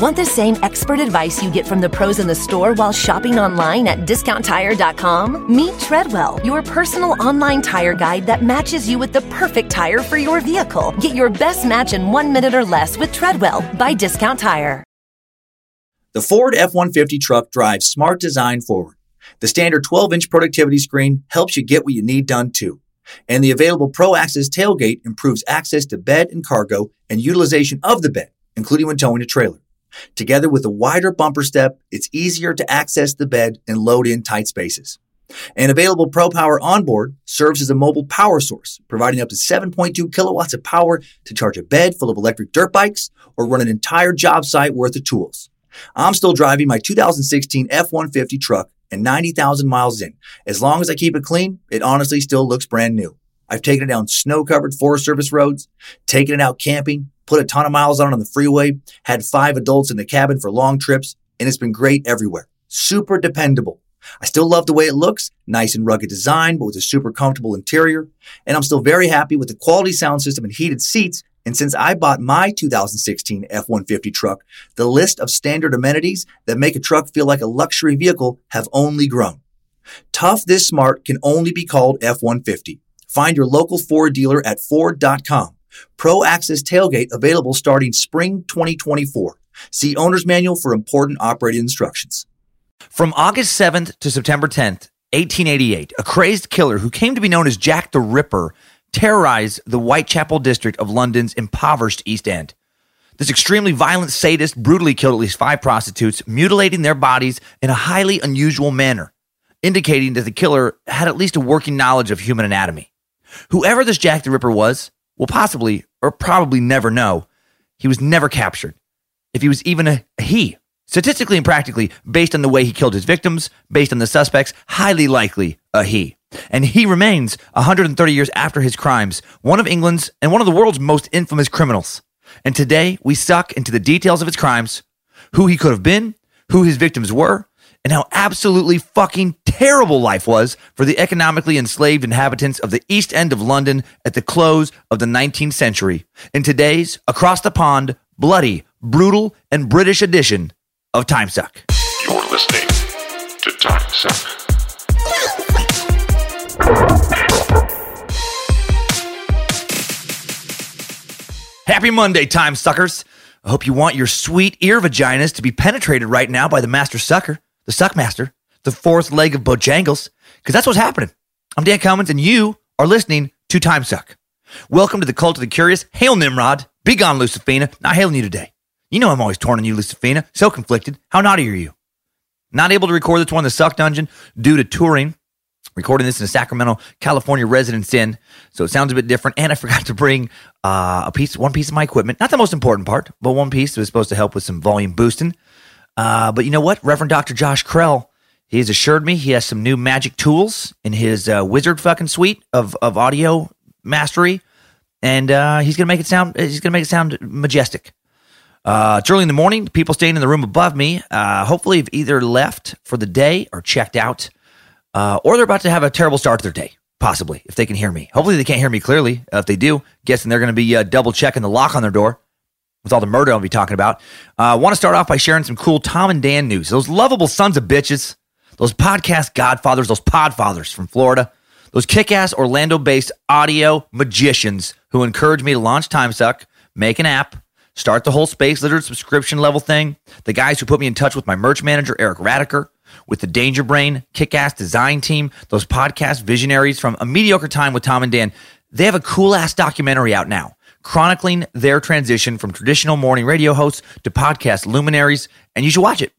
Want the same expert advice you get from the pros in the store while shopping online at discounttire.com? Meet Treadwell, your personal online tire guide that matches you with the perfect tire for your vehicle. Get your best match in one minute or less with Treadwell by Discount Tire. The Ford F 150 truck drives smart design forward. The standard 12 inch productivity screen helps you get what you need done too. And the available Pro Access tailgate improves access to bed and cargo and utilization of the bed, including when towing a trailer. Together with a wider bumper step, it's easier to access the bed and load in tight spaces. And available Pro Power onboard serves as a mobile power source, providing up to 7.2 kilowatts of power to charge a bed full of electric dirt bikes or run an entire job site worth of tools. I'm still driving my 2016 F-150 truck and 90,000 miles in. As long as I keep it clean, it honestly still looks brand new. I've taken it down snow covered Forest Service roads, taken it out camping, put a ton of miles on on the freeway, had five adults in the cabin for long trips, and it's been great everywhere. Super dependable. I still love the way it looks, nice and rugged design, but with a super comfortable interior. And I'm still very happy with the quality sound system and heated seats. And since I bought my 2016 F-150 truck, the list of standard amenities that make a truck feel like a luxury vehicle have only grown. Tough this smart can only be called F-150. Find your local Ford dealer at Ford.com. Pro Access Tailgate available starting spring 2024. See Owner's Manual for important operating instructions. From August 7th to September 10th, 1888, a crazed killer who came to be known as Jack the Ripper terrorized the Whitechapel district of London's impoverished East End. This extremely violent sadist brutally killed at least five prostitutes, mutilating their bodies in a highly unusual manner, indicating that the killer had at least a working knowledge of human anatomy. Whoever this Jack the Ripper was, will possibly or probably never know. He was never captured. If he was even a, a he, statistically and practically, based on the way he killed his victims, based on the suspects, highly likely a he. And he remains 130 years after his crimes, one of England's and one of the world's most infamous criminals. And today we suck into the details of his crimes, who he could have been, who his victims were, and how absolutely fucking terrible life was for the economically enslaved inhabitants of the East End of London at the close of the 19th century in today's across the pond, bloody, brutal, and British edition of Time Suck. You're listening to Time Suck. Happy Monday, time suckers. I hope you want your sweet ear vaginas to be penetrated right now by the master sucker, the suckmaster, the fourth leg of Bojangles, because that's what's happening. I'm Dan Cummins, and you are listening to Time Suck. Welcome to the cult of the curious. Hail Nimrod. Be gone, Lucifina. Not hailing you today. You know I'm always torn on you, Lucifina. So conflicted. How naughty are you? Not able to record this one in the Suck Dungeon due to touring recording this in a Sacramento, California residence inn, so it sounds a bit different. And I forgot to bring uh, a piece, one piece of my equipment, not the most important part, but one piece that was supposed to help with some volume boosting. Uh, but you know what, Reverend Doctor Josh Krell, he has assured me he has some new magic tools in his uh, wizard fucking suite of of audio mastery, and uh, he's gonna make it sound he's gonna make it sound majestic. Uh, it's early in the morning. People staying in the room above me, uh, hopefully, have either left for the day or checked out uh, or they're about to have a terrible start to their day, possibly, if they can hear me. Hopefully, they can't hear me clearly. Uh, if they do, guessing they're going to be uh, double checking the lock on their door with all the murder I'll be talking about. I uh, want to start off by sharing some cool Tom and Dan news. Those lovable sons of bitches, those podcast godfathers, those podfathers from Florida, those kick ass Orlando based audio magicians who encouraged me to launch TimeSuck, make an app, start the whole Space Lizard subscription level thing, the guys who put me in touch with my merch manager, Eric Radiker with the Danger Brain, kick ass design team, those podcast visionaries from A Mediocre Time with Tom and Dan. They have a cool ass documentary out now chronicling their transition from traditional morning radio hosts to podcast luminaries, and you should watch it.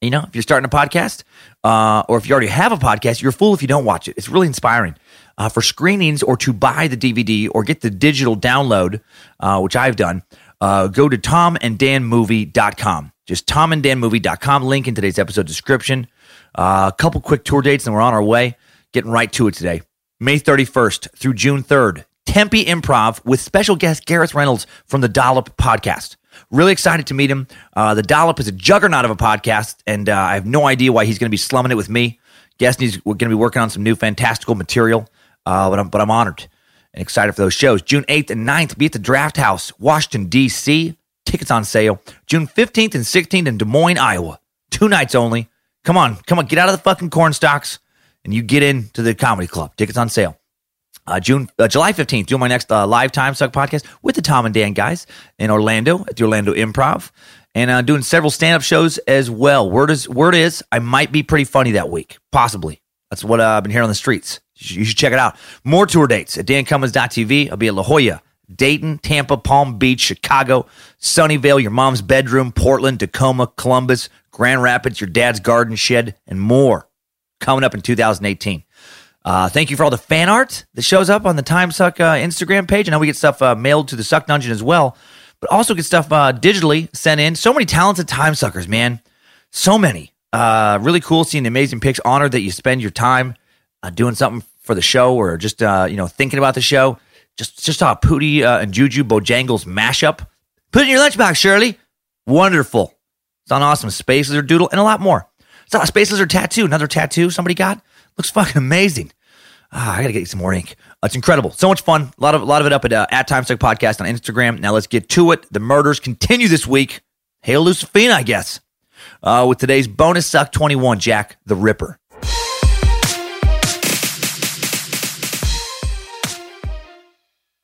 You know, if you're starting a podcast, uh, or if you already have a podcast, you're a fool if you don't watch it. It's really inspiring. Uh, for screenings or to buy the DVD or get the digital download, uh, which I've done, uh, go to tomanddanmovie.com. Just tomanddanmovie.com. Link in today's episode description. Uh, a couple quick tour dates, and we're on our way. Getting right to it today. May 31st through June 3rd, Tempe Improv with special guest Gareth Reynolds from the Dollop podcast. Really excited to meet him. Uh, the Dollop is a juggernaut of a podcast, and uh, I have no idea why he's going to be slumming it with me. Guessing he's going to be working on some new fantastical material, uh, but, I'm, but I'm honored and excited for those shows. June 8th and 9th, be at the Draft House, Washington, D.C. Tickets on sale June 15th and 16th in Des Moines, Iowa. Two nights only. Come on, come on, get out of the fucking corn stalks and you get into the comedy club. Tickets on sale. Uh, June, uh, July 15th, doing my next uh, live time suck podcast with the Tom and Dan guys in Orlando at the Orlando Improv and uh, doing several stand up shows as well. Word is, word is, I might be pretty funny that week, possibly. That's what uh, I've been hearing on the streets. You should, you should check it out. More tour dates at dancummins.tv. I'll be at La Jolla, Dayton, Tampa, Palm Beach, Chicago, Sunnyvale, your mom's bedroom, Portland, Tacoma, Columbus, Grand Rapids, your dad's garden shed, and more coming up in 2018. Uh, thank you for all the fan art that shows up on the Time Suck uh, Instagram page. I know we get stuff uh, mailed to the Suck Dungeon as well, but also get stuff uh, digitally sent in. So many talented time suckers, man. So many. Uh, really cool seeing the amazing pics. Honored that you spend your time uh, doing something for the show or just you know thinking about the show. Just just saw Pootie and Juju Bojangles mashup. Put it in your lunchbox, Shirley. Wonderful. It's on awesome. Space Lizard Doodle and a lot more. It's a Space Lizard tattoo. Another tattoo somebody got. Looks fucking amazing. Ah, I gotta get you some more ink. Uh, it's incredible. So much fun. A lot of a lot of it up at uh, at Timesuck Podcast on Instagram. Now let's get to it. The murders continue this week. Hail Lucifina, I guess. Uh, with today's bonus suck 21, Jack the Ripper.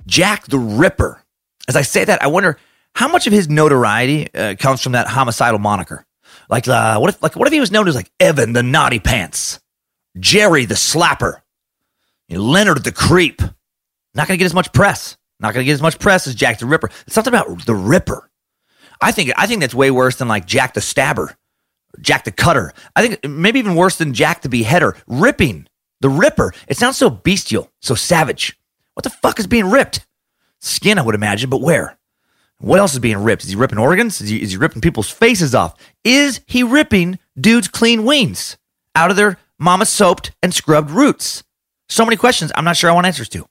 Jack the Ripper. As I say that, I wonder how much of his notoriety uh, comes from that homicidal moniker. Like, uh, what if, like, what if he was known as like Evan the Naughty Pants, Jerry the Slapper, Leonard the Creep? Not going to get as much press. Not going to get as much press as Jack the Ripper. It's something about the Ripper. I think I think that's way worse than like Jack the Stabber, Jack the Cutter. I think maybe even worse than Jack the Beheader. Ripping the Ripper. It sounds so bestial, so savage. What the fuck is being ripped? Skin, I would imagine, but where? What else is being ripped? Is he ripping organs? Is he, is he ripping people's faces off? Is he ripping dudes' clean wings out of their mama soaped and scrubbed roots? So many questions I'm not sure I want answers to.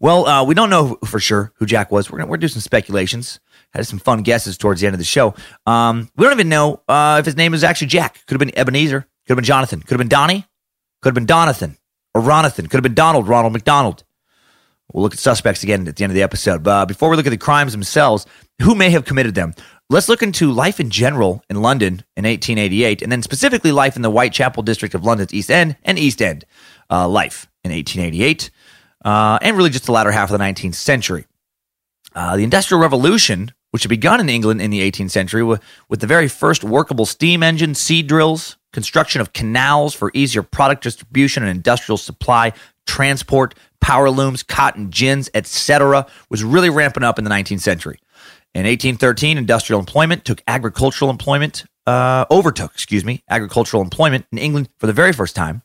Well, uh, we don't know for sure who Jack was. We're going to do some speculations. Had some fun guesses towards the end of the show. Um, we don't even know uh, if his name is actually Jack. Could have been Ebenezer. Could have been Jonathan. Could have been Donnie. Could have been Donathan or Ronathan. Could have been Donald, Ronald McDonald. We'll look at suspects again at the end of the episode. But uh, before we look at the crimes themselves, who may have committed them? Let's look into life in general in London in 1888, and then specifically life in the Whitechapel district of London's East End and East End uh, life in 1888, uh, and really just the latter half of the 19th century. Uh, the Industrial Revolution, which had begun in England in the 18th century with, with the very first workable steam engine, seed drills, construction of canals for easier product distribution and industrial supply, transport, power looms, cotton gins, etc., was really ramping up in the 19th century. In 1813, industrial employment took agricultural employment, uh, overtook, excuse me, agricultural employment in England for the very first time.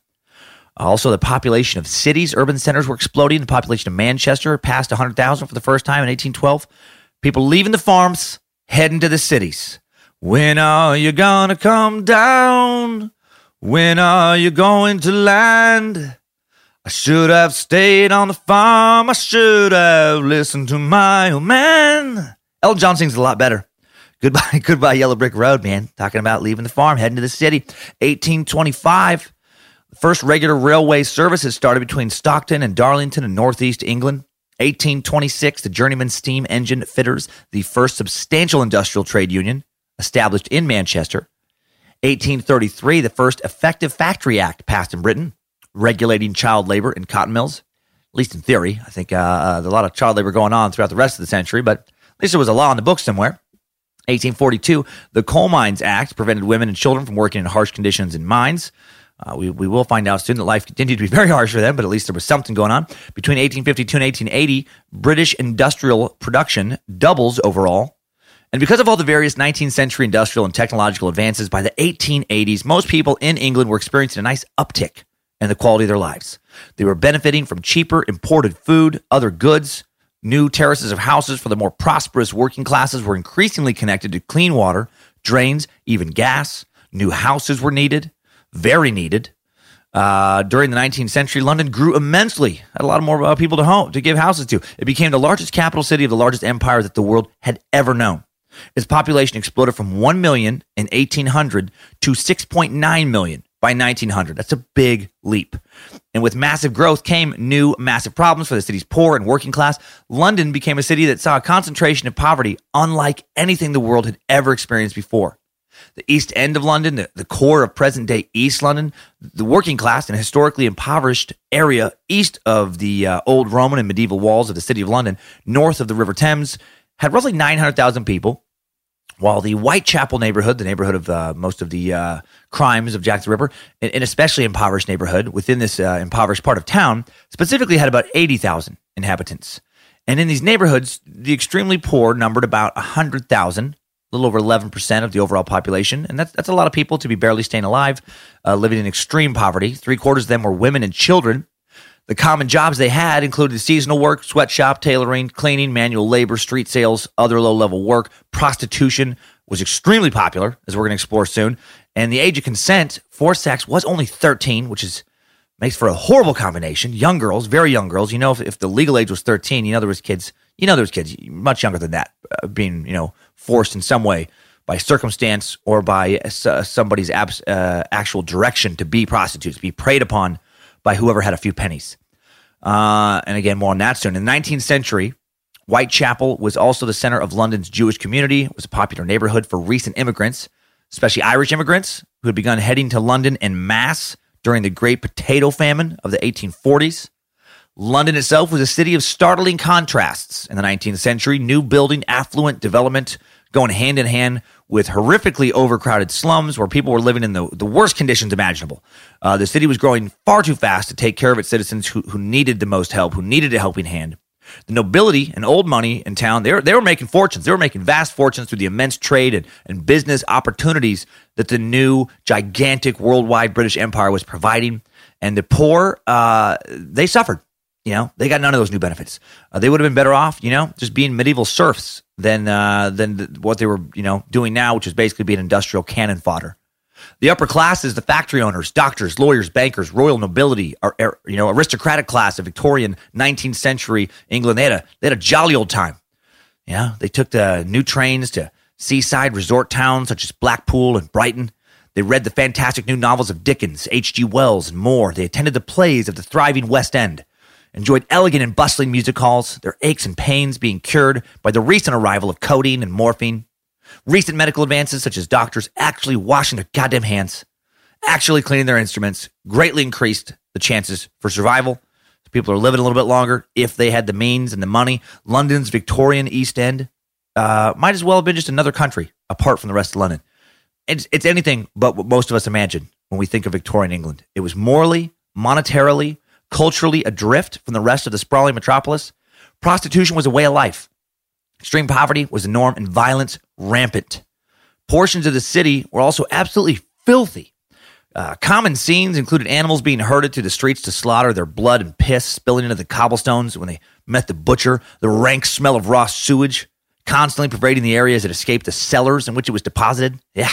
Also, the population of cities, urban centers were exploding. The population of Manchester passed 100,000 for the first time in 1812. People leaving the farms, heading to the cities. When are you gonna come down? When are you going to land? I should have stayed on the farm. I should have listened to my old man. Elton John sings a lot better. Goodbye, goodbye, Yellow Brick Road, man. Talking about leaving the farm, heading to the city. 1825, the first regular railway services started between Stockton and Darlington in northeast England. 1826, the Journeyman Steam Engine Fitters, the first substantial industrial trade union established in Manchester. 1833, the first effective factory act passed in Britain regulating child labor in cotton mills, at least in theory. I think uh, uh, a lot of child labor going on throughout the rest of the century, but at least there was a law in the book somewhere. 1842, the Coal Mines Act prevented women and children from working in harsh conditions in mines. Uh, we, we will find out soon that life continued to be very harsh for them, but at least there was something going on. Between 1852 and 1880, British industrial production doubles overall. And because of all the various 19th century industrial and technological advances, by the 1880s, most people in England were experiencing a nice uptick in the quality of their lives. They were benefiting from cheaper imported food, other goods. New terraces of houses for the more prosperous working classes were increasingly connected to clean water, drains, even gas. New houses were needed, very needed. Uh, during the 19th century, London grew immensely. Had a lot more uh, people to home to give houses to. It became the largest capital city of the largest empire that the world had ever known. Its population exploded from 1 million in 1800 to 6.9 million by 1900. That's a big leap. And with massive growth came new massive problems for the city's poor and working class. London became a city that saw a concentration of poverty unlike anything the world had ever experienced before. The East End of London, the, the core of present day East London, the working class and historically impoverished area east of the uh, old Roman and medieval walls of the city of London, north of the River Thames, had roughly 900,000 people while the Whitechapel neighborhood, the neighborhood of uh, most of the uh, crimes of Jack the Ripper, and, and especially impoverished neighborhood within this uh, impoverished part of town, specifically had about 80,000 inhabitants. And in these neighborhoods, the extremely poor numbered about 100,000, a little over 11% of the overall population. And that's, that's a lot of people to be barely staying alive, uh, living in extreme poverty. Three quarters of them were women and children. The common jobs they had included seasonal work, sweatshop, tailoring, cleaning, manual labor, street sales, other low level work. Prostitution was extremely popular, as we're going to explore soon. And the age of consent for sex was only 13, which is makes for a horrible combination. Young girls, very young girls. You know, if, if the legal age was 13, you know there was kids. You know there was kids much younger than that uh, being you know forced in some way by circumstance or by uh, somebody's abs- uh, actual direction to be prostitutes, be preyed upon by whoever had a few pennies. Uh, and again, more on that soon. In the 19th century, Whitechapel was also the center of London's Jewish community. It was a popular neighborhood for recent immigrants, especially Irish immigrants who had begun heading to London en masse during the Great Potato Famine of the 1840s. London itself was a city of startling contrasts in the 19th century, new building, affluent development going hand in hand with horrifically overcrowded slums where people were living in the, the worst conditions imaginable. Uh, the city was growing far too fast to take care of its citizens who, who needed the most help, who needed a helping hand. The nobility and old money in town, they were, they were making fortunes. They were making vast fortunes through the immense trade and, and business opportunities that the new, gigantic, worldwide British Empire was providing. And the poor, uh, they suffered. You know, they got none of those new benefits. Uh, they would have been better off, you know, just being medieval serfs than uh, than the, what they were, you know, doing now, which is basically being industrial cannon fodder. The upper classes, the factory owners, doctors, lawyers, bankers, royal nobility, are, are you know, aristocratic class of Victorian 19th century England. They had a they had a jolly old time. Yeah, they took the new trains to seaside resort towns such as Blackpool and Brighton. They read the fantastic new novels of Dickens, H.G. Wells, and more. They attended the plays of the thriving West End enjoyed elegant and bustling music halls, their aches and pains being cured by the recent arrival of codeine and morphine. Recent medical advances, such as doctors actually washing their goddamn hands, actually cleaning their instruments, greatly increased the chances for survival. People are living a little bit longer if they had the means and the money. London's Victorian East End uh, might as well have been just another country apart from the rest of London. It's, it's anything but what most of us imagine when we think of Victorian England. It was morally, monetarily, culturally adrift from the rest of the sprawling metropolis. Prostitution was a way of life. Extreme poverty was the norm and violence rampant. Portions of the city were also absolutely filthy. Uh, common scenes included animals being herded to the streets to slaughter, their blood and piss spilling into the cobblestones when they met the butcher, the rank smell of raw sewage constantly pervading the area as it escaped the cellars in which it was deposited. Yeah.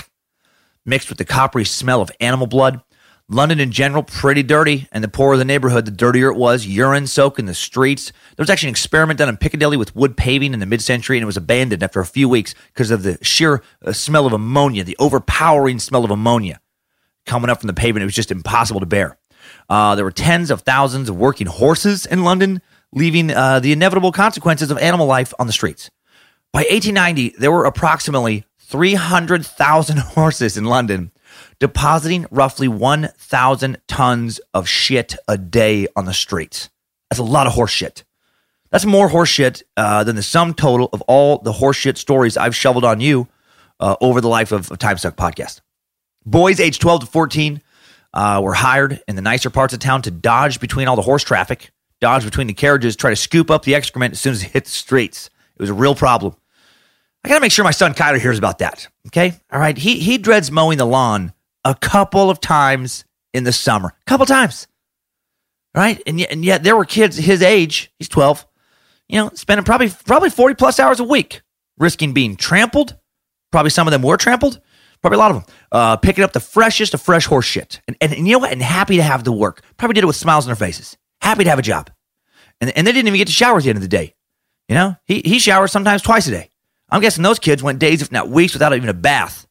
Mixed with the coppery smell of animal blood. London in general, pretty dirty, and the poorer the neighborhood, the dirtier it was. Urine soak in the streets. There was actually an experiment done in Piccadilly with wood paving in the mid century, and it was abandoned after a few weeks because of the sheer uh, smell of ammonia, the overpowering smell of ammonia coming up from the pavement. It was just impossible to bear. Uh, there were tens of thousands of working horses in London, leaving uh, the inevitable consequences of animal life on the streets. By 1890, there were approximately 300,000 horses in London depositing roughly 1,000 tons of shit a day on the streets. That's a lot of horse shit. That's more horse shit uh, than the sum total of all the horse shit stories I've shoveled on you uh, over the life of, a Time Suck podcast. Boys aged 12 to 14 uh, were hired in the nicer parts of town to dodge between all the horse traffic, dodge between the carriages, try to scoop up the excrement as soon as it hit the streets. It was a real problem. I got to make sure my son Kyler hears about that. Okay. All right. He, he dreads mowing the lawn a couple of times in the summer. A couple times. Right? And yet, and yet there were kids his age, he's 12, you know, spending probably probably 40 plus hours a week risking being trampled. Probably some of them were trampled. Probably a lot of them. Uh, picking up the freshest of fresh horse shit. And, and, and you know what? And happy to have the work. Probably did it with smiles on their faces. Happy to have a job. And, and they didn't even get to shower at the end of the day. You know, he, he showers sometimes twice a day. I'm guessing those kids went days, if not weeks, without even a bath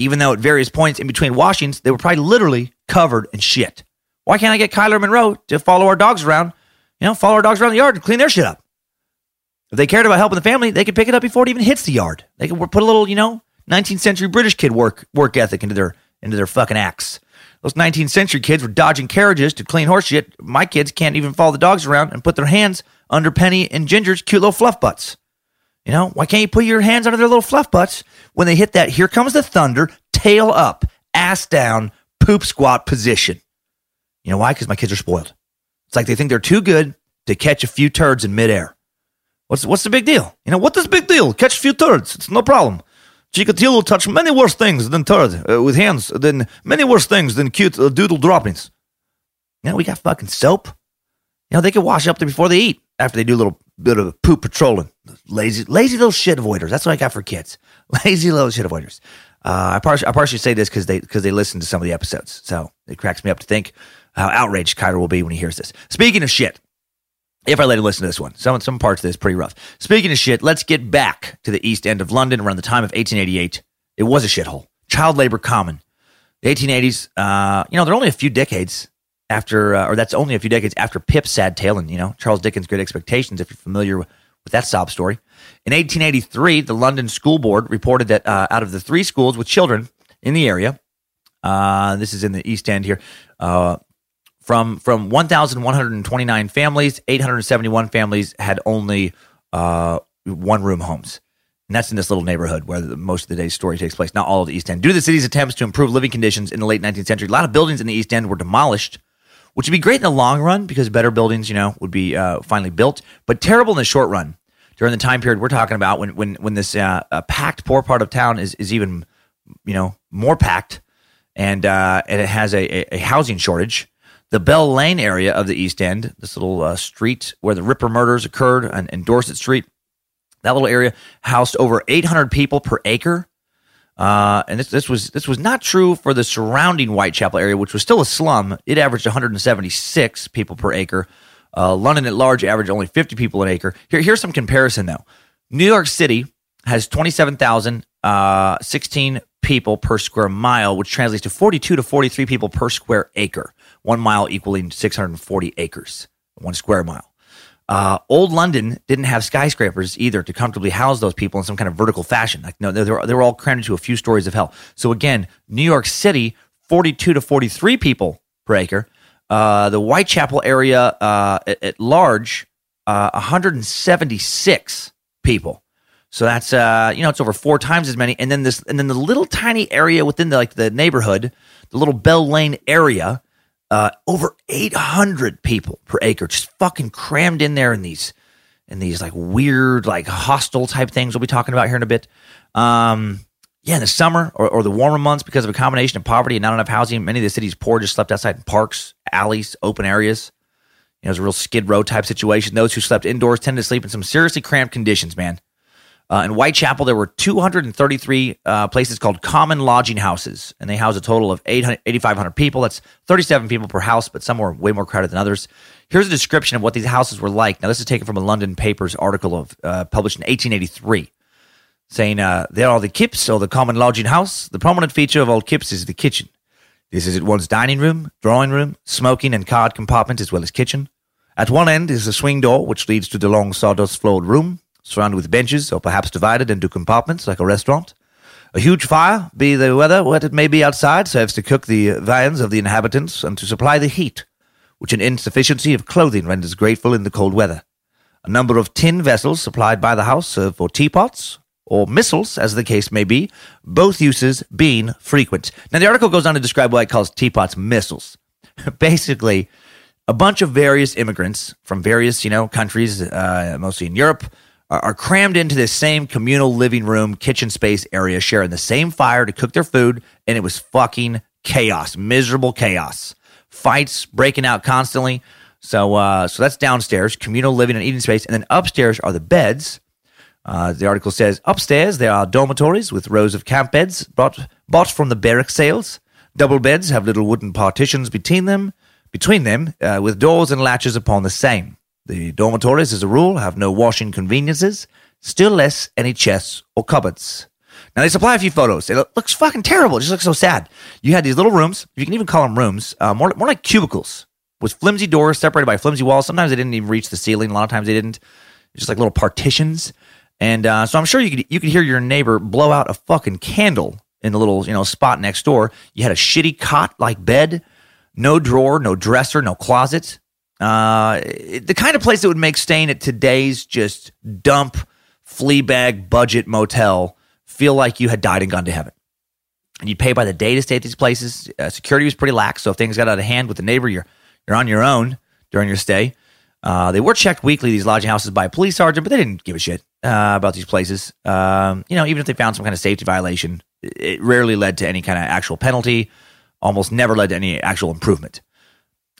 even though at various points in between washings, they were probably literally covered in shit. Why can't I get Kyler Monroe to follow our dogs around? You know, follow our dogs around the yard and clean their shit up. If they cared about helping the family, they could pick it up before it even hits the yard. They could put a little, you know, 19th century British kid work work ethic into their into their fucking acts. Those 19th century kids were dodging carriages to clean horse shit. My kids can't even follow the dogs around and put their hands under Penny and Ginger's cute little fluff butts. You know, why can't you put your hands under their little fluff butts when they hit that here comes the thunder, tail up, ass down, poop squat position? You know why? Because my kids are spoiled. It's like they think they're too good to catch a few turds in midair. What's what's the big deal? You know, what is the big deal? Catch a few turds. It's no problem. Chikatilo touched many worse things than turd uh, with hands, than many worse things than cute uh, doodle droppings. You know, we got fucking soap. You know, they can wash up there before they eat after they do a little bit of poop patrolling. Lazy, lazy little shit avoiders. That's what I got for kids. Lazy little shit avoiders. Uh, I, partially, I partially say this because they because they listen to some of the episodes, so it cracks me up to think how outraged Kyler will be when he hears this. Speaking of shit, if I let him listen to this one, some some parts of this pretty rough. Speaking of shit, let's get back to the East End of London around the time of 1888. It was a shithole. Child labor common. The 1880s. Uh, you know, they're only a few decades after, uh, or that's only a few decades after Pip's sad tale, and you know Charles Dickens' Great Expectations. If you're familiar with, that sob story, in 1883, the London School Board reported that uh, out of the three schools with children in the area, uh, this is in the East End here, uh, from from 1,129 families, 871 families had only uh, one room homes. And that's in this little neighborhood where the, most of the day's story takes place, not all of the East End. Due to the city's attempts to improve living conditions in the late 19th century, a lot of buildings in the East End were demolished, which would be great in the long run because better buildings, you know, would be uh, finally built, but terrible in the short run. During the time period we're talking about, when when when this uh, packed poor part of town is is even, you know, more packed, and uh, and it has a, a housing shortage the Bell Lane area of the East End, this little uh, street where the Ripper murders occurred and, and, Dorset Street, that little area housed over 800 people per acre. Uh, and this, this was this was not true for the surrounding Whitechapel area, which was still a slum. It averaged 176 people per acre. Uh, London at large averaged only 50 people an acre. Here, here's some comparison though. New York City has 27,016 uh, people per square mile, which translates to 42 to 43 people per square acre one mile equaling 640 acres, one square mile. Uh, old London didn't have skyscrapers either to comfortably house those people in some kind of vertical fashion. Like no, they were, they were all crammed into a few stories of hell. So again, New York City, 42 to 43 people per acre. Uh, the Whitechapel area uh, at, at, large, uh, 176 people. So that's uh, you know it's over four times as many. And then this, and then the little tiny area within the like the neighborhood, the little Bell Lane area, uh, over 800 people per acre, just fucking crammed in there in these, in these like weird, like hostel type things we'll be talking about here in a bit. Um, yeah, in the summer or, or the warmer months, because of a combination of poverty and not enough housing, many of the city's poor just slept outside in parks, alleys, open areas. You know, it was a real skid row type situation. Those who slept indoors tended to sleep in some seriously cramped conditions, man. Uh, in Whitechapel, there were 233 uh, places called common lodging houses, and they house a total of 8,500 people. That's 37 people per house, but some were way more crowded than others. Here's a description of what these houses were like. Now, this is taken from a London Papers article of uh, published in 1883, saying uh, there are the kips, or the common lodging house. The prominent feature of all kips is the kitchen. This is at once dining room, drawing room, smoking and card compartment, as well as kitchen. At one end is a swing door, which leads to the long sawdust floored room surrounded with benches or perhaps divided into compartments like a restaurant. A huge fire, be the weather what it may be outside, serves to cook the viands of the inhabitants and to supply the heat, which an insufficiency of clothing renders grateful in the cold weather. A number of tin vessels supplied by the house serve for teapots or missiles, as the case may be, both uses being frequent. Now, the article goes on to describe why it calls teapots missiles. Basically, a bunch of various immigrants from various, you know, countries, uh, mostly in Europe, are, crammed into this same communal living room, kitchen space area, sharing the same fire to cook their food, and it was fucking chaos, miserable chaos. Fights breaking out constantly. So, uh, so that's downstairs, communal living and eating space, and then upstairs are the beds. Uh, the article says upstairs there are dormitories with rows of camp beds bought bought from the barrack sales. Double beds have little wooden partitions between them, between them, uh, with doors and latches upon the same. The dormitories, as a rule, have no washing conveniences, still less any chests or cupboards. Now they supply a few photos. It looks fucking terrible. It just looks so sad. You had these little rooms. You can even call them rooms. Uh, more more like cubicles with flimsy doors separated by flimsy walls. Sometimes they didn't even reach the ceiling. A lot of times they didn't. Just like little partitions. And uh, so I'm sure you could you could hear your neighbor blow out a fucking candle in the little you know spot next door. You had a shitty cot like bed, no drawer, no dresser, no closet. Uh, the kind of place that would make staying at today's just dump flea bag budget motel feel like you had died and gone to heaven. And you'd pay by the day to stay at these places. Uh, security was pretty lax, so if things got out of hand with the neighbor, you're you're on your own during your stay. Uh, they were checked weekly, these lodging houses, by a police sergeant, but they didn't give a shit uh, about these places. Um, you know, even if they found some kind of safety violation, it rarely led to any kind of actual penalty, almost never led to any actual improvement.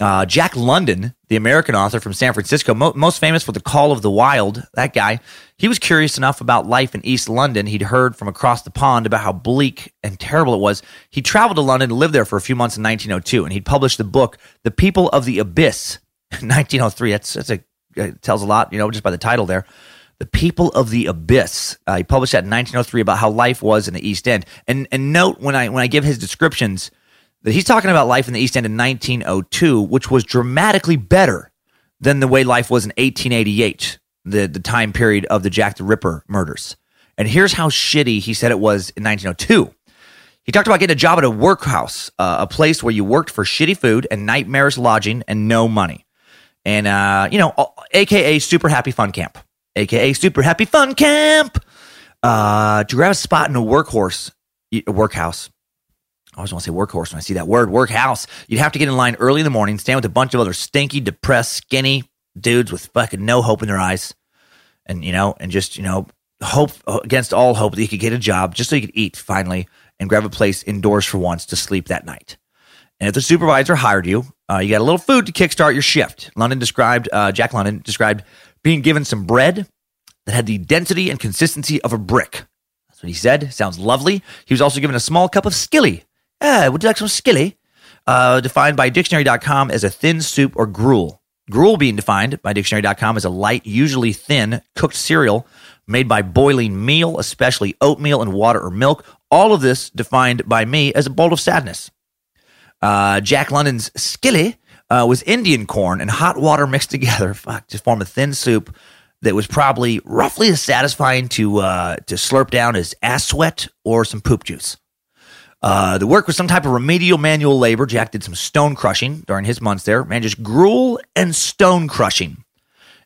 Uh, Jack London, the American author from San Francisco, mo- most famous for The Call of the Wild, that guy, he was curious enough about life in East London. He'd heard from across the pond about how bleak and terrible it was. He traveled to London and lived there for a few months in 1902, and he'd published the book, The People of the Abyss, 1903. That's, that's a, it tells a lot, you know, just by the title there. The People of the Abyss. Uh, he published that in 1903 about how life was in the East End. And, and note when I, when I give his descriptions, that he's talking about life in the East End in 1902, which was dramatically better than the way life was in 1888, the, the time period of the Jack the Ripper murders. And here's how shitty he said it was in 1902. He talked about getting a job at a workhouse, uh, a place where you worked for shitty food and nightmarish lodging and no money. And, uh, you know, AKA Super Happy Fun Camp, AKA Super Happy Fun Camp. Uh, to grab a spot in a workhorse, a workhouse, I always want to say workhorse when I see that word, workhouse. You'd have to get in line early in the morning, stand with a bunch of other stinky, depressed, skinny dudes with fucking no hope in their eyes. And, you know, and just, you know, hope against all hope that you could get a job just so you could eat finally and grab a place indoors for once to sleep that night. And if the supervisor hired you, uh, you got a little food to kickstart your shift. London described, uh, Jack London described being given some bread that had the density and consistency of a brick. That's what he said. Sounds lovely. He was also given a small cup of skilly Eh, would you like some skilly? Uh, defined by dictionary.com as a thin soup or gruel. Gruel being defined by dictionary.com as a light, usually thin, cooked cereal made by boiling meal, especially oatmeal and water or milk. All of this defined by me as a bowl of sadness. Uh, Jack London's skilly uh, was Indian corn and hot water mixed together, fuck, to form a thin soup that was probably roughly as satisfying to uh, to slurp down as ass sweat or some poop juice. Uh, the work was some type of remedial manual labor. Jack did some stone crushing during his months there. Man, just gruel and stone crushing,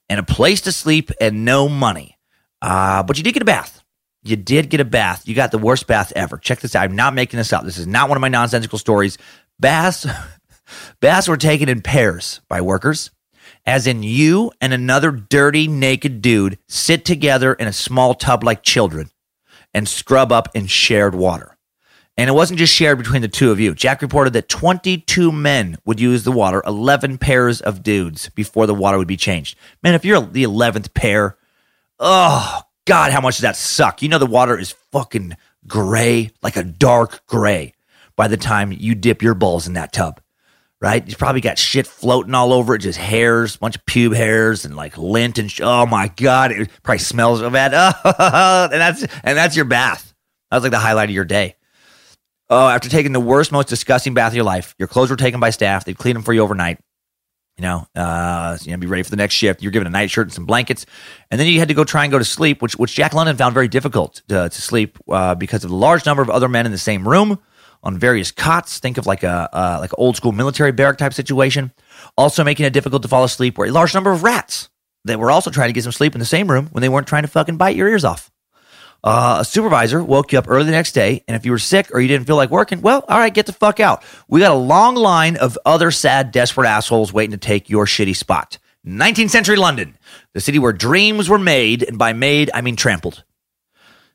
and a place to sleep and no money. Uh, but you did get a bath. You did get a bath. You got the worst bath ever. Check this out. I'm not making this up. This is not one of my nonsensical stories. Baths, baths were taken in pairs by workers, as in you and another dirty, naked dude sit together in a small tub like children and scrub up in shared water. And it wasn't just shared between the two of you. Jack reported that 22 men would use the water, 11 pairs of dudes before the water would be changed. Man, if you're the 11th pair, oh, God, how much does that suck? You know, the water is fucking gray, like a dark gray by the time you dip your balls in that tub, right? You probably got shit floating all over it, just hairs, bunch of pube hairs and like lint and sh- oh my God, it probably smells so bad. Oh, and that's, and that's your bath. That was like the highlight of your day. Oh, after taking the worst, most disgusting bath of your life, your clothes were taken by staff. They'd clean them for you overnight. You know, uh, you know, be ready for the next shift. You're given a nightshirt and some blankets, and then you had to go try and go to sleep, which which Jack London found very difficult to, to sleep uh, because of the large number of other men in the same room on various cots. Think of like a uh, like old school military barrack type situation. Also making it difficult to fall asleep were a large number of rats that were also trying to get some sleep in the same room when they weren't trying to fucking bite your ears off. Uh, a supervisor woke you up early the next day, and if you were sick or you didn't feel like working, well, all right, get the fuck out. We got a long line of other sad, desperate assholes waiting to take your shitty spot. 19th century London, the city where dreams were made, and by made, I mean trampled.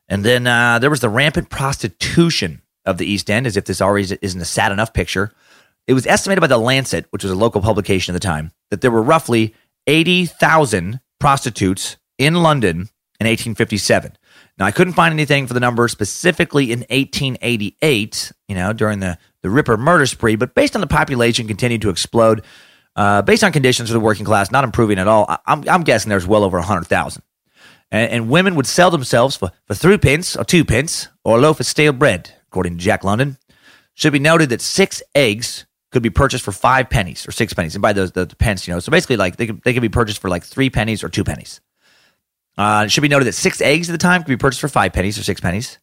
And then uh, there was the rampant prostitution of the East End, as if this already isn't a sad enough picture. It was estimated by the Lancet, which was a local publication at the time, that there were roughly 80,000 prostitutes in London in 1857. Now, I couldn't find anything for the number specifically in 1888, you know, during the, the Ripper murder spree, but based on the population continued to explode, uh, based on conditions for the working class not improving at all, I, am I'm guessing there's well over 100,000. And, and women would sell themselves for, for three pence or two pence or a loaf of stale bread, according to Jack London. Should be noted that six eggs could be purchased for five pennies or six pennies. And by those, the, the pence, you know, so basically like they could, they could be purchased for like three pennies or two pennies. Uh, it should be noted that six eggs at the time could be purchased for five pennies or six pennies.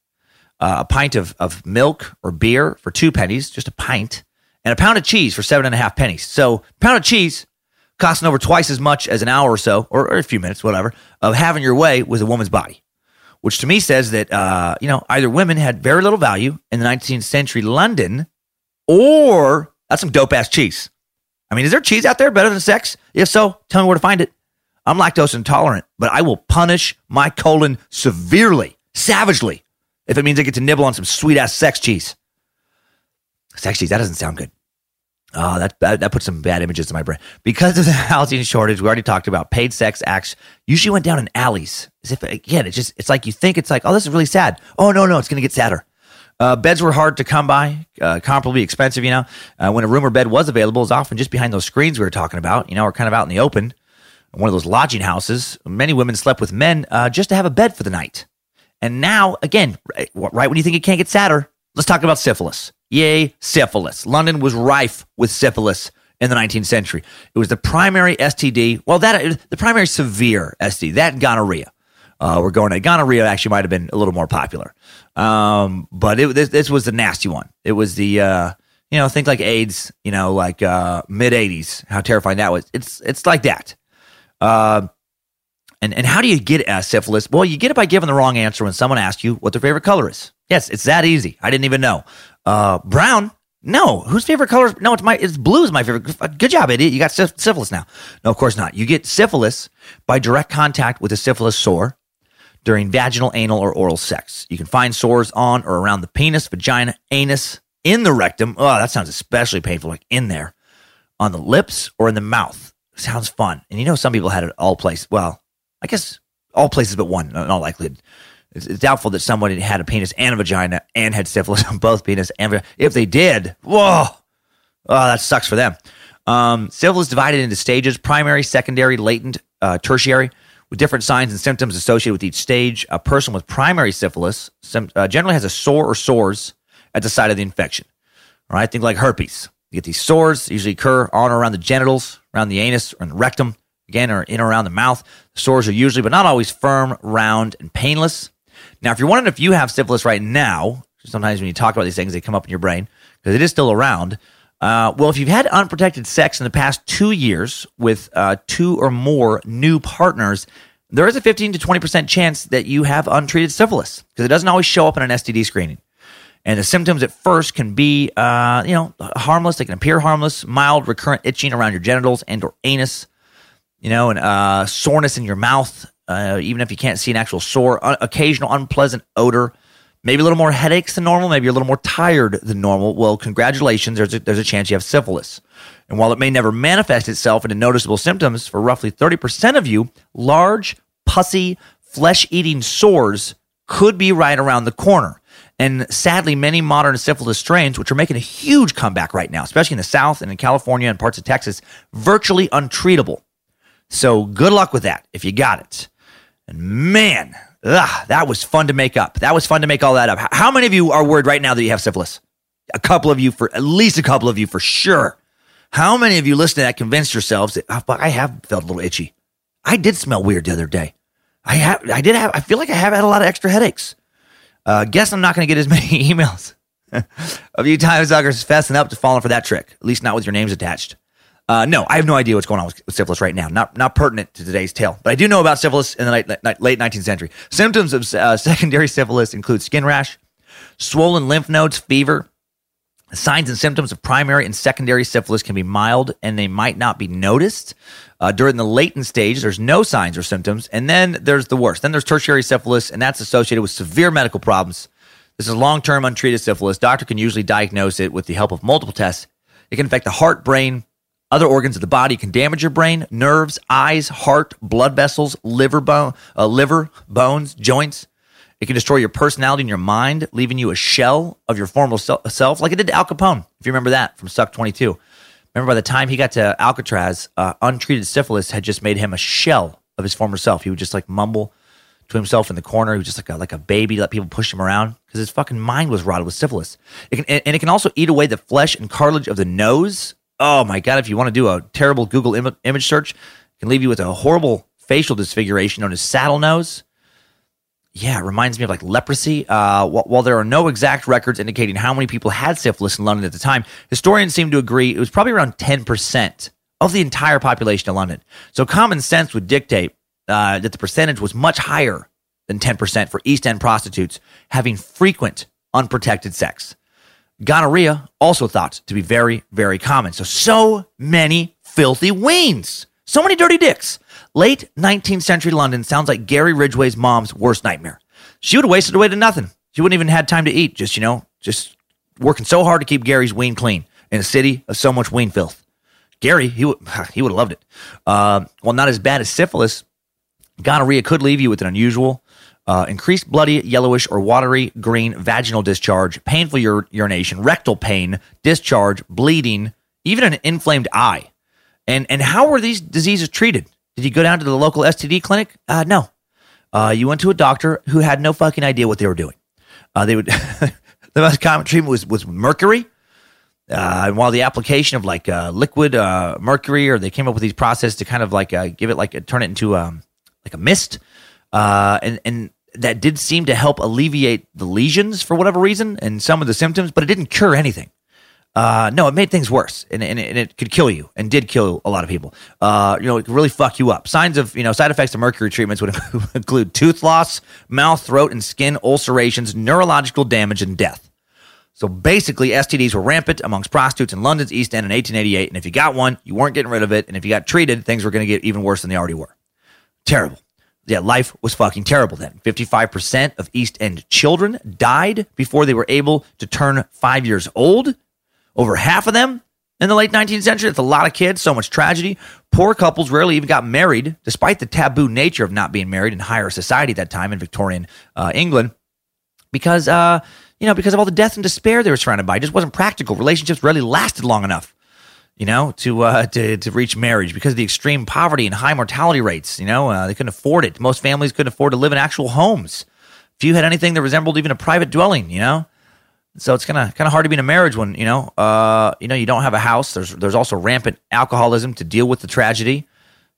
Uh, a pint of, of milk or beer for two pennies, just a pint, and a pound of cheese for seven and a half pennies. So, pound of cheese costing over twice as much as an hour or so, or, or a few minutes, whatever, of having your way with a woman's body, which to me says that, uh, you know, either women had very little value in the 19th century London, or that's some dope ass cheese. I mean, is there cheese out there better than sex? If so, tell me where to find it. I'm lactose intolerant, but I will punish my colon severely, savagely, if it means I get to nibble on some sweet ass sex cheese. Sex cheese, that doesn't sound good. Oh, that, that, that puts some bad images in my brain. Because of the housing shortage, we already talked about paid sex acts usually went down in alleys. As if again, it's just it's like you think it's like, oh, this is really sad. Oh no, no, it's gonna get sadder. Uh, beds were hard to come by, uh, comparably expensive. You know, uh, when a room or bed was available, was often just behind those screens we were talking about. You know, or kind of out in the open one of those lodging houses. Many women slept with men uh, just to have a bed for the night. And now, again, right, right when you think it can't get sadder, let's talk about syphilis. Yay, syphilis. London was rife with syphilis in the 19th century. It was the primary STD. Well, that the primary severe STD, that gonorrhea. Uh, we're going to gonorrhea. Actually, might have been a little more popular, um, but it, this, this, was the nasty one. It was the uh, you know think like AIDS. You know, like uh, mid 80s. How terrifying that was. It's it's like that. Uh, and, and how do you get a syphilis? Well, you get it by giving the wrong answer when someone asks you what their favorite color is. Yes, it's that easy. I didn't even know. Uh, brown? No. Whose favorite color? No, it's my. It's blue is my favorite. Good job, idiot. You got syphilis now. No, of course not. You get syphilis by direct contact with a syphilis sore during vaginal, anal, or oral sex. You can find sores on or around the penis, vagina, anus, in the rectum. Oh, that sounds especially painful, like in there, on the lips or in the mouth. Sounds fun. And you know, some people had it all places. Well, I guess all places but one, in all likelihood. It's, it's doubtful that someone had a penis and a vagina and had syphilis on both penis and vagina. If they did, whoa, oh, that sucks for them. Um, syphilis divided into stages primary, secondary, latent, uh, tertiary, with different signs and symptoms associated with each stage. A person with primary syphilis uh, generally has a sore or sores at the site of the infection. All right, think like herpes. You get these sores, usually occur on or around the genitals, around the anus, or in the rectum, again, or in or around the mouth. Sores are usually, but not always, firm, round, and painless. Now, if you're wondering if you have syphilis right now, sometimes when you talk about these things, they come up in your brain because it is still around. Uh, well, if you've had unprotected sex in the past two years with uh, two or more new partners, there is a 15 to 20% chance that you have untreated syphilis because it doesn't always show up in an STD screening. And the symptoms at first can be, uh, you know, harmless. They can appear harmless, mild, recurrent itching around your genitals and or anus, you know, and uh, soreness in your mouth, uh, even if you can't see an actual sore, uh, occasional unpleasant odor, maybe a little more headaches than normal, maybe you're a little more tired than normal. Well, congratulations, there's a, there's a chance you have syphilis. And while it may never manifest itself into noticeable symptoms for roughly 30% of you, large, pussy, flesh eating sores could be right around the corner. And sadly, many modern syphilis strains, which are making a huge comeback right now, especially in the South and in California and parts of Texas, virtually untreatable. So good luck with that if you got it. And man, ugh, that was fun to make up. That was fun to make all that up. How many of you are worried right now that you have syphilis? A couple of you for at least a couple of you for sure. How many of you listening that convinced yourselves that oh, I have felt a little itchy? I did smell weird the other day. I have, I did have, I feel like I have had a lot of extra headaches. Uh, guess I'm not going to get as many emails of you time suckers fessing up to falling for that trick. At least not with your names attached. Uh, no, I have no idea what's going on with, syphilis right now. Not not pertinent to today's tale, but I do know about syphilis in the late, late 19th century. Symptoms of uh, secondary syphilis include skin rash, swollen lymph nodes, fever. Signs and symptoms of primary and secondary syphilis can be mild and they might not be noticed. Uh, during the latent stage, there's no signs or symptoms. And then there's the worst. Then there's tertiary syphilis, and that's associated with severe medical problems. This is long term untreated syphilis. Doctor can usually diagnose it with the help of multiple tests. It can affect the heart, brain, other organs of the body. It can damage your brain, nerves, eyes, heart, blood vessels, liver, bone, uh, liver, bones, joints. It can destroy your personality and your mind, leaving you a shell of your former self, like it did to Al Capone, if you remember that from Suck 22. Remember, by the time he got to Alcatraz, uh, untreated syphilis had just made him a shell of his former self. He would just like mumble to himself in the corner. He was just like a, like a baby, let people push him around because his fucking mind was rotted with syphilis. It can, and it can also eat away the flesh and cartilage of the nose. Oh my God. If you want to do a terrible Google Im- image search, it can leave you with a horrible facial disfiguration known as saddle nose. Yeah, it reminds me of like leprosy. Uh, while, there are no exact records indicating how many people had syphilis in London at the time, historians seem to agree it was probably around 10% of the entire population of London. So common sense would dictate uh, that the percentage was much higher than 10% for East End prostitutes having frequent unprotected sex. Gonorrhea also thought to be very, very common. So, so many filthy weens, so many dirty dicks. Late 19th century London sounds like Gary Ridgway's mom's worst nightmare. She would have wasted away to nothing. She wouldn't even had time to eat, just, you know, just working so hard to keep Gary's ween clean in a city of so much ween filth. Gary, he would he would have loved it. Uh, well, not as bad as syphilis. Gonorrhea could leave you with an unusual, uh, increased bloody, yellowish, or watery green vaginal discharge, painful ur- urination, rectal pain, discharge, bleeding, even an inflamed eye. And and how were these diseases treated? Did you go down to the local STD clinic? Uh, no. Uh, you went to a doctor who had no fucking idea what they were doing. Uh, they would the most common treatment was was mercury. Uh, and while the application of like uh, liquid uh, mercury, or they came up with these processes to kind of like give it like turn it into um, like a mist, and and that did seem to help alleviate the lesions for whatever reason and some of the symptoms, but it didn't cure anything. Uh, no, it made things worse, and, and, and, it could kill you, and did kill a lot of people. Uh, you know, it could really fuck you up. Signs of you know side effects of mercury treatments would include tooth loss, mouth, throat, and skin ulcerations, neurological damage, and death. So basically, STDs were rampant amongst prostitutes in London's East End in 1888, and if you got one, you weren't getting rid of it, and if you got treated, things were going to get even worse than they already were. Terrible. Yeah, life was fucking terrible then. 55% of East End children died before they were able to turn five years old. Over half of them in the late 19th century. That's a lot of kids, so much tragedy. Poor couples rarely even got married, despite the taboo nature of not being married in higher society at that time in Victorian uh, England, because, uh, you know, because of all the death and despair they were surrounded by. It just wasn't practical. Relationships rarely lasted long enough you know, to uh, to to reach marriage because of the extreme poverty and high mortality rates. You know, uh, they couldn't afford it. Most families couldn't afford to live in actual homes. Few had anything that resembled even a private dwelling. You know, so it's kind of kind of hard to be in a marriage when you know, uh, you know, you don't have a house. There's there's also rampant alcoholism to deal with the tragedy.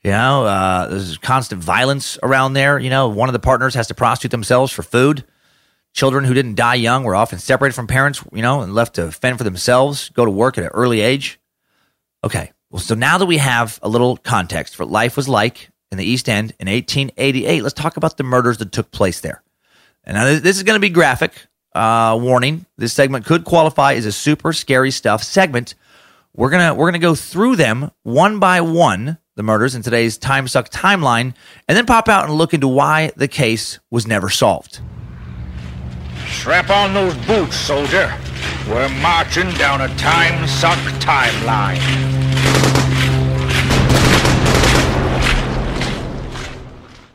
You know, uh, there's constant violence around there. You know, one of the partners has to prostitute themselves for food. Children who didn't die young were often separated from parents, you know, and left to fend for themselves, go to work at an early age. Okay. Well, so now that we have a little context for what life was like in the East End in 1888, let's talk about the murders that took place there. And now this is going to be graphic. Uh, warning: This segment could qualify as a super scary stuff segment. We're gonna we're gonna go through them one by one, the murders in today's time suck timeline, and then pop out and look into why the case was never solved. Strap on those boots, soldier. We're marching down a time suck timeline.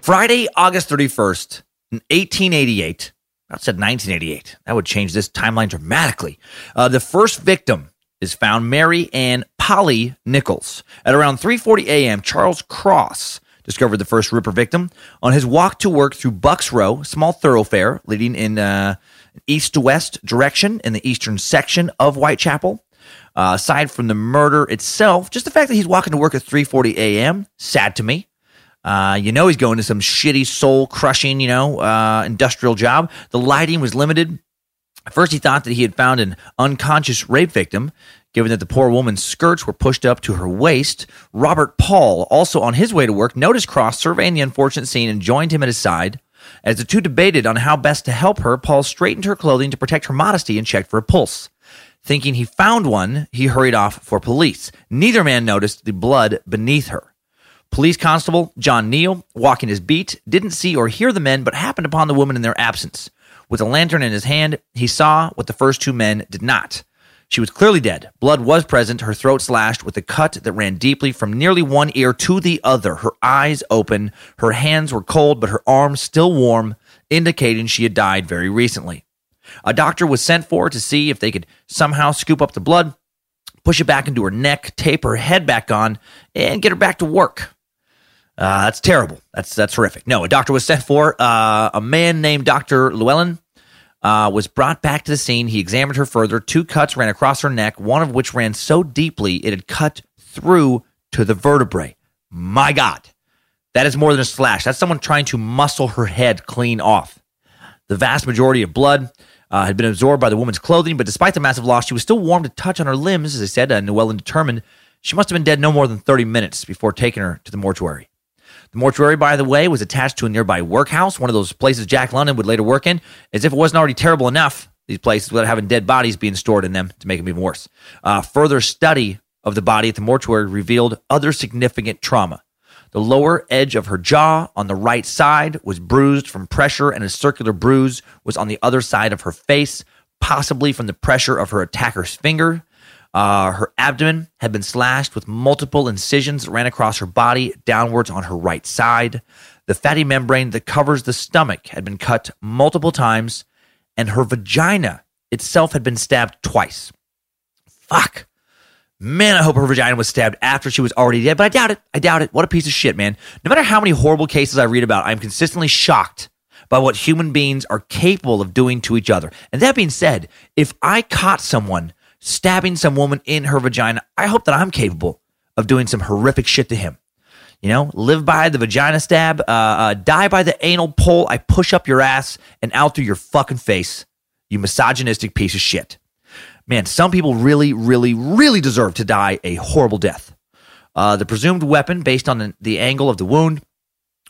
Friday, August 31st, in 1888. I said 1988. That would change this timeline dramatically. Uh, the first victim is found Mary Ann Polly Nichols. At around 3:40 a.m., Charles Cross discovered the first Ripper victim on his walk to work through Bucks Row, small thoroughfare leading in uh, east to west direction in the eastern section of Whitechapel. Uh, aside from the murder itself, just the fact that he's walking to work at 3:40 a.m. sad to me. Uh, you know he's going to some shitty, soul crushing, you know, uh, industrial job. The lighting was limited. At first, he thought that he had found an unconscious rape victim. Given that the poor woman's skirts were pushed up to her waist, Robert Paul, also on his way to work, noticed Cross surveying the unfortunate scene and joined him at his side. As the two debated on how best to help her, Paul straightened her clothing to protect her modesty and checked for a pulse. Thinking he found one, he hurried off for police. Neither man noticed the blood beneath her. Police constable John Neil, walking his beat, didn't see or hear the men but happened upon the woman in their absence. With a lantern in his hand, he saw what the first two men did not. She was clearly dead. Blood was present, her throat slashed with a cut that ran deeply from nearly one ear to the other. Her eyes open, her hands were cold, but her arms still warm, indicating she had died very recently. A doctor was sent for to see if they could somehow scoop up the blood, push it back into her neck, tape her head back on, and get her back to work. Uh, that's terrible. That's that's horrific. No, a doctor was sent for. Uh, a man named Dr. Llewellyn uh, was brought back to the scene. He examined her further. Two cuts ran across her neck, one of which ran so deeply it had cut through to the vertebrae. My God, that is more than a slash. That's someone trying to muscle her head clean off. The vast majority of blood uh, had been absorbed by the woman's clothing, but despite the massive loss, she was still warm to touch on her limbs, as I said. And Llewellyn determined she must have been dead no more than 30 minutes before taking her to the mortuary. The mortuary, by the way, was attached to a nearby workhouse, one of those places Jack London would later work in, as if it wasn't already terrible enough, these places, without having dead bodies being stored in them to make them even worse. Uh, further study of the body at the mortuary revealed other significant trauma. The lower edge of her jaw on the right side was bruised from pressure, and a circular bruise was on the other side of her face, possibly from the pressure of her attacker's finger. Uh, her abdomen had been slashed with multiple incisions that ran across her body downwards on her right side. The fatty membrane that covers the stomach had been cut multiple times, and her vagina itself had been stabbed twice. Fuck. Man, I hope her vagina was stabbed after she was already dead, but I doubt it. I doubt it. What a piece of shit, man. No matter how many horrible cases I read about, I'm consistently shocked by what human beings are capable of doing to each other. And that being said, if I caught someone stabbing some woman in her vagina, I hope that I'm capable of doing some horrific shit to him. You know, live by the vagina stab, uh, uh, die by the anal pull. I push up your ass and out through your fucking face, you misogynistic piece of shit. Man, some people really, really, really deserve to die a horrible death. Uh, the presumed weapon, based on the, the, angle of the wound,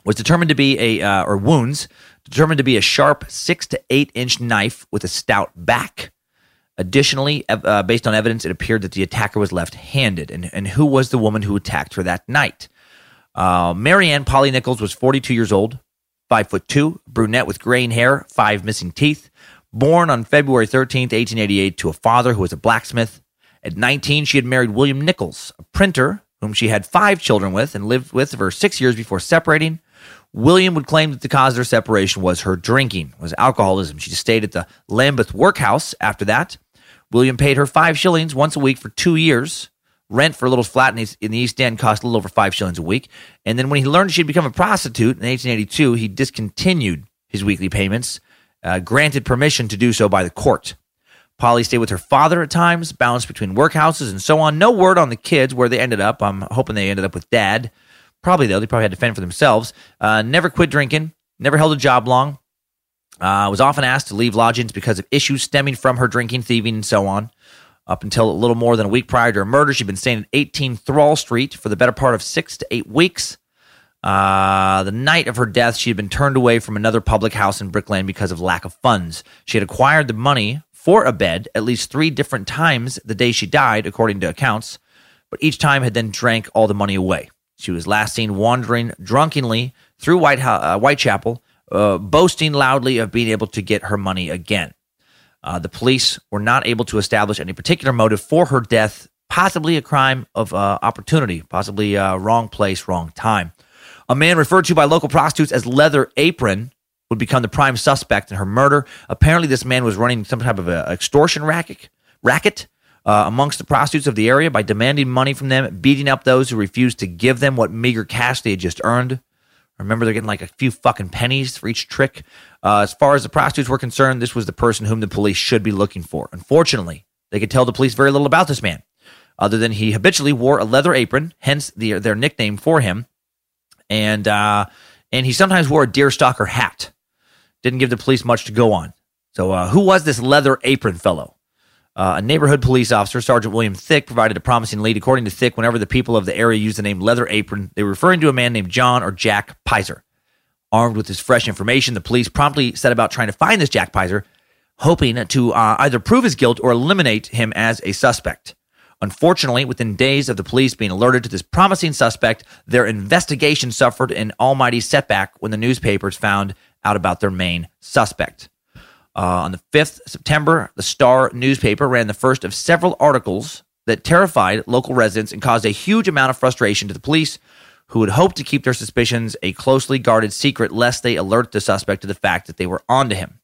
was determined to be a, uh, or wounds, determined to be a sharp six to eight inch knife with a stout back. Additionally, uh, based on evidence, it appeared that the attacker was left handed. And, and who was the woman who attacked her that night? Uh, Mary Ann Polly Nichols was 42 years old, 5 foot 2, brunette with graying hair, 5 missing teeth, born on February 13th, 1888, to a father who was a blacksmith. At 19, she had married William Nichols, a printer whom she had five children with and lived with for six years before separating. William would claim that the cause of their separation was her drinking, was alcoholism. She stayed at the Lambeth workhouse after that. William paid her five shillings once a week for two years. Rent for a little flat in the East End cost a little over five shillings a week. And then when he learned she'd become a prostitute in 1882, he discontinued his weekly payments, uh, granted permission to do so by the court. Polly stayed with her father at times, bounced between workhouses and so on. No word on the kids where they ended up. I'm hoping they ended up with dad. Probably though, they probably had to fend for themselves. Uh, never quit drinking, never held a job long. Uh, was often asked to leave lodgings because of issues stemming from her drinking, thieving, and so on. Up until a little more than a week prior to her murder, she'd been staying at 18 Thrawl Street for the better part of six to eight weeks. Uh, the night of her death, she had been turned away from another public house in Brick Lane because of lack of funds. She had acquired the money for a bed at least three different times the day she died, according to accounts, but each time had then drank all the money away. She was last seen wandering drunkenly through White, uh, Whitechapel, uh, boasting loudly of being able to get her money again. Uh, the police were not able to establish any particular motive for her death, possibly a crime of uh, opportunity, possibly uh, wrong place, wrong time. A man referred to by local prostitutes as Leather Apron would become the prime suspect in her murder. Apparently, this man was running some type of extortion racket, racket uh, amongst the prostitutes of the area by demanding money from them, beating up those who refused to give them what meager cash they had just earned. Remember, they're getting like a few fucking pennies for each trick. Uh, as far as the prostitutes were concerned, this was the person whom the police should be looking for. Unfortunately, they could tell the police very little about this man, other than he habitually wore a leather apron, hence the, their nickname for him, and uh, and he sometimes wore a deerstalker hat. Didn't give the police much to go on. So, uh, who was this leather apron fellow? Uh, a neighborhood police officer, Sergeant William Thick, provided a promising lead. According to Thick, whenever the people of the area used the name Leather Apron, they were referring to a man named John or Jack Pizer. Armed with this fresh information, the police promptly set about trying to find this Jack Pizer, hoping to uh, either prove his guilt or eliminate him as a suspect. Unfortunately, within days of the police being alerted to this promising suspect, their investigation suffered an almighty setback when the newspapers found out about their main suspect. Uh, on the 5th September, the Star newspaper ran the first of several articles that terrified local residents and caused a huge amount of frustration to the police, who had hoped to keep their suspicions a closely guarded secret lest they alert the suspect to the fact that they were onto him.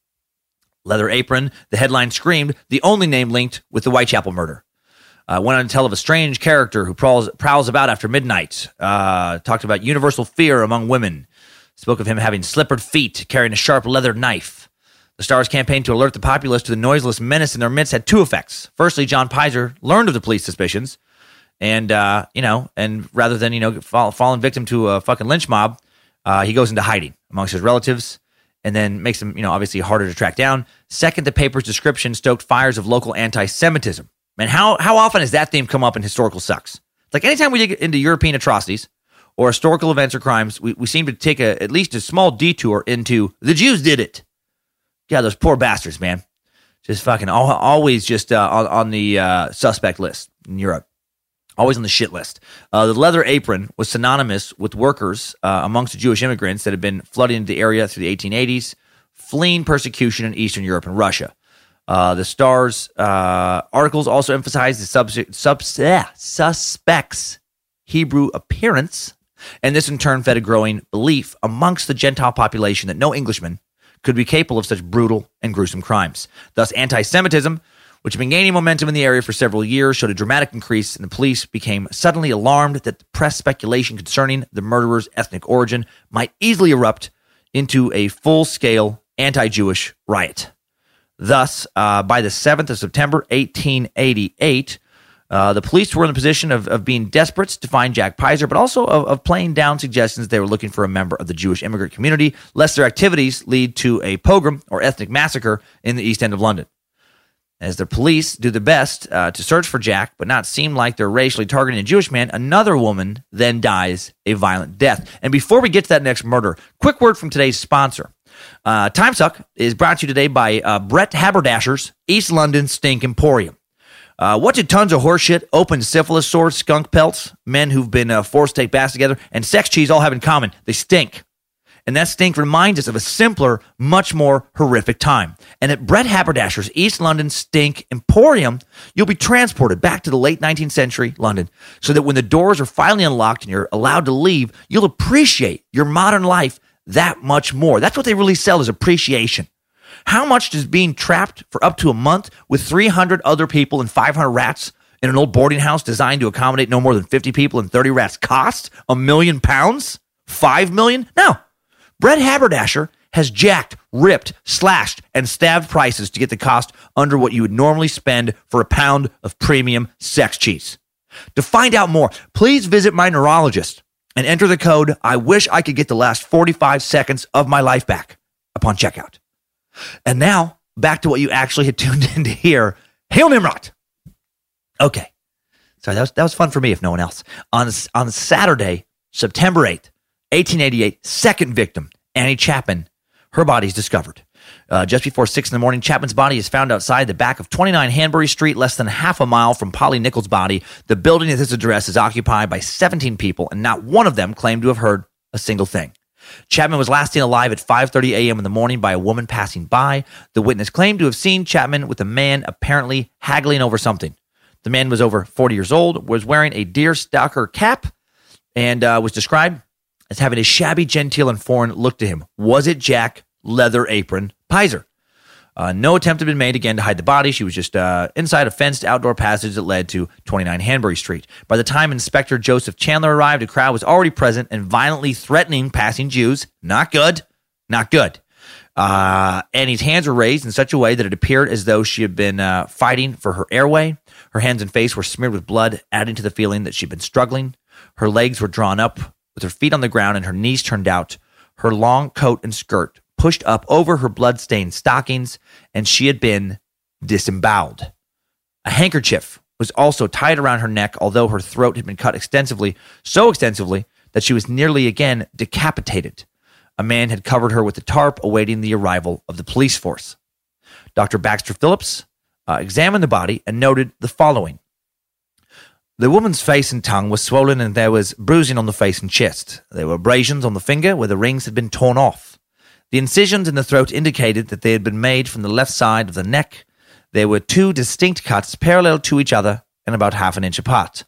Leather Apron, the headline screamed, the only name linked with the Whitechapel murder. Uh, went on to tell of a strange character who prowls, prowls about after midnight. Uh, talked about universal fear among women. Spoke of him having slippered feet, carrying a sharp leather knife. The Star's campaign to alert the populace to the noiseless menace in their midst had two effects. Firstly, John Pizer learned of the police suspicions, and uh, you know, and rather than you know fall, falling victim to a fucking lynch mob, uh, he goes into hiding amongst his relatives, and then makes them you know obviously harder to track down. Second, the paper's description stoked fires of local anti-Semitism. Man, how how often has that theme come up in historical sucks? Like anytime we get into European atrocities or historical events or crimes, we, we seem to take a, at least a small detour into the Jews did it. Yeah, those poor bastards, man. Just fucking always just uh, on, on the uh, suspect list in Europe always on the shit list. Uh, the leather apron was synonymous with workers uh, amongst the Jewish immigrants that had been flooding into the area through the 1880s, fleeing persecution in Eastern Europe and Russia. Uh, the Star's uh, articles also emphasized the sub- sub- suspects' Hebrew appearance, and this in turn fed a growing belief amongst the Gentile population that no Englishman could be capable of such brutal and gruesome crimes. Thus, anti Semitism which had been gaining momentum in the area for several years, showed a dramatic increase, and the police became suddenly alarmed that the press speculation concerning the murderer's ethnic origin might easily erupt into a full scale anti Jewish riot. Thus, uh, by the 7th of September, 1888, uh, the police were in the position of, of being desperate to find Jack Pizer, but also of, of playing down suggestions they were looking for a member of the Jewish immigrant community, lest their activities lead to a pogrom or ethnic massacre in the East End of London as the police do their best uh, to search for Jack, but not seem like they're racially targeting a Jewish man, another woman then dies a violent death. And before we get to that next murder, quick word from today's sponsor. Uh, Time Suck is brought to you today by uh, Brett Haberdasher's East London Stink Emporium. Uh, what did tons of horseshit, open syphilis sores, skunk pelts, men who've been uh, forced to take baths together, and sex cheese all have in common? They stink. And that stink reminds us of a simpler, much more horrific time. And at Brett Haberdasher's East London Stink Emporium, you'll be transported back to the late 19th century London so that when the doors are finally unlocked and you're allowed to leave, you'll appreciate your modern life that much more. That's what they really sell is appreciation. How much does being trapped for up to a month with 300 other people and 500 rats in an old boarding house designed to accommodate no more than 50 people and 30 rats cost? A million pounds? Five million? No. Brett Haberdasher has jacked, ripped, slashed, and stabbed prices to get the cost under what you would normally spend for a pound of premium sex cheese. To find out more, please visit my neurologist and enter the code I wish I could get the last 45 seconds of my life back upon checkout. And now, back to what you actually had tuned in to hear. Hail Nimrod! Okay. Sorry, that was, that was fun for me, if no one else. On, on Saturday, September 8th, 1888, second victim, Annie Chapman. Her body is discovered. Uh, just before 6 in the morning, Chapman's body is found outside the back of 29 Hanbury Street, less than half a mile from Polly Nichols' body. The building at this address is occupied by 17 people, and not one of them claimed to have heard a single thing. Chapman was last seen alive at 5:30 a.m. in the morning by a woman passing by. The witness claimed to have seen Chapman with a man apparently haggling over something. The man was over 40 years old, was wearing a deer stalker cap, and uh, was described as having a shabby, genteel, and foreign look to him. Was it Jack Leather Apron Pizer? Uh, no attempt had been made again to hide the body. She was just uh, inside a fenced outdoor passage that led to 29 Hanbury Street. By the time Inspector Joseph Chandler arrived, a crowd was already present and violently threatening passing Jews. Not good. Not good. Uh, Annie's hands were raised in such a way that it appeared as though she had been uh, fighting for her airway. Her hands and face were smeared with blood, adding to the feeling that she'd been struggling. Her legs were drawn up with her feet on the ground and her knees turned out, her long coat and skirt pushed up over her blood-stained stockings, and she had been disemboweled. A handkerchief was also tied around her neck, although her throat had been cut extensively, so extensively that she was nearly again decapitated. A man had covered her with a tarp, awaiting the arrival of the police force. Dr. Bagster Phillips uh, examined the body and noted the following the woman's face and tongue were swollen and there was bruising on the face and chest. There were abrasions on the finger where the rings had been torn off. The incisions in the throat indicated that they had been made from the left side of the neck. There were two distinct cuts parallel to each other and about half an inch apart.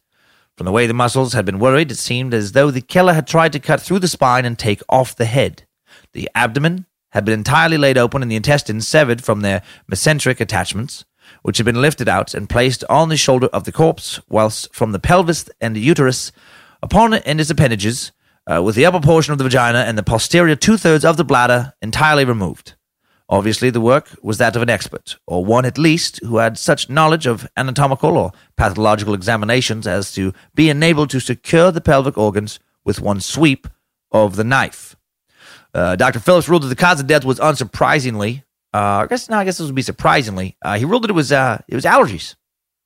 From the way the muscles had been worried, it seemed as though the killer had tried to cut through the spine and take off the head. The abdomen had been entirely laid open and the intestines severed from their mesenteric attachments. which had been lifted out and placed on the shoulder of the corpse, whilst from the pelvis and the uterus, upon it and its appendages, uh, with the upper portion of the vagina and the posterior two thirds of the bladder entirely removed. Obviously, the work was that of an expert, or one at least who had such knowledge of anatomical or pathological examinations as to be enabled to secure the pelvic organs with one sweep of the knife. Uh, Dr. Phillips ruled that the cause of death was unsurprisingly, uh, I guess no, I guess this would be surprisingly. Uh, he ruled that it was uh, it was allergies.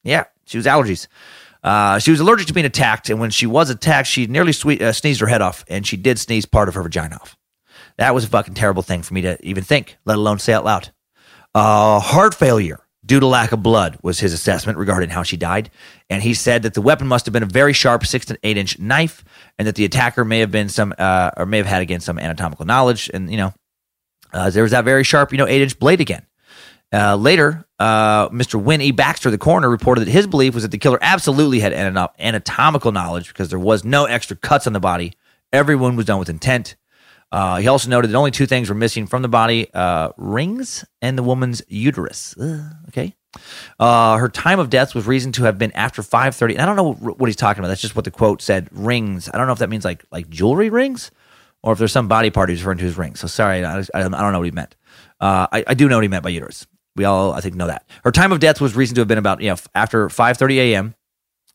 Yeah, she was allergies. Uh, she was allergic to being attacked, and when she was attacked, she nearly swe- uh, sneezed her head off, and she did sneeze part of her vagina off. That was a fucking terrible thing for me to even think, let alone say out loud. Uh, heart failure due to lack of blood was his assessment regarding how she died. And he said that the weapon must have been a very sharp six to eight inch knife, and that the attacker may have been some, uh, or may have had again some anatomical knowledge. And you know, uh, there was that very sharp, you know, eight inch blade again. Uh, later, uh, Mr. Wynne E. Baxter, the coroner, reported that his belief was that the killer absolutely had anatom- anatomical knowledge because there was no extra cuts on the body. Every wound was done with intent. Uh, he also noted that only two things were missing from the body uh, rings and the woman's uterus. Okay. Uh, her time of death was reasoned to have been after 5.30. And I don't know what he's talking about. That's just what the quote said, rings. I don't know if that means like like jewelry rings or if there's some body part he's referring to as rings. So sorry, I, I, don't know what he meant. Uh, I, I do know what he meant by uterus. We all, I think, know that. Her time of death was reasoned to have been about, you know, after 5.30 a.m.,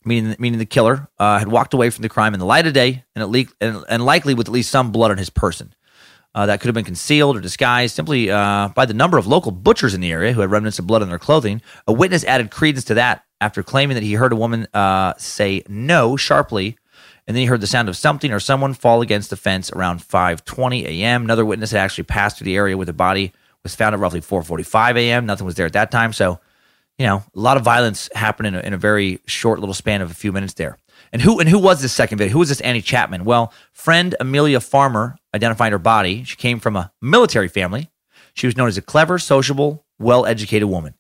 meaning, meaning the killer uh, had walked away from the crime in the light of day and, at least, and, and likely with at least some blood on his person. Uh, that could have been concealed or disguised simply uh, by the number of local butchers in the area who had remnants of blood on their clothing. A witness added credence to that after claiming that he heard a woman uh, say no sharply, and then he heard the sound of something or someone fall against the fence around 5:20 a.m. Another witness had actually passed through the area with a body was found at roughly 4:45 a.m. Nothing was there at that time, so you know a lot of violence happened in a, in a very short little span of a few minutes there. And who and who was this second victim? Who was this Annie Chapman? Well, friend Amelia Farmer identified her body. She came from a military family. She was known as a clever, sociable, well-educated woman.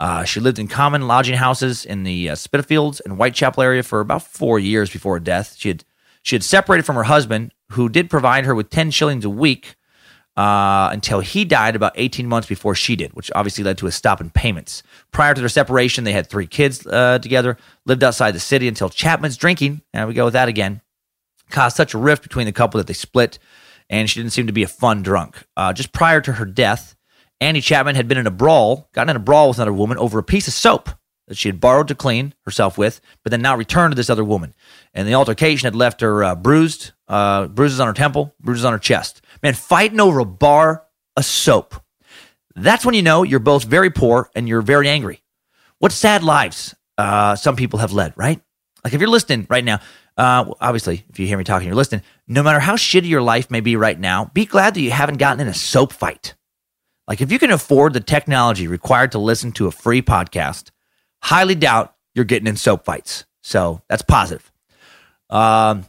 Uh, she lived in common lodging houses in the uh, Spitalfields and Whitechapel area for about four years before her death. She had she had separated from her husband, who did provide her with ten shillings a week uh, until he died about 18 months before she did, which obviously led to a stop in payments. Prior to their separation, they had three kids uh, together, lived outside the city until Chapman's drinking, and we go with that again, caused such a rift between the couple that they split, and she didn't seem to be a fun drunk. Uh, just prior to her death, Annie Chapman had been in a brawl, gotten in a brawl with another woman over a piece of soap that she had borrowed to clean herself with, but then now returned to this other woman. And the altercation had left her uh, bruised, uh, bruises on her temple, bruises on her chest. Man, fighting over a bar of soap. That's when you know you're both very poor and you're very angry. What sad lives uh, some people have led, right? Like if you're listening right now, uh, obviously, if you hear me talking, you're listening. No matter how shitty your life may be right now, be glad that you haven't gotten in a soap fight. Like if you can afford the technology required to listen to a free podcast, highly doubt you're getting in soap fights. So that's positive. Um,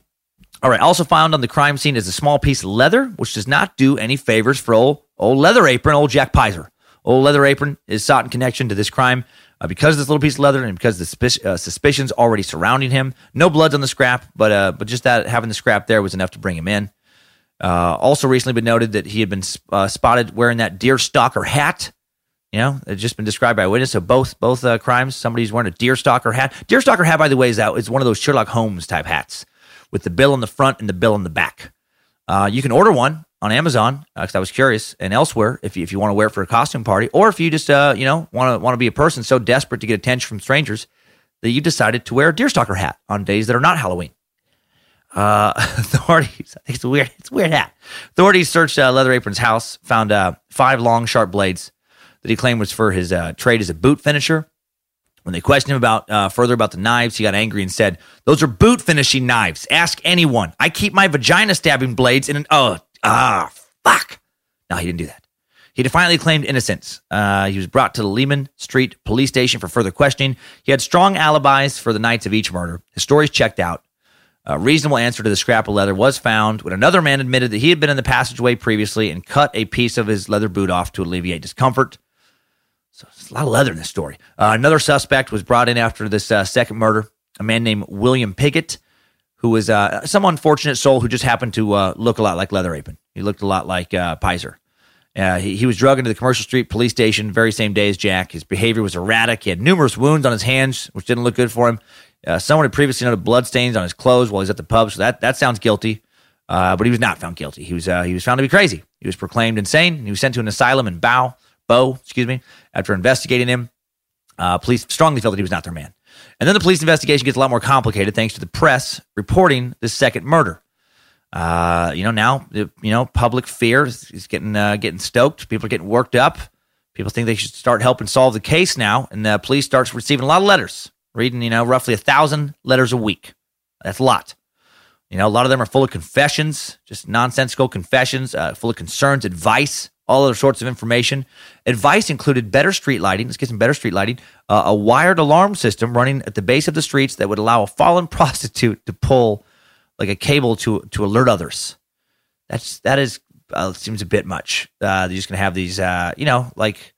all right. Also found on the crime scene is a small piece of leather, which does not do any favors for old, old leather apron, old Jack Pizer. Old leather apron is sought in connection to this crime uh, because of this little piece of leather and because the suspic- uh, suspicions already surrounding him. No bloods on the scrap, but uh, but just that having the scrap there was enough to bring him in. Uh, also, recently been noted that he had been uh, spotted wearing that deer stalker hat. You know, it's just been described by a witness. So both both uh, crimes, somebody's wearing a deer stalker hat. Deer stalker hat, by the way, is is one of those Sherlock Holmes type hats with the bill in the front and the bill in the back. Uh, you can order one on Amazon because uh, I was curious, and elsewhere if you, if you want to wear it for a costume party, or if you just uh, you know want to want to be a person so desperate to get attention from strangers that you decided to wear a deerstalker hat on days that are not Halloween. Uh, authorities, it's a weird, it's weird hat. Authorities searched uh, Leather Apron's house, found uh, five long, sharp blades that he claimed was for his uh, trade as a boot finisher. When they questioned him about uh, further about the knives, he got angry and said, "Those are boot finishing knives. Ask anyone. I keep my vagina stabbing blades in an oh ah fuck." No, he didn't do that. He defiantly claimed innocence. Uh, he was brought to the Leman Street police station for further questioning. He had strong alibis for the nights of each murder. His stories checked out. A reasonable answer to the scrap of leather was found when another man admitted that he had been in the passageway previously and cut a piece of his leather boot off to alleviate discomfort. So there's a lot of leather in this story. Uh, another suspect was brought in after this uh, second murder, a man named William Piggott, who was uh, some unfortunate soul who just happened to uh, look a lot like Leather Apron. He looked a lot like uh, Pizer. Uh, he, he was drugged into the Commercial Street police station very same day as Jack. His behavior was erratic. He had numerous wounds on his hands, which didn't look good for him. Someone had previously noted bloodstains on his clothes while he's at the pub, so that, that sounds guilty. But he was not found guilty. He was he was found to be crazy. He was proclaimed insane. He was sent to an asylum in Bow, Bow, excuse me. After investigating him, uh, police strongly felt that he was not their man. And then the police investigation gets a lot more complicated thanks to the press reporting this second murder. Uh, you know, now you know public fear is, is getting uh, getting stoked. People are getting worked up. People think they should start helping solve the case now, and the police starts receiving a lot of letters, reading you know roughly a thousand letters a week. That's a lot. You know, a lot of them are full of confessions, just nonsensical confessions, uh, full of concerns, advice, all other sorts of information. Advice included better street lighting. Let's get some better street lighting. Uh, a wired alarm system running at the base of the streets that would allow a fallen prostitute to pull like a cable to to alert others. That's that is uh, seems a bit much. Uh, they're just gonna have these, uh, you know, like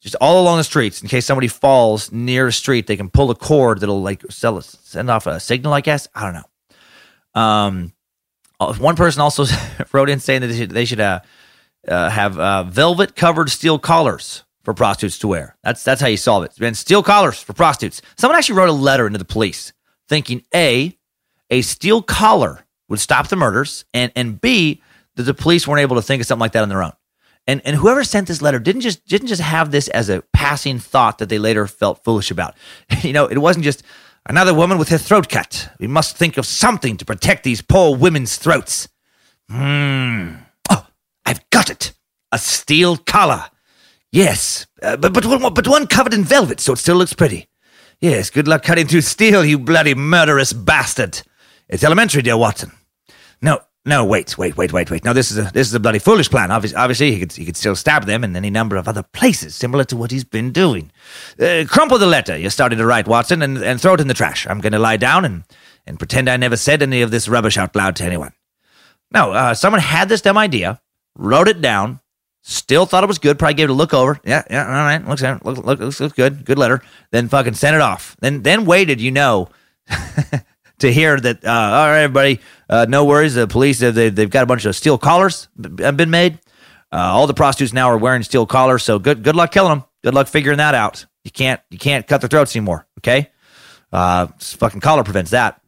just all along the streets in case somebody falls near a street, they can pull a cord that'll like sell, send off a signal. I guess I don't know. Um, uh, one person also wrote in saying that they should, they should uh, uh, have uh, velvet covered steel collars for prostitutes to wear. That's that's how you solve it. And steel collars for prostitutes. Someone actually wrote a letter into the police thinking a a steel collar would stop the murders, and and b that the police weren't able to think of something like that on their own. And and whoever sent this letter didn't just didn't just have this as a passing thought that they later felt foolish about. you know, it wasn't just Another woman with her throat cut. We must think of something to protect these poor women's throats. Hmm. I've got it. A steel collar. Yes, uh, but but one, but one covered in velvet, so it still looks pretty. Yes, good luck cutting through steel, you bloody murderous bastard. It's elementary, dear Watson. No, no, wait, wait, wait, wait, wait. No, this is a this is a bloody foolish plan. Obviously, obviously he could he could still stab them in any number of other places, similar to what he's been doing. Uh, crumple the letter you're starting to write, Watson, and, and throw it in the trash. I'm going to lie down and and pretend I never said any of this rubbish out loud to anyone. No, uh, someone had this dumb idea, wrote it down, still thought it was good, probably gave it a look over. Yeah, yeah, all right, looks look, look, looks, looks good, good letter. Then fucking sent it off. Then then waited, you know. to hear that, uh, all right, everybody, uh, no worries. The police, they, they've got a bunch of steel collars have been made. Uh, all the prostitutes now are wearing steel collars. So good, good luck killing them. Good luck figuring that out. You can't, you can't cut their throats anymore. Okay. Uh, fucking collar prevents that.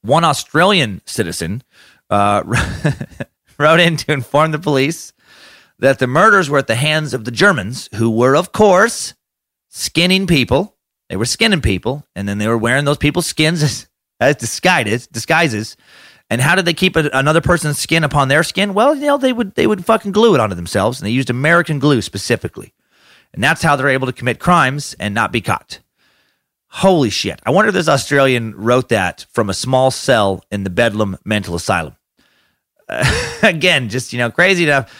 One Australian citizen, uh, wrote in to inform the police that the murders were at the hands of the Germans, who were, of course, skinning people. They were skinning people, and then they were wearing those people's skins as as disguises, disguises. And how did they keep a, another person's skin upon their skin? Well, you know, they would they would fucking glue it onto themselves, and they used American glue specifically. And that's how they're able to commit crimes and not be caught. Holy shit. I wonder if this Australian wrote that from a small cell in the Bedlam Mental Asylum. Again, just, you know, crazy enough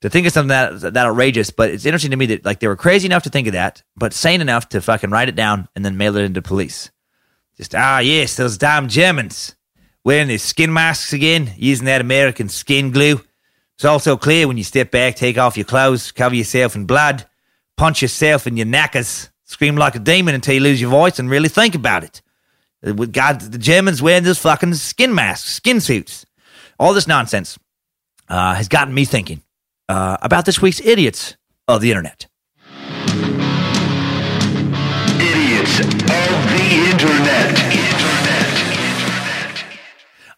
to think of something that, that outrageous, but it's interesting to me that, like, they were crazy enough to think of that, but sane enough to fucking write it down and then mail it into police. Just, ah, yes, those damn Germans wearing their skin masks again, using that American skin glue. It's also clear when you step back, take off your clothes, cover yourself in blood, punch yourself in your knackers, scream like a demon until you lose your voice and really think about it. God, the Germans wearing those fucking skin masks, skin suits. All this nonsense uh, has gotten me thinking uh, about this week's idiots of the internet. Idiots of the Internet.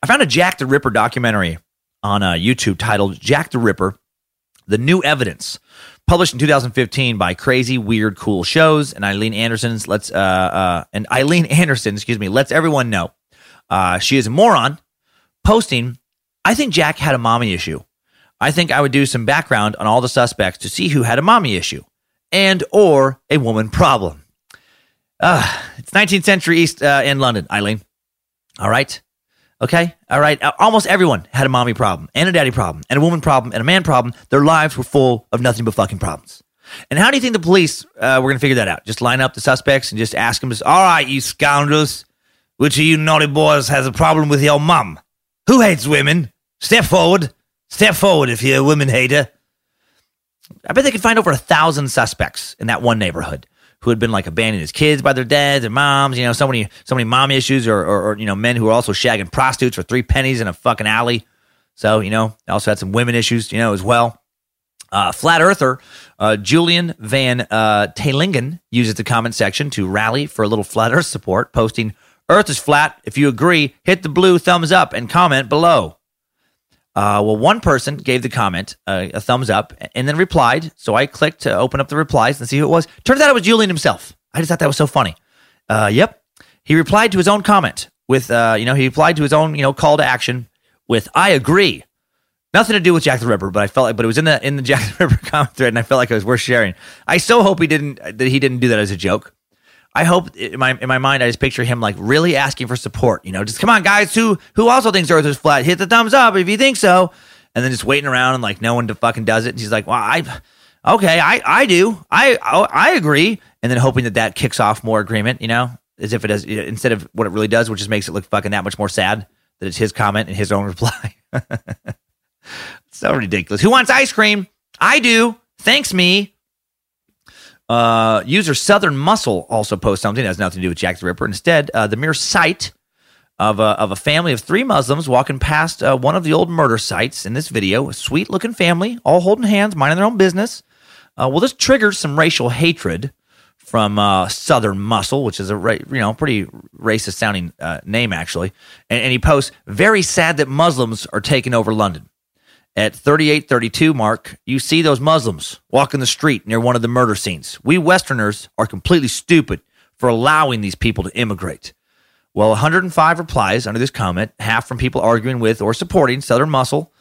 I found a Jack the Ripper documentary on uh, YouTube titled Jack the Ripper The New Evidence, published in 2015 by Crazy Weird Cool Shows and Eileen Anderson's let's uh, uh and Eileen Anderson, excuse me, lets everyone know. Uh, she is a moron posting I think Jack had a mommy issue. I think I would do some background on all the suspects to see who had a mommy issue and or a woman problem. Uh, it's 19th century East uh, in London, Eileen. All right. Okay. All right. Uh, Almost everyone had a mommy problem and a daddy problem and a woman problem and a man problem. Their lives were full of nothing but fucking problems. And how do you think the police uh, were going to figure that out? Just line up the suspects and just ask them, all right, you scoundrels, which of you naughty boys has a problem with your mum? Who hates women? Step forward. Step forward if you're a women hater. I bet they could find over a thousand suspects in that one neighborhood who had been like abandoning his kids by their dads and moms, you know, so many, so many mom issues or, or, or, you know, men who were also shagging prostitutes for three pennies in a fucking alley. So, you know, also had some women issues, you know, as well. Uh, Flat Earther uh, Julian Van uh, Tailingen uses the comment section to rally for a little Flat Earth support, posting, Earth is flat. If you agree, hit the blue thumbs up and comment below. Uh, well, one person gave the comment uh, a thumbs up and then replied. So I clicked to open up the replies and see who it was. Turns out it was Julian himself. I just thought that was so funny. Uh, yep. He replied to his own comment with, uh, you know, he replied to his own, you know, call to action with, I agree. Nothing to do with Jack the Ripper, but I felt like, but it was in the in the Jack the Ripper comment thread, and I felt like it was worth sharing. I so hope he didn't that he didn't do that as a joke. I hope in my in my mind I just picture him like really asking for support. You know, just come on, guys, who who also thinks Earth is flat, hit the thumbs up if you think so, and then just waiting around and like no one to fucking does it. And he's like, well, I okay, I I do, I oh, I agree, and then hoping that that kicks off more agreement. You know, as if it does instead of what it really does, which just makes it look fucking that much more sad that it's his comment and his own reply. so ridiculous. Who wants ice cream? I do. Thanks, me. Uh, user Southern Muscle also posts something that has nothing to do with Jack the Ripper. Instead, uh, the mere sight of a, of a family of three Muslims walking past uh, one of the old murder sites in this video, a sweet looking family, all holding hands, minding their own business. Uh, well, this triggers some racial hatred from uh, Southern Muscle, which is a ra- you know pretty racist sounding uh, name actually. And, and he posts, "Very sad that Muslims are taking over London." At 3832 mark, you see those Muslims walking the street near one of the murder scenes. We Westerners are completely stupid for allowing these people to immigrate. Well, 105 replies under this comment, half from people arguing with or supporting Southern Muscle,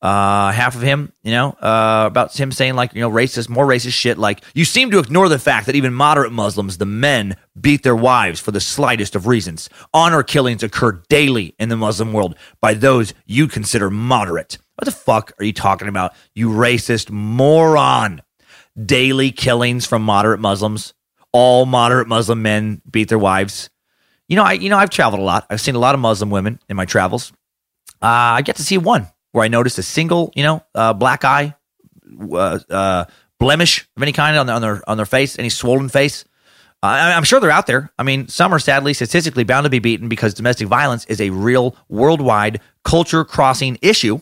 uh, half of him, you know, uh, about him saying like, you know, racist, more racist shit. Like, you seem to ignore the fact that even moderate Muslims, the men, beat their wives for the slightest of reasons. Honor killings occur daily in the Muslim world by those you consider moderate. What the fuck are you talking about, you racist moron? Daily killings from moderate Muslims. All moderate Muslim men beat their wives. You know, I you know I've traveled a lot. I've seen a lot of Muslim women in my travels. Uh, I get to see one where I noticed a single, you know, uh, black eye, uh, uh, blemish of any kind on, on their on their face, any swollen face. I, I'm sure they're out there. I mean, some are sadly statistically bound to be beaten because domestic violence is a real worldwide culture crossing issue.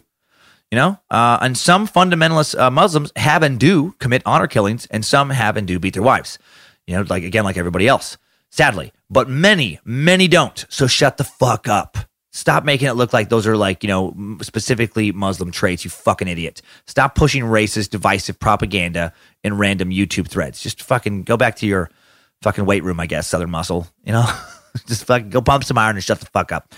You know, uh, and some fundamentalist uh, Muslims have and do commit honor killings, and some have and do beat their wives. You know, like again, like everybody else, sadly. But many, many don't. So shut the fuck up. Stop making it look like those are like, you know, specifically Muslim traits, you fucking idiot. Stop pushing racist, divisive propaganda in random YouTube threads. Just fucking go back to your fucking weight room, I guess, Southern Muscle. You know, just fucking go pump some iron and shut the fuck up.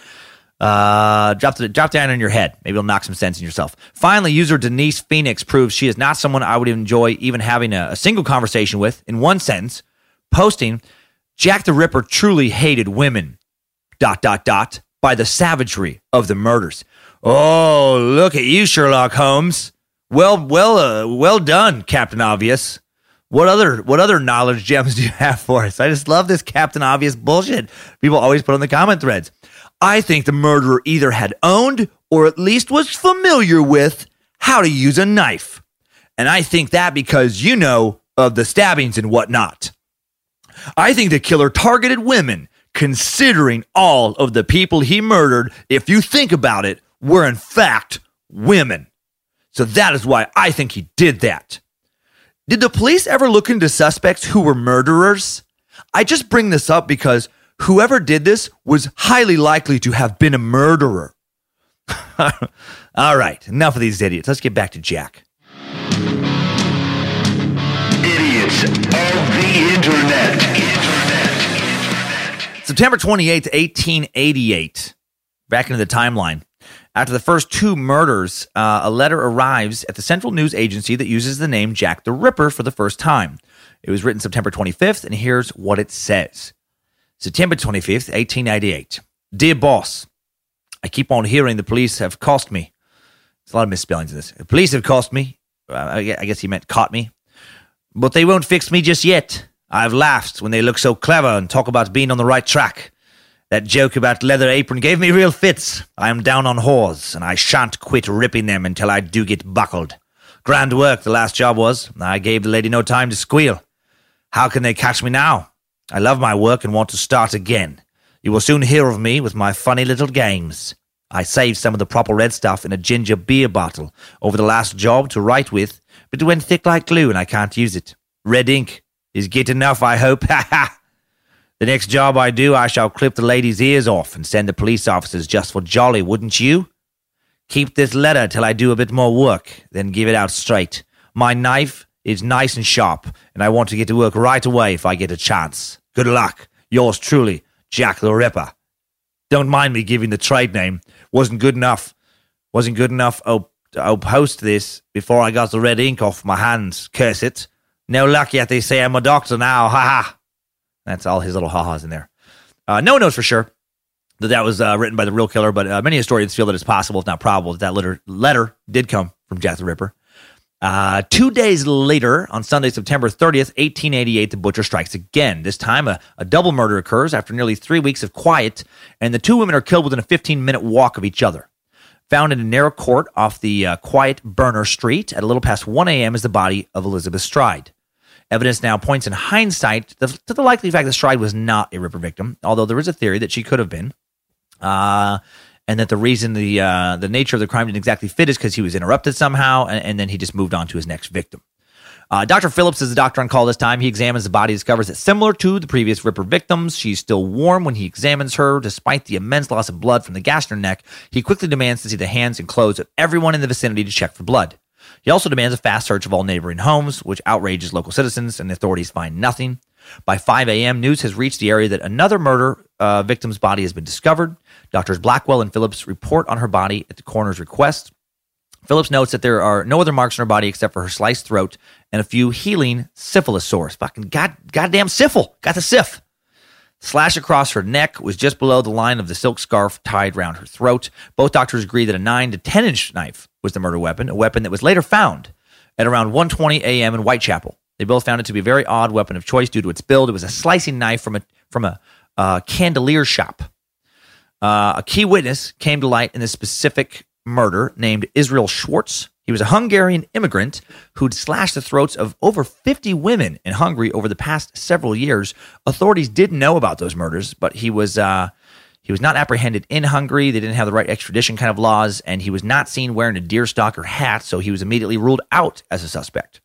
Uh, drop the drop iron on your head. Maybe it'll knock some sense in yourself. Finally, user Denise Phoenix proves she is not someone I would enjoy even having a, a single conversation with. In one sentence, posting, Jack the Ripper truly hated women. Dot dot dot by the savagery of the murders. Oh, look at you, Sherlock Holmes. Well, well, uh, well done, Captain Obvious. What other what other knowledge gems do you have for us? I just love this Captain Obvious bullshit people always put on the comment threads. I think the murderer either had owned or at least was familiar with how to use a knife. And I think that because you know of the stabbings and whatnot. I think the killer targeted women, considering all of the people he murdered, if you think about it, were in fact women. So that is why I think he did that. Did the police ever look into suspects who were murderers? I just bring this up because whoever did this was highly likely to have been a murderer. All right, enough of these idiots. Let's get back to Jack. Idiots of the Internet. September 28th, 1888, back into the timeline. After the first two murders, uh, a letter arrives at the Central News Agency that uses the name Jack the Ripper for the first time. It was written September 25th, and here's what it says September 25th, 1888. Dear boss, I keep on hearing the police have cost me. There's a lot of misspellings in this. The police have cost me. I guess he meant caught me. But they won't fix me just yet. I've laughed when they look so clever and talk about being on the right track. That joke about leather apron gave me real fits. I am down on whores, and I shan't quit ripping them until I do get buckled. Grand work the last job was. I gave the lady no time to squeal. How can they catch me now? I love my work and want to start again. You will soon hear of me with my funny little games. I saved some of the proper red stuff in a ginger beer bottle over the last job to write with, but it went thick like glue and I can't use it. Red ink is good enough, I hope. Ha ha! The next job I do, I shall clip the lady's ears off and send the police officers just for jolly, wouldn't you? Keep this letter till I do a bit more work, then give it out straight. My knife is nice and sharp, and I want to get to work right away if I get a chance. Good luck. Yours truly, Jack the Ripper. Don't mind me giving the trade name. Wasn't good enough. Wasn't good enough. I'll, I'll post this before I got the red ink off my hands. Curse it. No luck yet, they say I'm a doctor now. Ha ha. That's all his little ha-has in there. Uh, no one knows for sure that that was uh, written by the real killer, but uh, many historians feel that it's possible, if not probable, that that letter, letter did come from Jack the Ripper. Uh, two days later, on Sunday, September 30th, 1888, the butcher strikes again. This time, a, a double murder occurs after nearly three weeks of quiet, and the two women are killed within a 15 minute walk of each other. Found in a narrow court off the uh, quiet Berner Street at a little past 1 a.m. is the body of Elizabeth Stride. Evidence now points in hindsight to the, to the likely fact that Stride was not a Ripper victim, although there is a theory that she could have been. Uh, and that the reason the uh, the nature of the crime didn't exactly fit is because he was interrupted somehow, and, and, then he just moved on to his next victim. Uh, Dr. Phillips is the doctor on call this time. He examines the body, discovers that similar to the previous Ripper victims, she's still warm when he examines her. Despite the immense loss of blood from the gash in her neck, he quickly demands to see the hands and clothes of everyone in the vicinity to check for blood. He also demands a fast search of all neighboring homes, which outrages local citizens, and the authorities find nothing. By 5 a.m., news has reached the area that another murder uh, victim's body has been discovered. Doctors Blackwell and Phillips report on her body at the coroner's request. Phillips notes that there are no other marks on her body except for her sliced throat and a few healing syphilis sores. Fucking god, goddamn syphil. Got the syph. Slash across her neck was just below the line of the silk scarf tied around her throat. Both doctors agree that a 9 to 10 inch knife was the murder weapon, a weapon that was later found at around 1:20 a.m. in Whitechapel. They both found it to be a very odd weapon of choice due to its build. It was a slicing knife from a from a uh, chandelier shop. Uh, a key witness came to light in this specific murder named Israel Schwartz. He was a Hungarian immigrant who'd slashed the throats of over 50 women in Hungary over the past several years. Authorities didn't know about those murders, but he was uh, he was not apprehended in Hungary. They didn't have the right extradition kind of laws, and he was not seen wearing a deerstalker hat, so he was immediately ruled out as a suspect.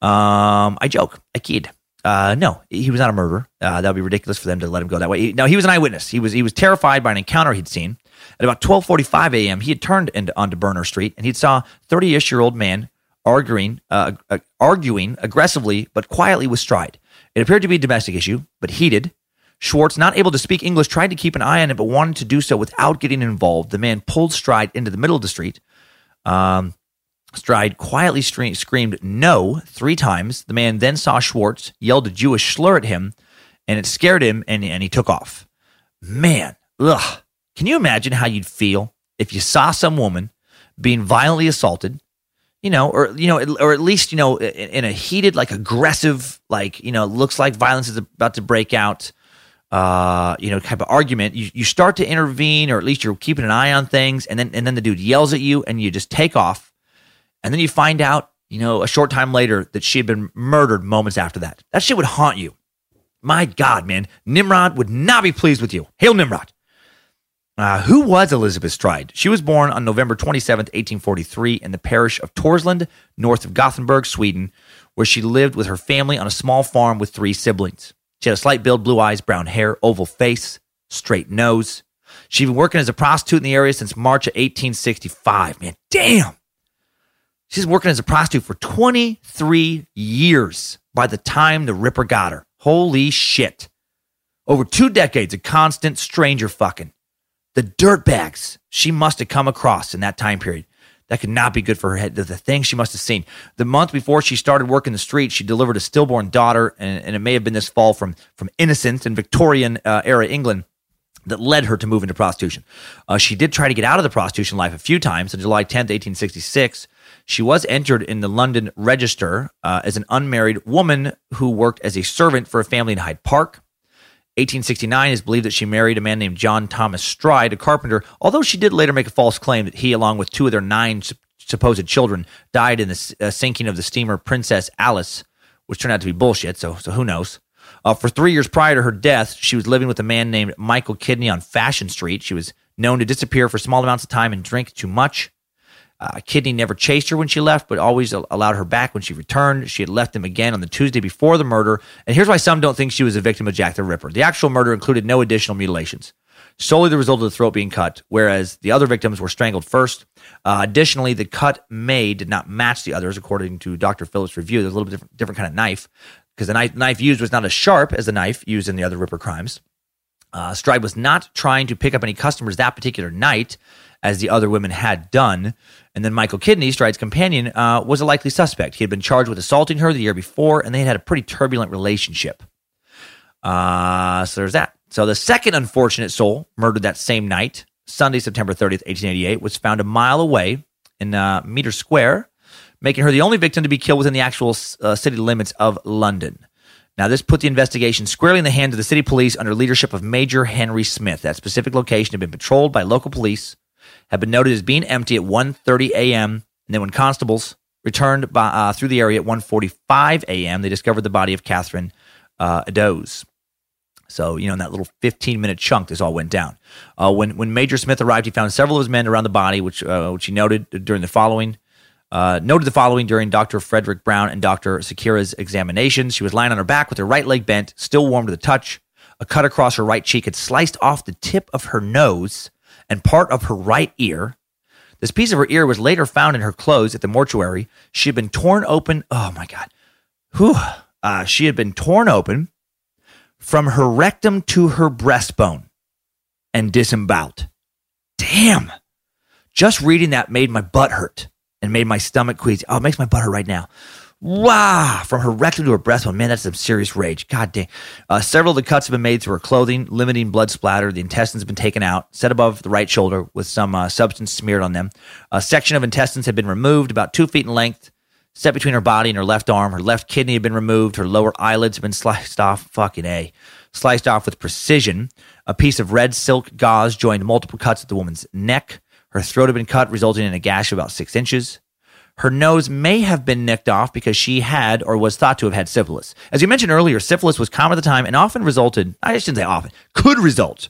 Um, I joke, I kid. Uh, no, he was not a murderer. Uh, that would be ridiculous for them to let him go that way. No, he was an eyewitness. He was he was terrified by an encounter he'd seen. At about 12:45 a.m., he had turned into, onto Berner Street and he saw 30-ish year old man arguing uh, uh, arguing aggressively but quietly with Stride. It appeared to be a domestic issue, but heated. Schwartz, not able to speak English, tried to keep an eye on it, but wanted to do so without getting involved. The man pulled Stride into the middle of the street. Um, Stride quietly screamed no three times. The man then saw Schwartz, yelled a Jewish slur at him, and it scared him, and, and he took off. Man, ugh. Can you imagine how you'd feel if you saw some woman being violently assaulted, you know, or you know, or at least you know, in a heated, like aggressive, like you know, looks like violence is about to break out, uh, you know, type of argument. You you start to intervene, or at least you're keeping an eye on things, and then and then the dude yells at you, and you just take off and then you find out, you know, a short time later that she had been murdered moments after that. That shit would haunt you. My God, man. Nimrod would not be pleased with you. Hail Nimrod. Uh, who was Elizabeth Stride? She was born on November 27, 1843, in the parish of Torsland, north of Gothenburg, Sweden, where she lived with her family on a small farm with three siblings. She had a slight build, blue eyes, brown hair, oval face, straight nose. She'd been working as a prostitute in the area since March of 1865. Man, damn. She's working as a prostitute for 23 years by the time the Ripper got her. Holy shit. Over two decades of constant stranger fucking. The dirtbags she must have come across in that time period. That could not be good for her head. The, things she must have seen. The month before she started working the street, she delivered a stillborn daughter, and, and it may have been this fall from, from innocent and Victorian uh, era England that led her to move into prostitution. Uh, she did try to get out of the prostitution life a few times. On July 10th, 1866, she was entered in the London Register uh, as an unmarried woman who worked as a servant for a family in Hyde Park. 1869 is believed that she married a man named John Thomas Stride, a carpenter, although she did later make a false claim that he, along with two of their nine supposed children, died in the uh, sinking of the steamer Princess Alice, which turned out to be bullshit, so, so who knows. Uh, for three years prior to her death, she was living with a man named Michael Kidney on Fashion Street. She was known to disappear for small amounts of time and drink too much. Uh, Kidney never chased her when she left, but always allowed her back when she returned. She had left him again on the Tuesday before the murder. And here's why some don't think she was a victim of Jack the Ripper. The actual murder included no additional mutilations, solely the result of the throat being cut, whereas the other victims were strangled first. Uh, additionally, the cut made did not match the others, according to Dr. Phillips' review. There's a little bit different, different kind of knife because the knife, knife used was not as sharp as the knife used in the other Ripper crimes. Uh, Stride was not trying to pick up any customers that particular night, as the other women had done. And then Michael Kidney, Stride's companion, uh, was a likely suspect. He had been charged with assaulting her the year before, and they had had a pretty turbulent relationship. Uh, so there's that. So the second unfortunate soul murdered that same night, Sunday, September 30th, 1888, was found a mile away in uh, Mitre Square, making her the only victim to be killed within the actual uh, city limits of London. Now, this put the investigation squarely in the hands of the city police under leadership of Major Henry Smith. That specific location had been patrolled by local police, had been noted as being empty at 1.30 a.m., and then when constables returned by, uh, through the area at 1.45 a.m., they discovered the body of Catherine uh, Eddowes. So, you know, in that little 15 minute chunk, this all went down. Uh, when, when Major Smith arrived, he found several of his men around the body, which, uh, which he noted during the following uh, noted the following during Dr. Frederick Brown and Dr. Sequeira's examinations. She was lying on her back with her right leg bent, still warm to the touch. A cut across her right cheek had sliced off the tip of her nose and part of her right ear. This piece of her ear was later found in her clothes at the mortuary. She had been torn open. Oh my God. Whew. Uh, she had been torn open from her rectum to her breastbone and disemboweled. Damn. Just reading that made my butt hurt and made my stomach queasy. Oh, it makes my butt hurt right now. Wow, from her rectum to her breastbone. Man, that's some serious rage. God dang. Uh, several of the cuts have been made to her clothing, limiting blood splatter. The intestines have been taken out, set above the right shoulder with some uh, substance smeared on them. A section of intestines had been removed, about two feet in length, set between her body and her left arm. Her left kidney had been removed. Her lower eyelids have been sliced off. Fucking A. Sliced off with precision. A piece of red silk gauze joined multiple cuts at the woman's neck. Her throat had been cut, resulting in a gash of about six inches. Her nose may have been nicked off because she had or was thought to have had syphilis. As you mentioned earlier, syphilis was common at the time and often resulted, I shouldn't say often, could result,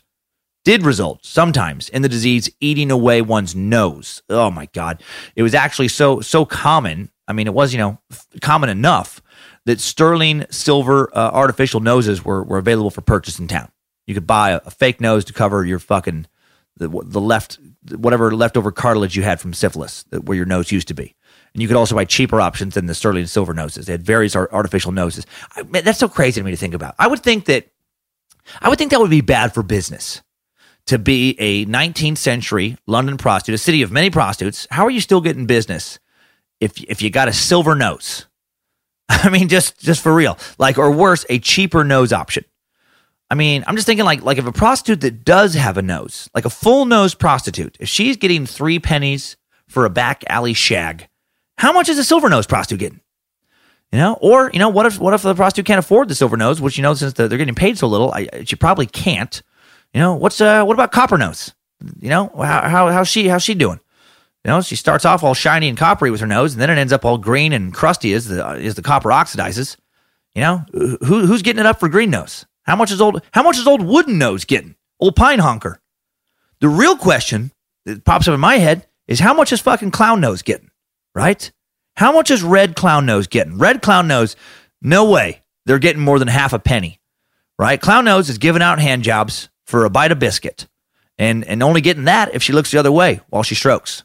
did result sometimes in the disease eating away one's nose. Oh my God. It was actually so, so common. I mean, it was, you know, common enough that sterling silver uh, artificial noses were, were available for purchase in town. You could buy a, a fake nose to cover your fucking the, the left whatever leftover cartilage you had from syphilis, where your nose used to be. And you could also buy cheaper options than the sterling silver noses. They had various artificial noses. I, man, that's so crazy to me to think about. I would think that I would think that would be bad for business to be a 19th century London prostitute, a city of many prostitutes. How are you still getting business if if you got a silver nose? I mean, just just for real, like or worse, a cheaper nose option. I mean, I'm just thinking like like if a prostitute that does have a nose, like a full nose prostitute, if she's getting three pennies for a back alley shag, how much is a silver nose prostitute getting? You know, or you know, what if what if the prostitute can't afford the silver nose, which you know since they're getting paid so little, I, she probably can't. You know, what's uh what about copper nose? You know, how how how's she how's she doing? You know, she starts off all shiny and coppery with her nose, and then it ends up all green and crusty as the as the copper oxidizes. You know, who who's getting it up for green nose? How much is old? How much is old wooden nose getting? Old pine honker. The real question that pops up in my head is how much is fucking clown nose getting? Right? How much is red clown nose getting? Red clown nose, no way. They're getting more than half a penny. Right? Clown nose is giving out hand jobs for a bite of biscuit, and and only getting that if she looks the other way while she strokes.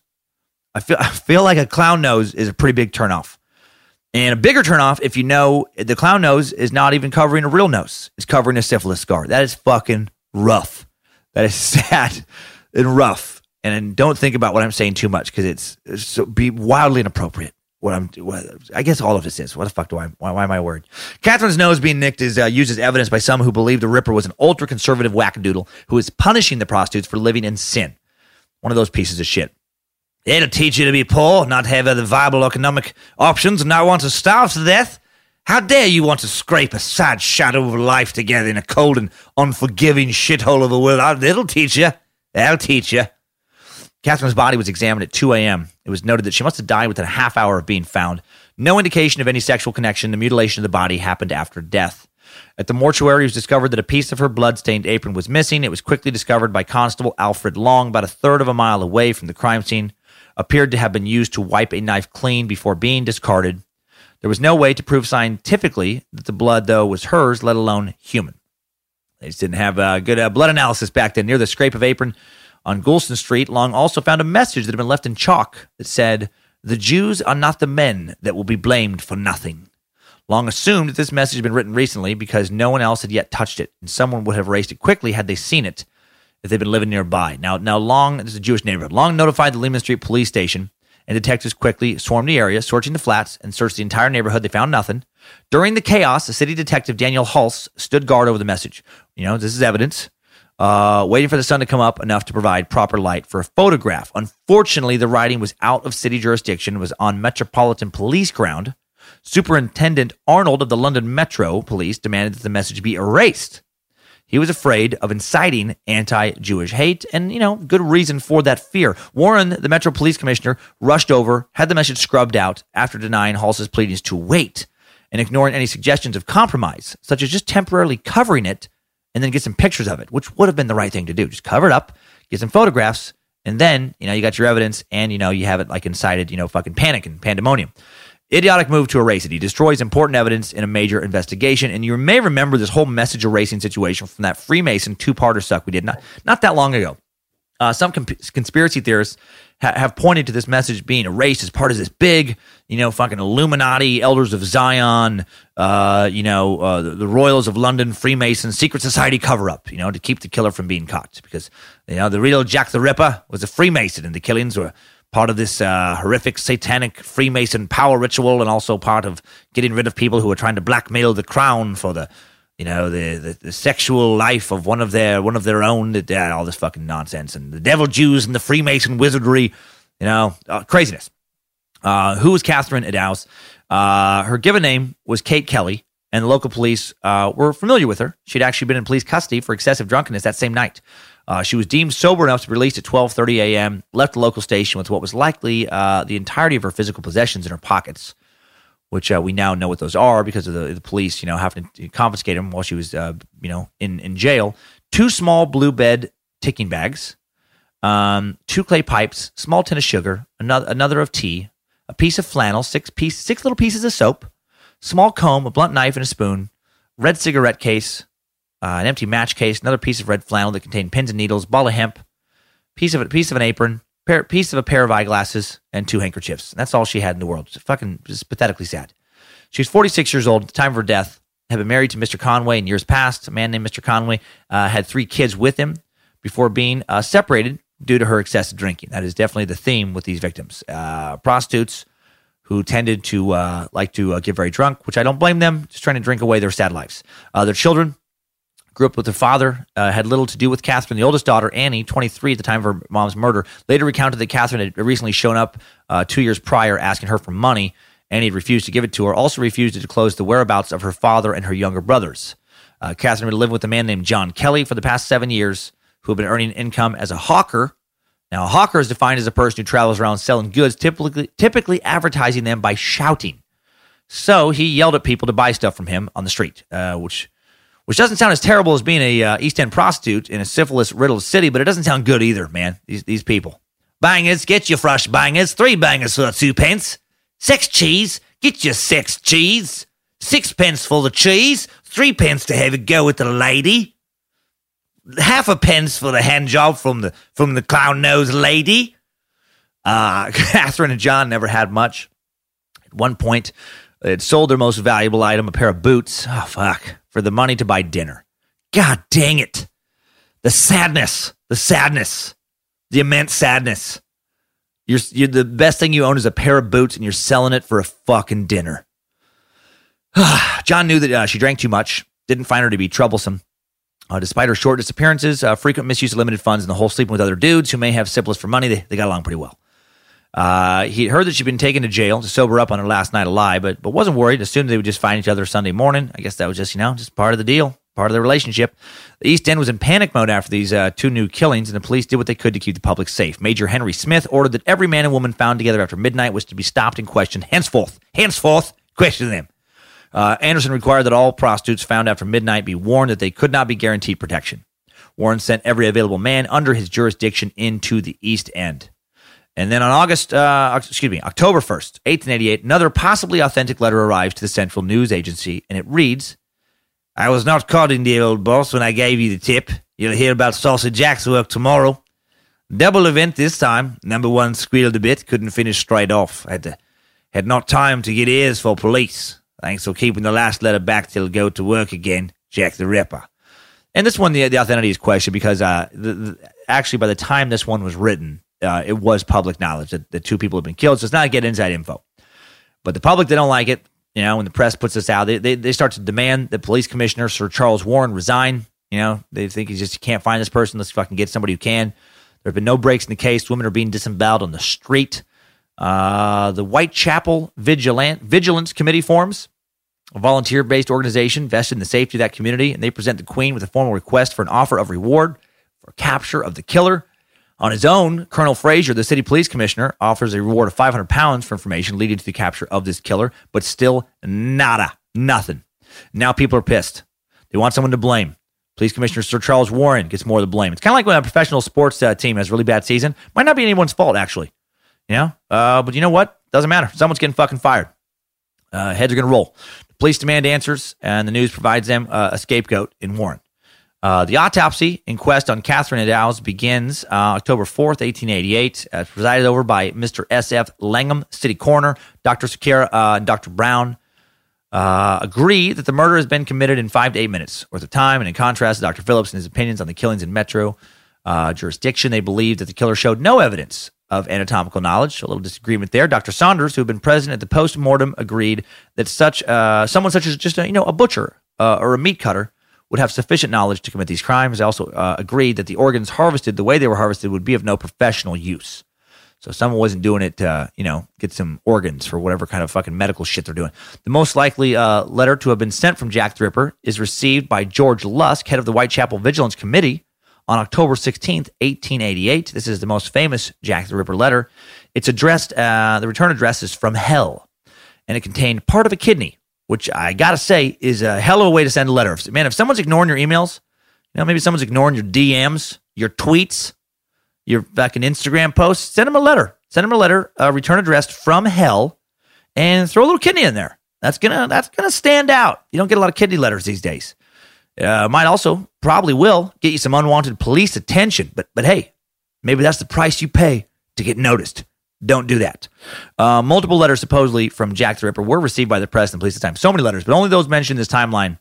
I feel I feel like a clown nose is a pretty big turnoff. And a bigger turnoff if you know the clown nose is not even covering a real nose, it's covering a syphilis scar. That is fucking rough. That is sad and rough. And don't think about what I'm saying too much because it's, it's so be wildly inappropriate. What I'm, what, I guess all of this is. What the fuck do I? Why, why am I worried? Catherine's nose being nicked is uh, used as evidence by some who believe the Ripper was an ultra conservative wackadoodle who is punishing the prostitutes for living in sin. One of those pieces of shit. It'll teach you to be poor, not have other viable economic options, and not want to starve to death. How dare you want to scrape a sad shadow of life together in a cold and unforgiving shithole of a world? It'll teach you. That'll teach you. Catherine's body was examined at 2 a.m. It was noted that she must have died within a half hour of being found. No indication of any sexual connection. The mutilation of the body happened after death. At the mortuary, it was discovered that a piece of her blood-stained apron was missing. It was quickly discovered by Constable Alfred Long, about a third of a mile away from the crime scene. Appeared to have been used to wipe a knife clean before being discarded. There was no way to prove scientifically that the blood, though, was hers, let alone human. They just didn't have uh, good uh, blood analysis back then. Near the scrape of apron on Goulston Street, Long also found a message that had been left in chalk that said, The Jews are not the men that will be blamed for nothing. Long assumed that this message had been written recently because no one else had yet touched it, and someone would have erased it quickly had they seen it if they'd been living nearby. Now, now Long, this is a Jewish neighborhood. Long notified the Leman Street Police Station, and detectives quickly swarmed the area, searching the flats and searched the entire neighborhood. They found nothing. During the chaos, the city detective Daniel Hulse stood guard over the message. You know, this is evidence. Uh, waiting for the sun to come up enough to provide proper light for a photograph. Unfortunately, the writing was out of city jurisdiction, was on Metropolitan Police ground. Superintendent Arnold of the London Metro Police demanded that the message be erased. He was afraid of inciting anti Jewish hate, and, you know, good reason for that fear. Warren, the Metro Police Commissioner, rushed over, had the message scrubbed out after denying Hulse's pleadings to wait and ignoring any suggestions of compromise, such as just temporarily covering it and then get some pictures of it, which would have been the right thing to do. Just cover it up, get some photographs, and then, you know, you got your evidence and, you know, you have it like incited, you know, fucking panic and pandemonium. Idiotic move to erase it. He destroys important evidence in a major investigation. And you may remember this whole message erasing situation from that Freemason two parter suck we did not, not that long ago. Uh, some comp- conspiracy theorists ha- have pointed to this message being erased as part of this big, you know, fucking Illuminati, Elders of Zion, uh, you know, uh, the, the Royals of London, Freemason, secret society cover up, you know, to keep the killer from being caught. Because, you know, the real Jack the Ripper was a Freemason and the killings were part of this uh, horrific satanic Freemason power ritual, and also part of getting rid of people who were trying to blackmail the crown for the, you know, the, the, the sexual life of one of their one of their own. Uh, all this fucking nonsense, and the devil Jews and the Freemason wizardry, you know, uh, craziness. Uh, who was Catherine Eddowes? Uh, her given name was Kate Kelly, and the local police uh, were familiar with her. She'd actually been in police custody for excessive drunkenness that same night. Uh, she was deemed sober enough to be released at 12:30 a.m. Left the local station with what was likely the entirety of her physical possessions in her pockets, which uh, we now know what those are because of the, the police, you know, having to confiscate them while she was, uh, you know, in in jail. Two small blue bed ticking bags, um, two clay pipes, small tin of sugar, another another of tea, a piece of flannel, six piece, six little pieces of soap, small comb, a blunt knife, and a spoon, red cigarette case, uh, an empty match case, another piece of red flannel that contained pins and needles, ball of hemp, piece of a piece of an apron, pair, piece of a pair of eyeglasses, and two handkerchiefs. And that's all she had in the world. Just fucking just pathetically sad. She was 46 years old at the time of her death. Had been married to Mr. Conway in years past. A man named Mr. Conway uh, had three kids with him before being uh, separated due to her excessive drinking. That is definitely the theme with these victims. Uh, prostitutes who tended to uh, like to uh, get very drunk, which I don't blame them, just trying to drink away their sad lives. Uh, their children grew up with her father, uh, had little to do with Catherine. The oldest daughter, Annie, 23 at the time of her mom's murder, later recounted that Catherine had recently shown up uh, two years prior asking her for money. Annie had refused to give it to her, also refused to disclose the whereabouts of her father and her younger brothers. Uh, Catherine had lived with a man named John Kelly for the past seven years, who had been earning income as a hawker. Now, a hawker is defined as a person who travels around selling goods, typically, typically advertising them by shouting. So he yelled at people to buy stuff from him on the street, uh, which which doesn't sound as terrible as being a uh, East End prostitute in a syphilis riddled city, but it doesn't sound good either, man. These these people. Bangers, get your fresh bangers. Three bangers for two pence. Six cheese, get your six cheese. Sixpence for the cheese. Three pence to have a go with the lady. Half a pence for the hand job from the from the clown nose lady. Uh, Catherine and John never had much. At one point, had sold their most valuable item, a pair of boots. Oh fuck for the money to buy dinner. God dang it. The sadness, the sadness, the immense sadness. You're, you're the best thing you own is a pair of boots and you're selling it for a fucking dinner. John knew that uh, she drank too much, didn't find her to be troublesome. Uh, despite her short disappearances, uh, frequent misuse of limited funds, and the whole sleeping with other dudes who may have syphilis for money, they, they got along pretty well. Uh, he heard that she'd been taken to jail to sober up on her last night alive, but but wasn't worried. Assumed they would just find each other Sunday morning. I guess that was just you know just part of the deal, part of the relationship. The East End was in panic mode after these uh, two new killings, and the police did what they could to keep the public safe. Major Henry Smith ordered that every man and woman found together after midnight was to be stopped and questioned. Henceforth, henceforth, question them. Uh, Anderson required that all prostitutes found after midnight be warned that they could not be guaranteed protection. Warren sent every available man under his jurisdiction into the East End. And then on August, uh, excuse me, October 1st, 1888, another possibly authentic letter arrives to the Central News Agency, and it reads I was not courting the old boss when I gave you the tip. You'll hear about Saucy Jack's work tomorrow. Double event this time. Number one squealed a bit, couldn't finish straight off. Had to, had not time to get ears for police. Thanks for keeping the last letter back till go to work again, Jack the Ripper. And this one, the, the authenticity is questioned because uh, the, the, actually by the time this one was written, uh, it was public knowledge that the two people had been killed. So it's not get inside info. But the public, they don't like it. You know, when the press puts this out, they, they, they start to demand that police commissioner Sir Charles Warren resign. You know, they think he just can't find this person. Let's fucking get somebody who can. There have been no breaks in the case. Women are being disemboweled on the street. Uh, the Whitechapel Vigilant, Vigilance Committee forms a volunteer based organization vested in the safety of that community, and they present the Queen with a formal request for an offer of reward for capture of the killer. On his own, Colonel Fraser, the city police commissioner, offers a reward of 500 pounds for information leading to the capture of this killer, but still nada, nothing. Now people are pissed. They want someone to blame. Police Commissioner Sir Charles Warren gets more of the blame. It's kind of like when a professional sports uh, team has a really bad season. Might not be anyone's fault, actually. Know? Uh, but you know what? Doesn't matter. Someone's getting fucking fired. Uh, heads are going to roll. The police demand answers, and the news provides them uh, a scapegoat in Warren. Uh, the autopsy inquest on Catherine Eddowes begins uh, October 4th, 1888, uh, presided over by Mr. S.F. Langham, city coroner. Dr. Sequeira uh, and Dr. Brown uh, agree that the murder has been committed in five to eight minutes worth of time. And in contrast Dr. Phillips and his opinions on the killings in Metro uh, jurisdiction, they believe that the killer showed no evidence of anatomical knowledge. A little disagreement there. Dr. Saunders, who had been present at the post mortem, agreed that such someone such as just a, you know a butcher or a meat cutter would have sufficient knowledge to commit these crimes. They also uh, agreed that the organs harvested the way they were harvested would be of no professional use. So someone wasn't doing it to, you know, get some organs for whatever kind of fucking medical shit they're doing. The most likely uh, letter to have been sent from Jack the Ripper is received by George Lusk, head of the Whitechapel Vigilance Committee, on October 16th, 1888. This is the most famous Jack the Ripper letter. It's addressed, uh, the return address is from hell, and it contained part of a kidney, which I gotta say is a hell of a way to send a letter. Man, if someone's ignoring your emails, you know, maybe someone's ignoring your DMs, your tweets, your fucking Instagram posts, send them a letter. Send them a letter, uh, return addressed from hell, and throw a little kidney in there. That's gonna that's gonna stand out. You don't get a lot of kidney letters these days. Uh, might also probably will get you some unwanted police attention, but but hey, maybe that's the price you pay to get noticed. Don't do that. Uh, multiple letters supposedly from Jack the Ripper were received by the press and police at the time. So many letters, but only those mentioned this timeline,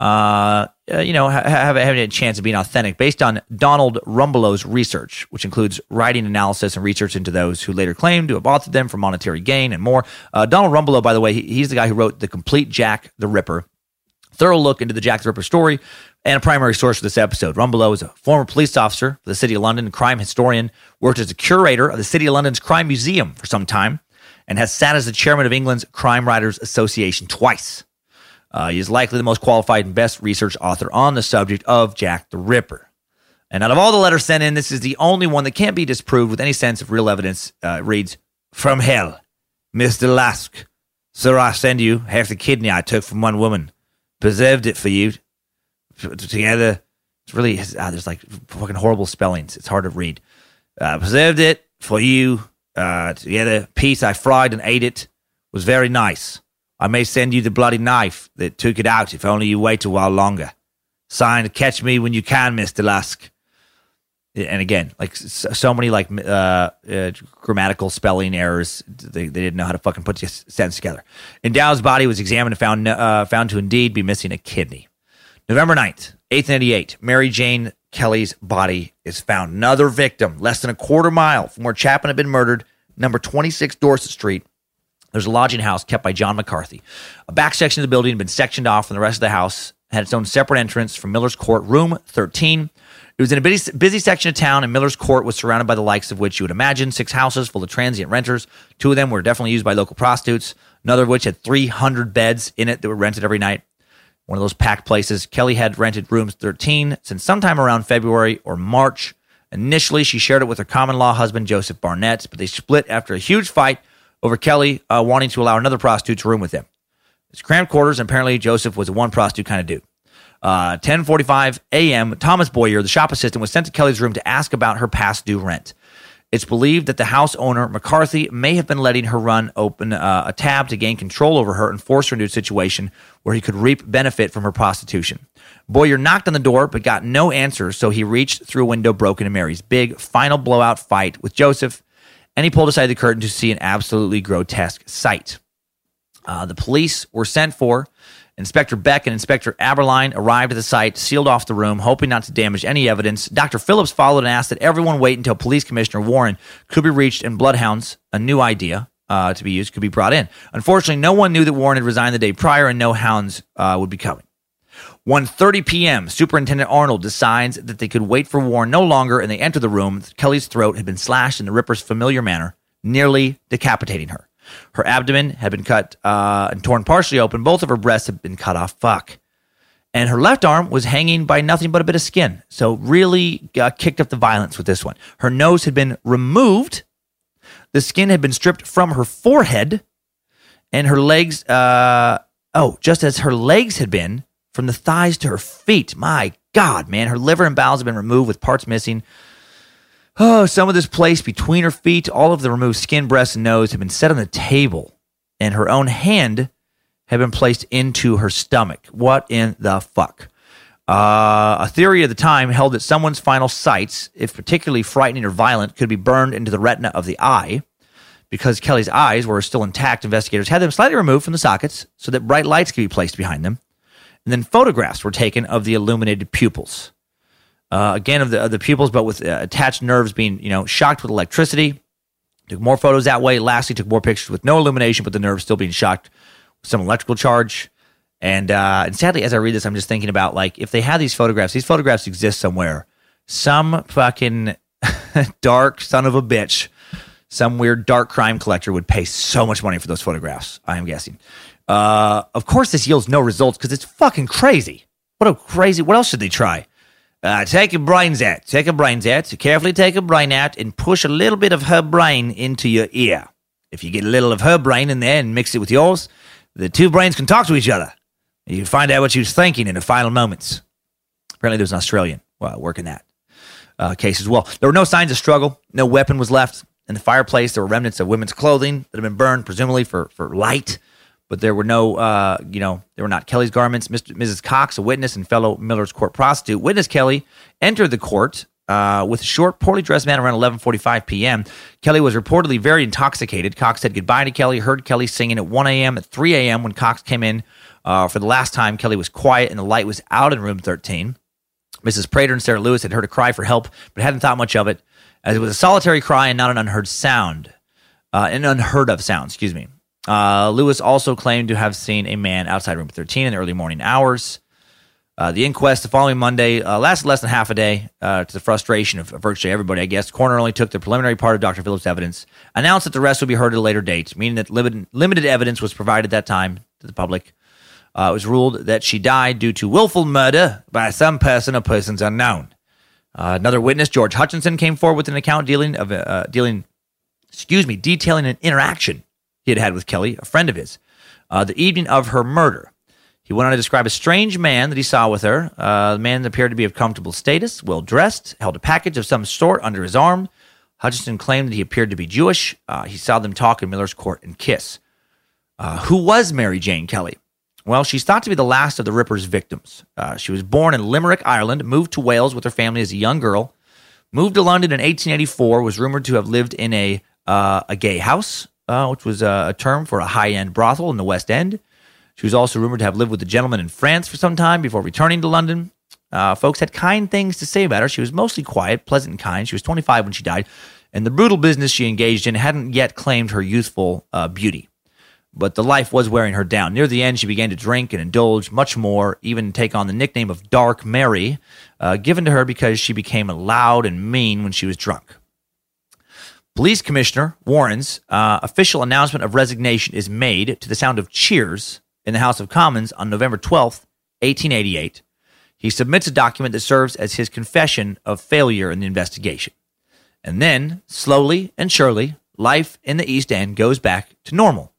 uh, uh, you know, have, have a chance of being authentic based on Donald Rumbelow's research, which includes writing analysis and research into those who later claimed to have authored them for monetary gain and more. Uh, Donald Rumbelow, by the way, he, he's the guy who wrote The Complete Jack the Ripper, thorough look into the Jack the Ripper story and a primary source for this episode. Rumbelow is a former police officer for the City of London, crime historian, worked as a curator of the City of London's Crime Museum for some time, and has sat as the chairman of England's Crime Writers Association twice. Uh, he is likely the most qualified and best research author on the subject of Jack the Ripper. And out of all the letters sent in, this is the only one that can't be disproved with any sense of real evidence. Uh, reads, From hell, Mr. Lusk. Sir, I send you half the kidney I took from one woman. Preserved it for you together. It's really uh, there's like fucking horrible spellings. It's hard to read. Uh, preserved it for you uh, together. Piece I fried and ate it was very nice. I may send you the bloody knife that took it out if only you wait a while longer. Signed, catch me when you can, Mister Lusk. And again, like so, many like uh, uh, grammatical spelling errors, they, they didn't know how to fucking put the sentence together. And Eddowes' body was examined and found uh, found to indeed be missing a kidney. November 9th, 1888, Mary Jane Kelly's body is found. Another victim, less than a quarter mile from where Chapman had been murdered, number 26 Dorset Street. There's a lodging house kept by John McCarthy. A back section of the building had been sectioned off from the rest of the house, had its own separate entrance from Miller's Court, room 13. It was in a busy, busy section of town, and Miller's Court was surrounded by the likes of which you would imagine six houses full of transient renters. Two of them were definitely used by local prostitutes, another of which had 300 beds in it that were rented every night one of those packed places. Kelly had rented rooms 13 since sometime around February or March. Initially, she shared it with her common law husband, Joseph Barnett, but they split after a huge fight over Kelly uh, wanting to allow another prostitute to room with them. It's cramped quarters, and apparently Joseph was a one prostitute kind of dude. Uh, 10:45 a.m. Thomas Bowyer, the shop assistant, was sent to Kelly's room to ask about her past due rent. It's believed that the house owner, McCarthy, may have been letting her run open uh, a tab to gain control over her and force her into a situation where he could reap benefit from her prostitution. Bowyer knocked on the door but got no answer, so he reached through a window broken in Mary's big final blowout fight with Joseph, and he pulled aside the curtain to see an absolutely grotesque sight. Uh, the police were sent for. Inspector Beck and Inspector Abberline arrived at the site, sealed off the room, hoping not to damage any evidence. Dr. Phillips followed and asked that everyone wait until Police Commissioner Warren could be reached and bloodhounds, a new idea uh, to be used, could be brought in. Unfortunately, no one knew that Warren had resigned the day prior and no hounds uh, would be coming. 1.30 p.m., Superintendent Arnold decides that they could wait for Warren no longer, and they enter the room. Kelly's throat had been slashed in the Ripper's familiar manner, nearly decapitating her. Her abdomen had been cut uh, and torn partially open. Both of her breasts had been cut off. Fuck. And her left arm was hanging by nothing but a bit of skin. So, really uh, kicked up the violence with this one. Her nose had been removed. The skin had been stripped from her forehead. And her legs, uh, oh, just as her legs had been from the thighs to her feet. My God, man. Her liver and bowels had been removed with parts missing. Oh, some of this place between her feet. All of the removed skin, breast, and nose had been set on the table, and her own hand had been placed into her stomach. What in the fuck? Uh, a theory of the time held that someone's final sights, if particularly frightening or violent, could be burned into the retina of the eye. Because Kelly's eyes were still intact, investigators had them slightly removed from the sockets so that bright lights could be placed behind them. And then photographs were taken of the illuminated pupils. Uh, again, of the, of the pupils, but with uh, attached nerves being, you know, shocked with electricity. Took more photos that way. Lastly, took more pictures with no illumination, but the nerves still being shocked with some electrical charge. And, uh, and sadly, as I read this, I'm just thinking about like if they had these photographs, these photographs exist somewhere. Some fucking dark son of a bitch, some weird dark crime collector would pay so much money for those photographs. I am guessing. Uh, of course, this yields no results because it's fucking crazy. What a crazy. What else should they try? Uh, take your brains out. Take a brains out. So carefully take a brain out and push a little bit of her brain into your ear. If you get a little of her brain in there and mix it with yours, the two brains can talk to each other. You find out what she was thinking in the final moments. Apparently, there was an Australian uh, working that uh, case as well. There were no signs of struggle. No weapon was left in the fireplace. There were remnants of women's clothing that had been burned, presumably for for light but there were no, uh, you know, there were not Kelly's garments. Mr., Mrs. Cox, a witness and fellow Miller's Court prostitute, witness Kelly entered the court uh, with a short, poorly dressed man around 11:45 p.m. Kelly was reportedly very intoxicated. Cox said goodbye to Kelly. Heard Kelly singing at 1 a.m. At 3 a.m. when Cox came in uh, for the last time, Kelly was quiet and the light was out in room 13. Mrs. Prater and Sarah Lewis had heard a cry for help, but hadn't thought much of it, as it was a solitary cry and not an unheard sound, uh, an unheard of sound. Excuse me. Uh, Lewis also claimed to have seen a man outside room 13 in the early morning hours. Uh, the inquest the following Monday uh, lasted less than half a day uh, to the frustration of virtually everybody, I guess. Coroner only took the preliminary part of Dr. Phillips' evidence, announced that the rest would be heard at a later date, meaning that limited, limited evidence was provided at that time to the public. Uh, it was ruled that she died due to willful murder by some person or persons unknown. Uh, another witness, George Hutchinson, came forward with an account dealing of dealing, excuse me, detailing an interaction he had had with Kelly, a friend of his, uh, the evening of her murder. He went on to describe a strange man that he saw with her. Uh, the man appeared to be of comfortable status, well dressed, held a package of some sort under his arm. Hutchinson claimed that he appeared to be Jewish. Uh, he saw them talk in Miller's Court and kiss. Uh, who was Mary Jane Kelly? Well, she's thought to be the last of the Ripper's victims. Uh, she was born in Limerick, Ireland, moved to Wales with her family as a young girl, moved to London in 1884, was rumored to have lived in a, uh, a gay house, uh, which was uh, a term for a high end brothel in the West End. She was also rumored to have lived with a gentleman in France for some time before returning to London. Uh, folks had kind things to say about her. She was mostly quiet, pleasant, and kind. She was 25 when she died, and the brutal business she engaged in hadn't yet claimed her youthful uh, beauty. But the life was wearing her down. Near the end, she began to drink and indulge much more, even take on the nickname of Dark Mary, uh, given to her because she became loud and mean when she was drunk. Police Commissioner Warren's uh, official announcement of resignation is made to the sound of cheers in the House of Commons on November 12th, 1888. He submits a document that serves as his confession of failure in the investigation. And then, slowly and surely, life in the East End goes back to normal,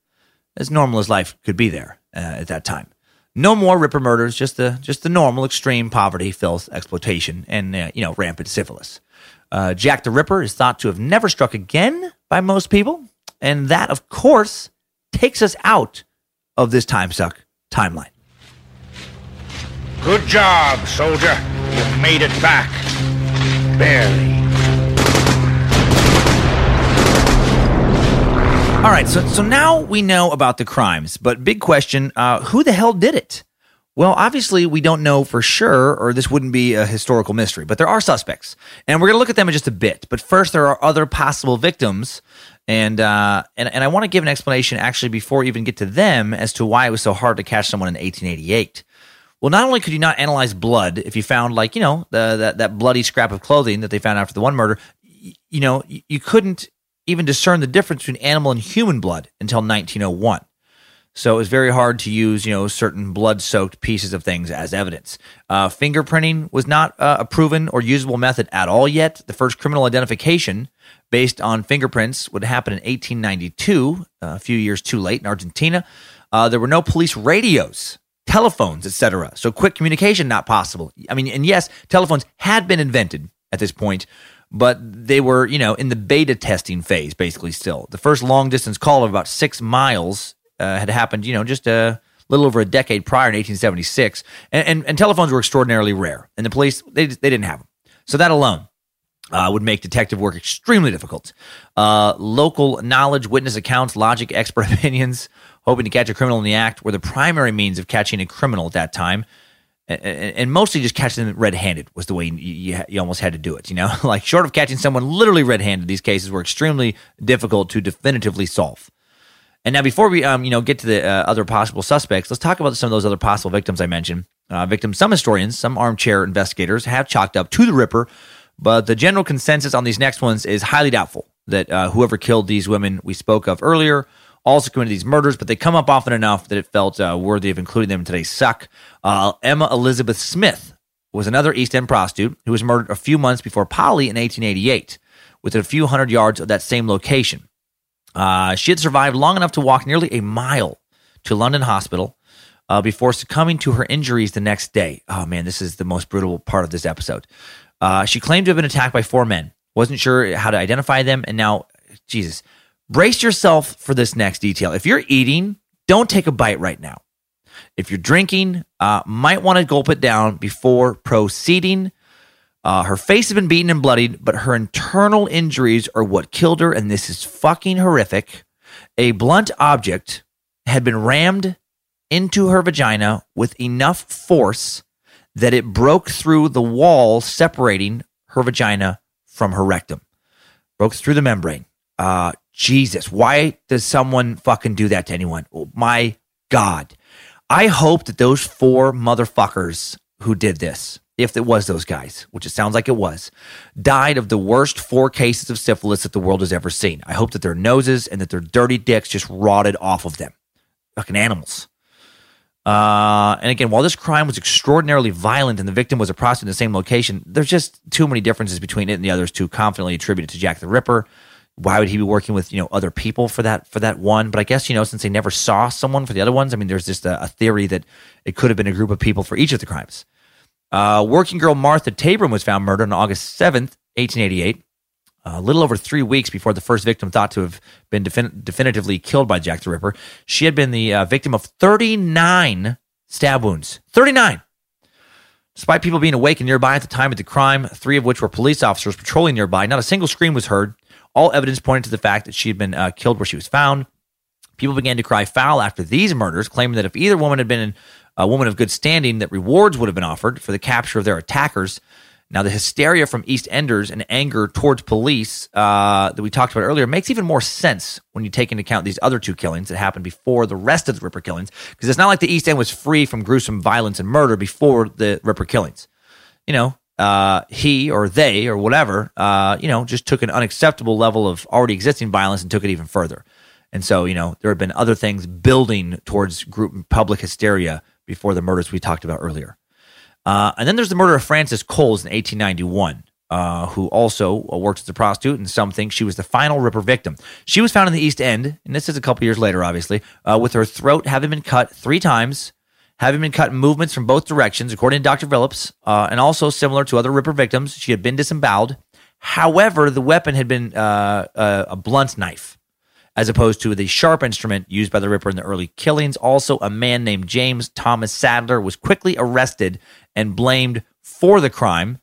as normal as life could be there uh, at that time. No more Ripper murders, just the just the normal extreme poverty, filth, exploitation, and uh, you know rampant syphilis. Uh, Jack the Ripper is thought to have never struck again by most people, and that, of course, takes us out of this time suck timeline. Good job, soldier. You made it back. Barely. All right, so so now we know about the crimes, but big question: uh, Who the hell did it? Well, obviously, we don't know for sure, or this wouldn't be a historical mystery. But there are suspects, and we're going to look at them in just a bit. But first, there are other possible victims, and uh, and and I want to give an explanation actually before we even get to them as to why it was so hard to catch someone in 1888. Well, not only could you not analyze blood if you found like you know the, that that bloody scrap of clothing that they found after the one murder, y- you know you couldn't even discern the difference between animal and human blood until 1901. So it was very hard to use, you know, certain blood-soaked pieces of things as evidence. Uh, fingerprinting was not uh, a proven or usable method at all yet. The first criminal identification based on fingerprints would happen in 1892, uh, a few years too late in Argentina. Uh, there were no police radios, telephones, etc. So quick communication not possible. I mean, and yes, telephones had been invented at this point, but they were, you know, in the beta testing phase, basically. Still, the first long distance call of about six miles uh, had happened, you know, just a little over a decade prior in 1876, and, and, and telephones were extraordinarily rare, and the police they they didn't have them. So that alone uh, would make detective work extremely difficult. Uh, local knowledge, witness accounts, logic, expert opinions, hoping to catch a criminal in the act were the primary means of catching a criminal at that time. And, mostly just catching them red-handed was the way you, you, you almost had to do it. You know, like short of catching someone literally red-handed, these cases were extremely difficult to definitively solve. And now, before we um, you know get to the uh, other possible suspects, let's talk about some of those other possible victims I mentioned. Uh, victims, some historians, some armchair investigators have chalked up to the Ripper, but the general consensus on these next ones is highly doubtful that uh, whoever killed these women we spoke of earlier also committed these murders, but they come up often enough that it felt uh, worthy of including them in today's suck. Uh, Emma Elizabeth Smith was another East End prostitute who was murdered a few months before Polly in 1888, within a few hundred yards of that same location. Uh, she had survived long enough to walk nearly a mile to London Hospital uh, before succumbing to her injuries the next day. Oh man, this is the most brutal part of this episode. Uh, she claimed to have been attacked by four men. Wasn't sure how to identify them, and now, Jesus, brace yourself for this next detail. If you're eating, don't take a bite right now. If you're drinking, uh, might want to gulp it down before proceeding. Uh, her face has been beaten and bloodied, but her internal injuries are what killed her, and this is fucking horrific. A blunt object had been rammed into her vagina with enough force that it broke through the wall separating her vagina from her rectum. Broke through the membrane. Uh, Jesus, why does someone fucking do that to anyone? Oh, my God. I hope that those four motherfuckers who did this, if it was those guys, which it sounds like it was, died of the worst four cases of syphilis that the world has ever seen. I hope that their noses and that their dirty dicks just rotted off of them. Fucking animals. Uh, and again, while this crime was extraordinarily violent and the victim was a prostitute in the same location, there's just too many differences between it and the others to confidently attribute it to Jack the Ripper. Why would he be working with you know other people for that for that one? But I guess you know since they never saw someone for the other ones, I mean, there's just a, a theory that it could have been a group of people for each of the crimes. Uh, working girl Martha Tabram was found murdered on August 7th, 1888, a little over three weeks before the first victim thought to have been defin- definitively killed by Jack the Ripper. She had been the uh, victim of 39 stab wounds. 39! Despite people being awake and nearby at the time of the crime, three of which were police officers patrolling nearby, not a single scream was heard. All evidence pointed to the fact that she had been uh, killed where she was found. People began to cry foul after these murders, claiming that if either woman had been a woman of good standing, that rewards would have been offered for the capture of their attackers. Now, the hysteria from East Enders and anger towards police uh, that we talked about earlier makes even more sense when you take into account these other two killings that happened before the rest of the Ripper killings, because it's not like the East End was free from gruesome violence and murder before the Ripper killings. You know, uh, he or they or whatever, uh, you know, just took an unacceptable level of already existing violence and took it even further. And so, you know, there have been other things building towards group public hysteria before the murders we talked about earlier. Uh, and then there's the murder of Frances Coles in 1891. Uh, uh, who also worked as a prostitute, and some think she was the final Ripper victim. She was found in the East End, and this is a couple years later, obviously, uh, with her throat having been cut three times, having been cut in movements from both directions, according to Dr. Phillips, uh, and also similar to other Ripper victims, she had been disemboweled. However, the weapon had been uh, a, a blunt knife as opposed to the sharp instrument used by the Ripper in the early killings. Also, a man named James Thomas Sadler was quickly arrested and blamed for the crime.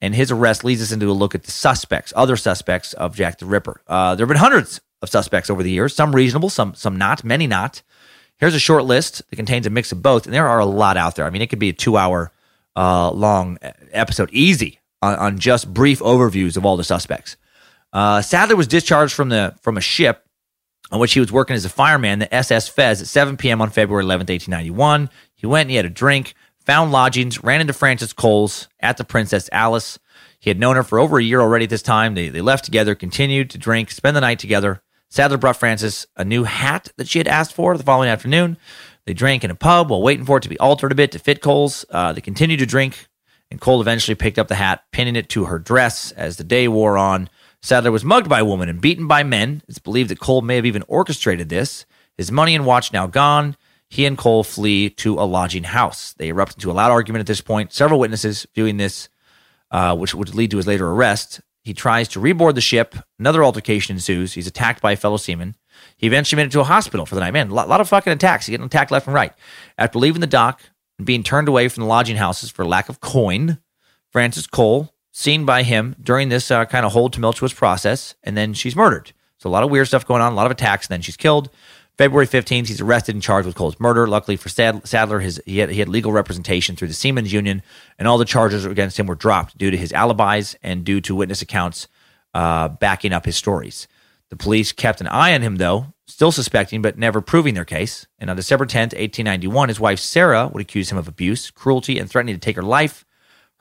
And his arrest leads us into a look at the suspects, other suspects of Jack the Ripper. Uh, there have been hundreds of suspects over the years, some reasonable, some some not, many not. Here's a short list that contains a mix of both, and there are a lot out there. I mean, it could be a two-hour uh, long episode, easy on, on, just brief overviews of all the suspects. Uh, Sadler was discharged from the from a ship on which he was working as a fireman, the SS Fez, at 7 p.m. on February 11th, 1891. He went and he had a drink, found lodgings, ran into Frances Coles at the Princess Alice. He had known her for over a year already at this time. They, they left together, continued to drink, spend the night together. Sadler brought Frances a new hat that she had asked for the following afternoon. They drank in a pub while waiting for it to be altered a bit to fit Coles. Uh, they continued to drink, and Cole eventually picked up the hat, pinning it to her dress as the day wore on. Sadler was mugged by a woman and beaten by men. It's believed that Cole may have even orchestrated this. His money and watch now gone. He and Cole flee to a lodging house. They erupt into a loud argument at this point. Several witnesses viewing this, uh, which would lead to his later arrest. He tries to reboard the ship. Another altercation ensues. He's attacked by a fellow seaman. He eventually made it to a hospital for the night. Man, a lot, of fucking attacks. He's getting attacked left and right. After leaving the dock and being turned away from the lodging houses for lack of coin, Frances Cole seen by him during this uh, kind of whole tumultuous process, and then she's murdered. So a lot of weird stuff going on, a lot of attacks, and then she's killed. February 15th, he's arrested and charged with Cole's murder. Luckily for Sadler, his, he, had, he had legal representation through the Seamen's Union, and all the charges against him were dropped due to his alibis and due to witness accounts uh, backing up his stories. The police kept an eye on him, though, still suspecting but never proving their case. And on December 10th, 1891, his wife Sarah would accuse him of abuse, cruelty, and threatening to take her life.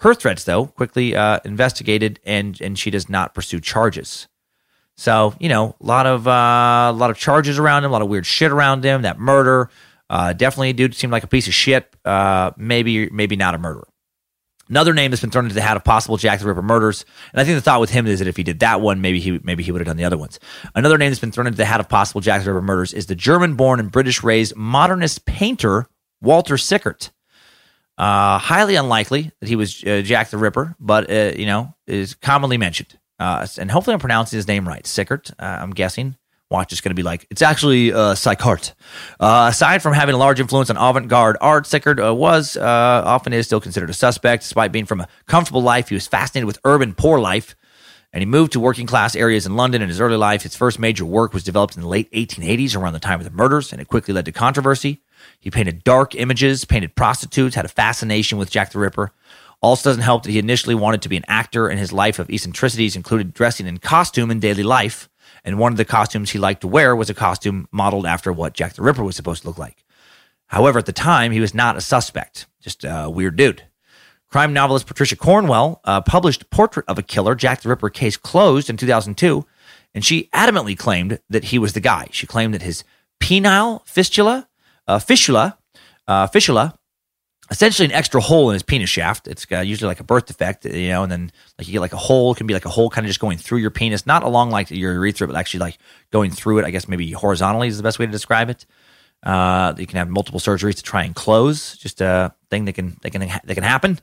Her threats, though, quickly uh, investigated, and and she does not pursue charges. So you know, a lot of uh, a lot of charges around him, a lot of weird shit around him. That murder, uh, definitely, dude seemed like a piece of shit. Uh, maybe maybe not a murderer. Another name that's been thrown into the hat of possible Jack the Ripper murders, and I think the thought with him is that if he did that one, maybe he maybe he would have done the other ones. Another name that's been thrown into the hat of possible Jack the Ripper murders is the German-born and British-raised modernist painter Walter Sickert. Uh, highly unlikely that he was uh, Jack the Ripper, but uh, you know is commonly mentioned. Uh, and hopefully, I'm pronouncing his name right. Sickert, uh, I'm guessing. Watch is going to be like it's actually uh, Sickert. Uh, aside from having a large influence on avant-garde art, Sickert was often is still considered a suspect, despite being from a comfortable life. He was fascinated with urban poor life and he moved to working class areas in London in his early life. His first major work was developed in the late 1880s around the time of the murders, and it quickly led to controversy. He painted dark images, painted prostitutes, had a fascination with Jack the Ripper. Also, doesn't help that he initially wanted to be an actor, and his life of eccentricities included dressing in costume in daily life. And one of the costumes he liked to wear was a costume modeled after what Jack the Ripper was supposed to look like. However, at the time, he was not a suspect, just a weird dude. Crime novelist Patricia Cornwell uh, published Portrait of a Killer, Jack the Ripper case closed in 2002, and she adamantly claimed that he was the guy. She claimed that his penile fistula, uh, fistula, uh, essentially an extra hole in his penis shaft. It's usually like a birth defect, you know, and then like you get like a hole, it can be like a hole kind of just going through your penis, not along like your urethra, but actually like going through it. I guess maybe horizontally is the best way to describe it. Uh, you can have multiple surgeries to try and close. Just a thing that can that can that can happen.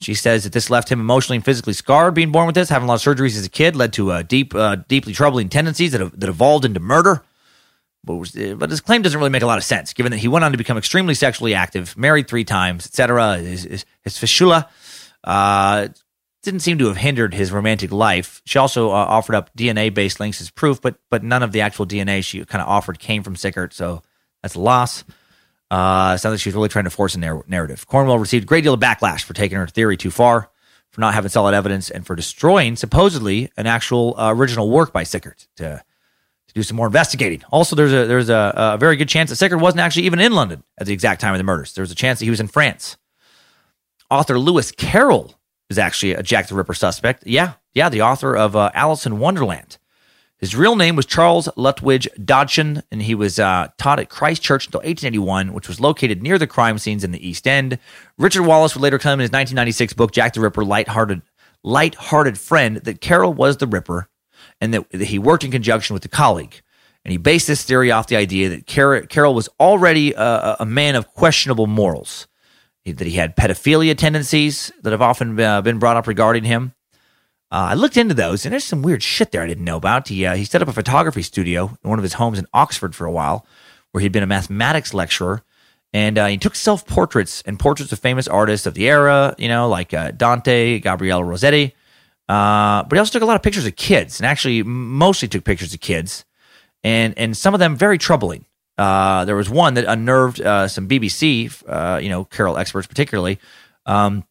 She says that this left him emotionally and physically scarred. Being born with this, having a lot of surgeries as a kid, led to uh, deep, uh, deeply troubling tendencies that, that evolved into murder. But, his claim doesn't really make a lot of sense, given that he went on to become extremely sexually active, married three times, etc. His, his, his uh, didn't seem to have hindered his romantic life. She also uh, offered up DNA-based links as proof, but but none of the actual DNA she kind of offered came from Sickert, so that's a loss. Uh, sounds like she's really trying to force a narr- narrative. Cornwell received a great deal of backlash for taking her theory too far, for not having solid evidence, and for destroying supposedly an actual uh, original work by Sickert to do some more investigating. Also, there's a there's a, a very good chance that Sickert wasn't actually even in London at the exact time of the murders. There's a chance that he was in France. Author Lewis Carroll is actually a Jack the Ripper suspect. Yeah, yeah, the author of uh, Alice in Wonderland. His real name was Charles Lutwidge Dodgson, and he was uh, taught at Christ Church until 1881, which was located near the crime scenes in the East End. Richard Wallace would later claim in his 1996 book, Jack the Ripper, lighthearted, light-hearted friend that Carroll was the Ripper and that, he worked in conjunction with a colleague. And he based this theory off the idea that Car- Carroll was already a, a man of questionable morals, that he had pedophilia tendencies that have often uh, been brought up regarding him. Uh, I looked into those, and there's some weird shit there I didn't know about. He uh, he set up a photography studio in one of his homes in Oxford for a while, where he'd been a mathematics lecturer, and uh, he took self portraits and portraits of famous artists of the era, you know, like uh, Dante, Gabriel Rossetti. Uh, but he also took a lot of pictures of kids, and actually mostly took pictures of kids, and and some of them very troubling. Uh, there was one that unnerved some BBC, you know, Carroll experts particularly. Um,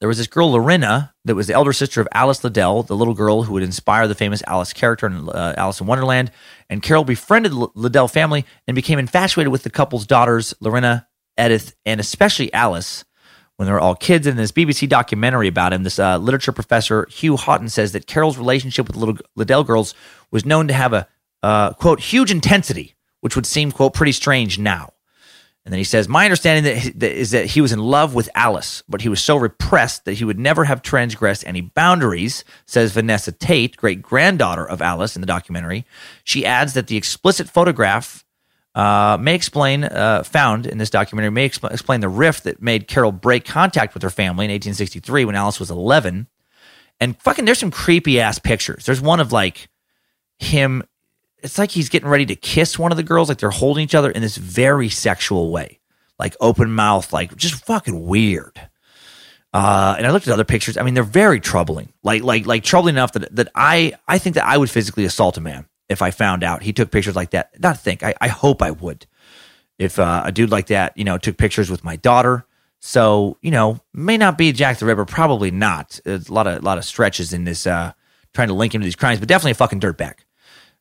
there was this girl, Lorina, that was the elder sister of Alice Liddell, the little girl who would inspire the famous Alice character in uh, Alice in Wonderland. And Carroll befriended the Liddell family and became infatuated with the couple's daughters, Lorina, Edith, and especially Alice. When they were all kids, in this BBC documentary about him, this uh, literature professor Hugh Haughton says that Carroll's relationship with the little Liddell girls was known to have a uh, quote huge intensity, which would seem quote pretty strange now. And then he says, My understanding that, that is that he was in love with Alice, but he was so repressed that he would never have transgressed any boundaries, says Vanessa Tait, great granddaughter of Alice in the documentary. She adds that the explicit photograph uh, may explain, uh, found in this documentary, may exp- explain the rift that made Carroll break contact with her family in 1863 when Alice was 11. And fucking, there's some creepy ass pictures. There's one of like him it's like he's getting ready to kiss one of the girls, like they're holding each other in this very sexual way, like open mouth, like just fucking weird. Uh, and I looked at other pictures. I mean, they're very troubling, like like like troubling enough that that I I think that I would physically assault a man if I found out he took pictures like that. Not think, I, I hope I would. If uh, a dude like that, you know, took pictures with my daughter, so you know, may not be Jack the Ripper, probably not. There's a lot of a lot of stretches in this uh, trying to link him to these crimes, but definitely a fucking dirtbag.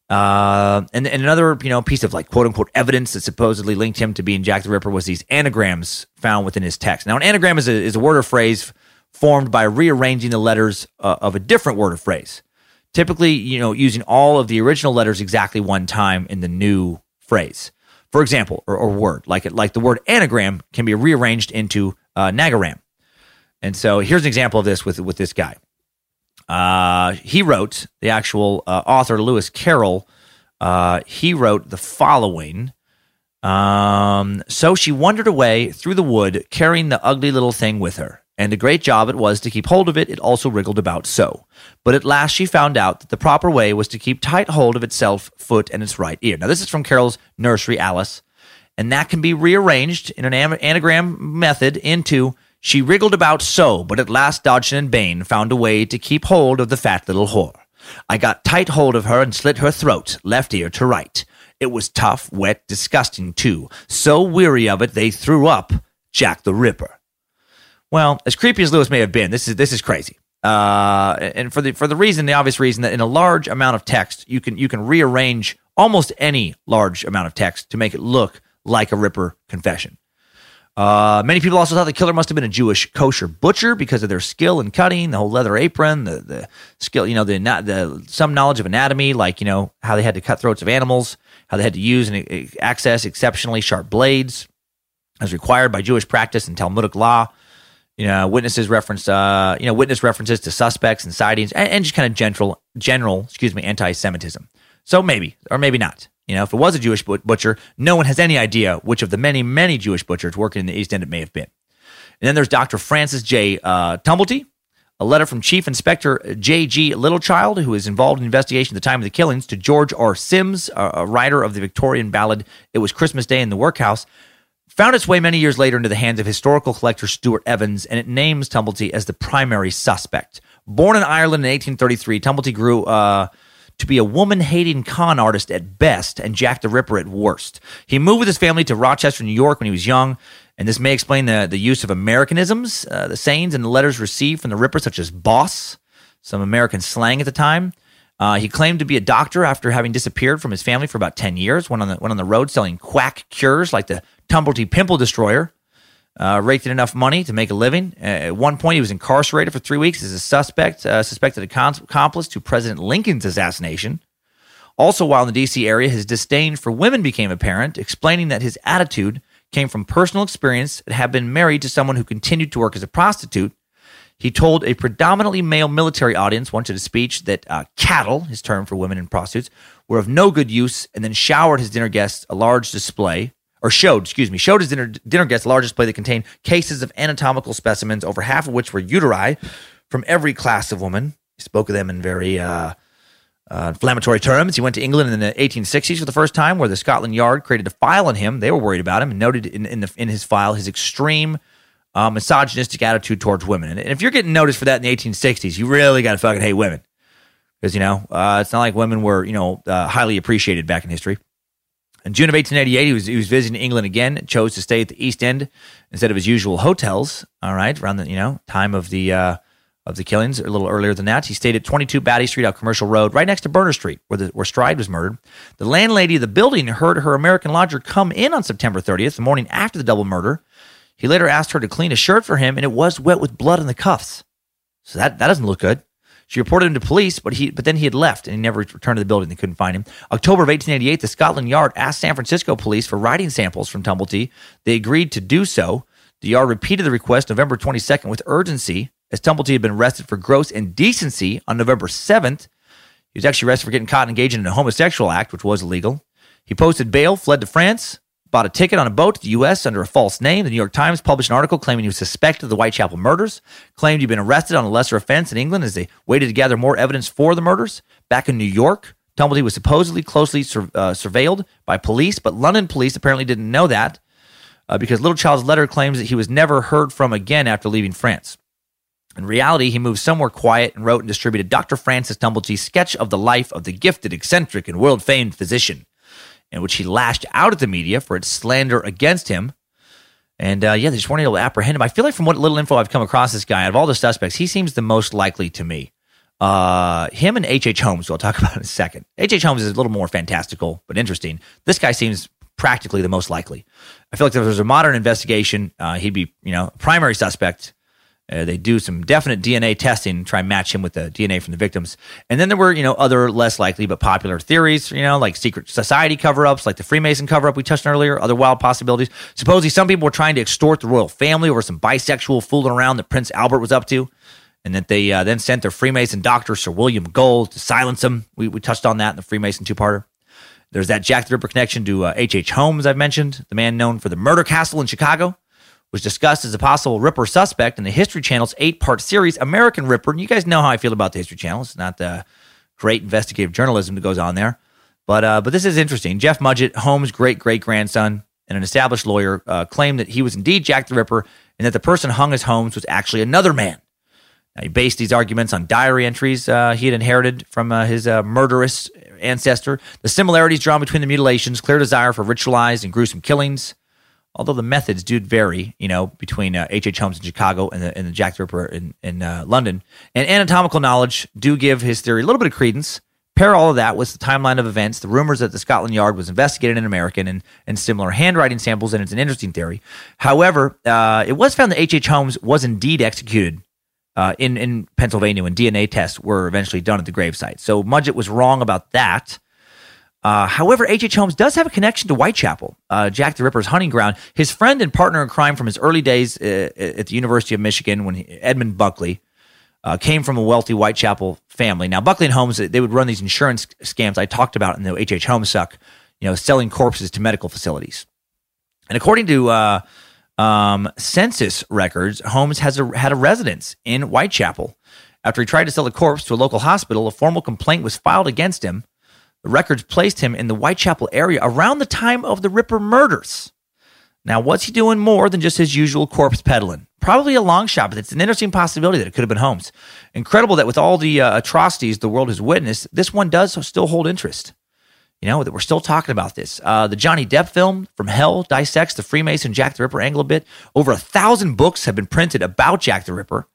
Uh, and, and another, you know, piece of like quote unquote evidence that supposedly linked him to being Jack the Ripper was these anagrams found within his text. Now, an anagram is a, is a word or phrase formed by rearranging the letters uh, of a different word or phrase. Typically, you know, using all of the original letters exactly one time in the new phrase. For example, or, or word like it, like the word anagram can be rearranged into uh, nagaram. And so here's an example of this with with this guy. Uh, he wrote, the actual uh, author, Lewis Carroll, uh, he wrote the following. Um, so she wandered away through the wood, carrying the ugly little thing with her. And a great job it was to keep hold of it. It also wriggled about so. But at last she found out that the proper way was to keep tight hold of itself, foot, and its right ear. Now, this is from Carroll's Nursery Alice, and that can be rearranged in an anagram method into she wriggled about so, but at last Dodgson and Bayne found a way to keep hold of the fat little whore. I got tight hold of her and slit her throat, left ear to right. It was tough, wet, disgusting too. So weary of it, they threw up Jack the Ripper. Well, as creepy as Lewis may have been, this is this is crazy. Uh, and for the for the reason, the obvious reason that in a large amount of text, you can you can rearrange almost any large amount of text to make it look like a Ripper confession. Uh, many people also thought the killer must have been a Jewish kosher butcher because of their skill in cutting, the whole leather apron, the the skill, you know, the the some knowledge of anatomy, like you know how they had to cut throats of animals, how they had to use and access exceptionally sharp blades, as required by Jewish practice and Talmudic law. You know, witnesses reference, uh, you know, witness references to suspects and sightings, and, and just kind of general, general, excuse me, anti-Semitism. So maybe, or maybe not. You know, if it was a Jewish butcher, no one has any idea which of the many, many Jewish butchers working in the East End it may have been. And then there's Dr. Francis J. Uh, Tumblety, a letter from Chief Inspector J.G. Littlechild, who is involved in investigation at the time of the killings, to George R. Sims, a writer of the Victorian ballad It Was Christmas Day in the Workhouse, found its way many years later into the hands of historical collector Stewart Evans, and it names Tumblety as the primary suspect. Born in Ireland in 1833, Tumblety grew uh, to be a woman hating con artist at best and Jack the Ripper at worst. He moved with his family to Rochester, New York when he was young, and this may explain the, the use of Americanisms, uh, the sayings and the letters received from the Ripper, such as boss, some American slang at the time. Uh, he claimed to be a doctor after having disappeared from his family for about 10 years, went on the, went on the road selling quack cures like the Tumblety Pimple Destroyer uh, raked in enough money to make a living. At one point, he was incarcerated for three weeks as a suspect, uh, suspected accomplice to President Lincoln's assassination. Also, while in the D.C. area, his disdain for women became apparent, explaining that his attitude came from personal experience and had been married to someone who continued to work as a prostitute. He told a predominantly male military audience once at a speech that uh, cattle, his term for women and prostitutes, were of no good use, and then showered his dinner guests a large display, or showed, excuse me, showed his dinner, dinner guests a large display that contained cases of anatomical specimens, over half of which were uteri from every class of woman. He spoke of them in very uh, uh, inflammatory terms. He went to England in the 1860s for the first time, where the Scotland Yard created a file on him. They were worried about him and noted in, in, the, in his file his extreme uh, misogynistic attitude towards women. And if you're getting noticed for that in the 1860s, you really got to fucking hate women. Because, you know, uh, it's not like women were, you know, uh, highly appreciated back in history. In June of 1888, he was, he was visiting England again, chose to stay at the East End instead of his usual hotels, all right, around the, you know, time of the uh, of the killings, a little earlier than that. He stayed at 22 Batty Street out Commercial Road, right next to Berner Street, where, the, where Stride was murdered. The landlady of the building heard her American lodger come in on September 30th, the morning after the double murder. He later asked her to clean a shirt for him, and it was wet with blood on the cuffs. So that, that doesn't look good. She reported him to police, but he but then he had left and he never returned to the building. They couldn't find him. October of 1888, the Scotland Yard asked San Francisco police for writing samples from Tumblety. They agreed to do so. The yard repeated the request November 22nd with urgency, as Tumblety had been arrested for gross indecency on November 7th. He was actually arrested for getting caught engaging in a homosexual act, which was illegal. He posted bail, fled to France, bought a ticket on a boat to the U.S. under a false name. The New York Times published an article claiming he was suspected of the Whitechapel murders, claimed he'd been arrested on a lesser offense in England as they waited to gather more evidence for the murders. Back in New York, Tumblety was supposedly closely sur- uh, surveilled by police, but London police apparently didn't know that uh, because Littlechild's letter claims that he was never heard from again after leaving France. In reality, he moved somewhere quiet and wrote and distributed Dr. Francis Tumblety's sketch of the life of the gifted, eccentric, and world famed physician in which he lashed out at the media for its slander against him. And uh, yeah, they just weren't able to apprehend him. I feel like from what little info I've come across this guy, out of all the suspects, he seems the most likely to me. Uh, him and H.H. H. Holmes, who I'll talk about in a second. H.H. Holmes is a little more fantastical, but interesting. This guy seems practically the most likely. I feel like if there was a modern investigation, uh, he'd be, you know, primary suspect uh, they do some definite DNA testing, try and match him with the DNA from the victims. And then there were, you know, other less likely but popular theories, you know, like secret society cover ups, like the Freemason cover up we touched on earlier, other wild possibilities. Supposedly, some people were trying to extort the royal family over some bisexual fooling around that Prince Albert was up to. And that they uh, then sent their Freemason doctor, Sir William Gull, to silence him. We, we touched on that in the Freemason two parter. There's that Jack the Ripper connection to H.H. Uh, H. Holmes, I've mentioned, the man known for the murder castle in Chicago was discussed as a possible Ripper suspect in the History Channel's eight part series, American Ripper. And you guys know how I feel about the History Channel. It's not the great investigative journalism that goes on there. But, uh, but this is interesting. Jeff Mudgett, Holmes' great great grandson and an established lawyer, uh, claimed that he was indeed Jack the Ripper and that the person hung as Holmes was actually another man. Now, he based these arguments on diary entries uh, he had inherited from uh, his uh, murderous ancestor. The similarities drawn between the mutilations, clear desire for ritualized and gruesome killings, although the methods do vary, you know, between H.H. Uh, H. Holmes in Chicago and the, and the Jack the Ripper in, in uh, London. And anatomical knowledge do give his theory a little bit of credence. Pair all of that with the timeline of events, the rumors that the Scotland Yard was investigated in American and, and similar handwriting samples, and it's an interesting theory. However, uh, it was found that H.H. H. Holmes was indeed executed uh, in, in Pennsylvania when DNA tests were eventually done at the gravesite. So Mudgett was wrong about that. Uh, however, H.H. Holmes does have a connection to Whitechapel, uh, Jack the Ripper's hunting ground. His friend and partner in crime from his early days uh, at the University of Michigan, when he, Edmund Buckley, uh, came from a wealthy Whitechapel family. Now, Buckley and Holmes, they would run these insurance scams I talked about in the H.H. Holmes suck, you know, selling corpses to medical facilities. And according to uh, um, census records, Holmes has a, had a residence in Whitechapel. After he tried to sell a corpse to a local hospital, a formal complaint was filed against him records placed him in the Whitechapel area around the time of the Ripper murders. Now, what's he doing more than just his usual corpse peddling? Probably a long shot, but it's an interesting possibility that it could have been Holmes. Incredible that with all the uh, atrocities the world has witnessed, this one does still hold interest. You know, that we're still talking about this. Uh, the Johnny Depp film from Hell dissects the Freemason Jack the Ripper angle a bit. Over a thousand books have been printed about Jack the Ripper.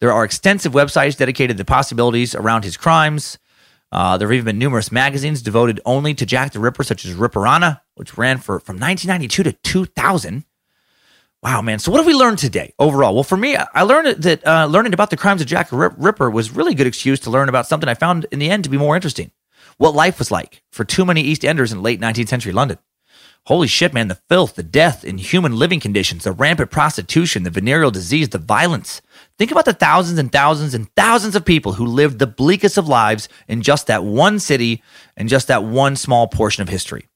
There are extensive websites dedicated to the possibilities around his crimes. Uh, there have even been numerous magazines devoted only to Jack the Ripper, such as Ripperana, which ran for from 1992 to 2000. Wow, man. So what have we learned today overall? Well, for me, I learned that uh, learning about the crimes of Jack the Ripper was really good excuse to learn about something I found in the end to be more interesting. What life was like for too many East Enders in late 19th century London. Holy shit, man, the filth, the death, inhuman living conditions, the rampant prostitution, the venereal disease, the violence. Think about the thousands and thousands and thousands of people who lived the bleakest of lives in just that one city and just that one small portion of history.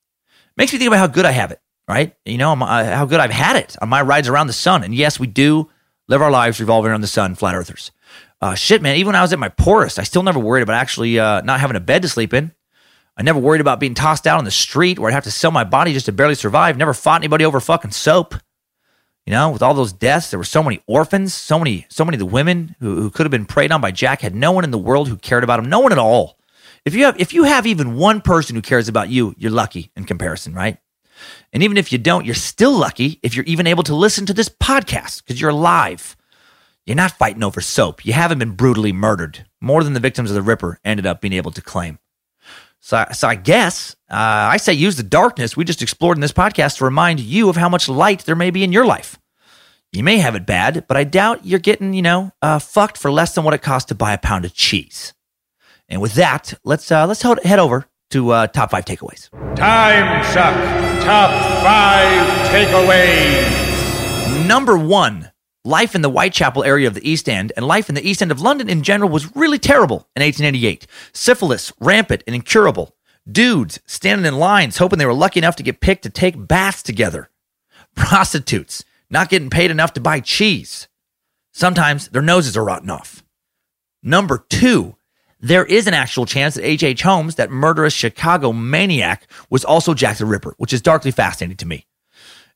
Makes me think about how good I have it, right? You know, uh, how good I've had it on my rides around the sun. And yes, we do live our lives revolving around the sun, flat earthers. Uh, shit, man, even when I was at my poorest, I still never worried about actually uh, not having a bed to sleep in. I never worried about being tossed out on the street where I'd have to sell my body just to barely survive. Never fought anybody over fucking soap. You know, with all those deaths, there were so many orphans, so many, so many of the women who, who could have been preyed on by Jack had no one in the world who cared about him. No one at all. If you have if you have even one person who cares about you, you're lucky in comparison, right? And even if you don't, you're still lucky if you're even able to listen to this podcast because you're alive. You're not fighting over soap. You haven't been brutally murdered, more than the victims of the Ripper ended up being able to claim. So, so I guess uh, I say use the darkness we just explored in this podcast to remind you of how much light there may be in your life. You may have it bad, but I doubt you're getting, you know, uh, fucked for less than what it costs to buy a pound of cheese. And with that, let's uh, let's head over to uh, top five takeaways. Time suck. Top five takeaways. Number one, life in the Whitechapel area of the East End and life in the East End of London in general was really terrible in 1888. Syphilis, rampant and incurable. Dudes standing in lines hoping they were lucky enough to get picked to take baths together. Prostitutes not getting paid enough to buy cheese. Sometimes their noses are rotten off. Number two, there is an actual chance that H.H. H. Holmes, that murderous Chicago maniac, was also Jack the Ripper, which is darkly fascinating to me.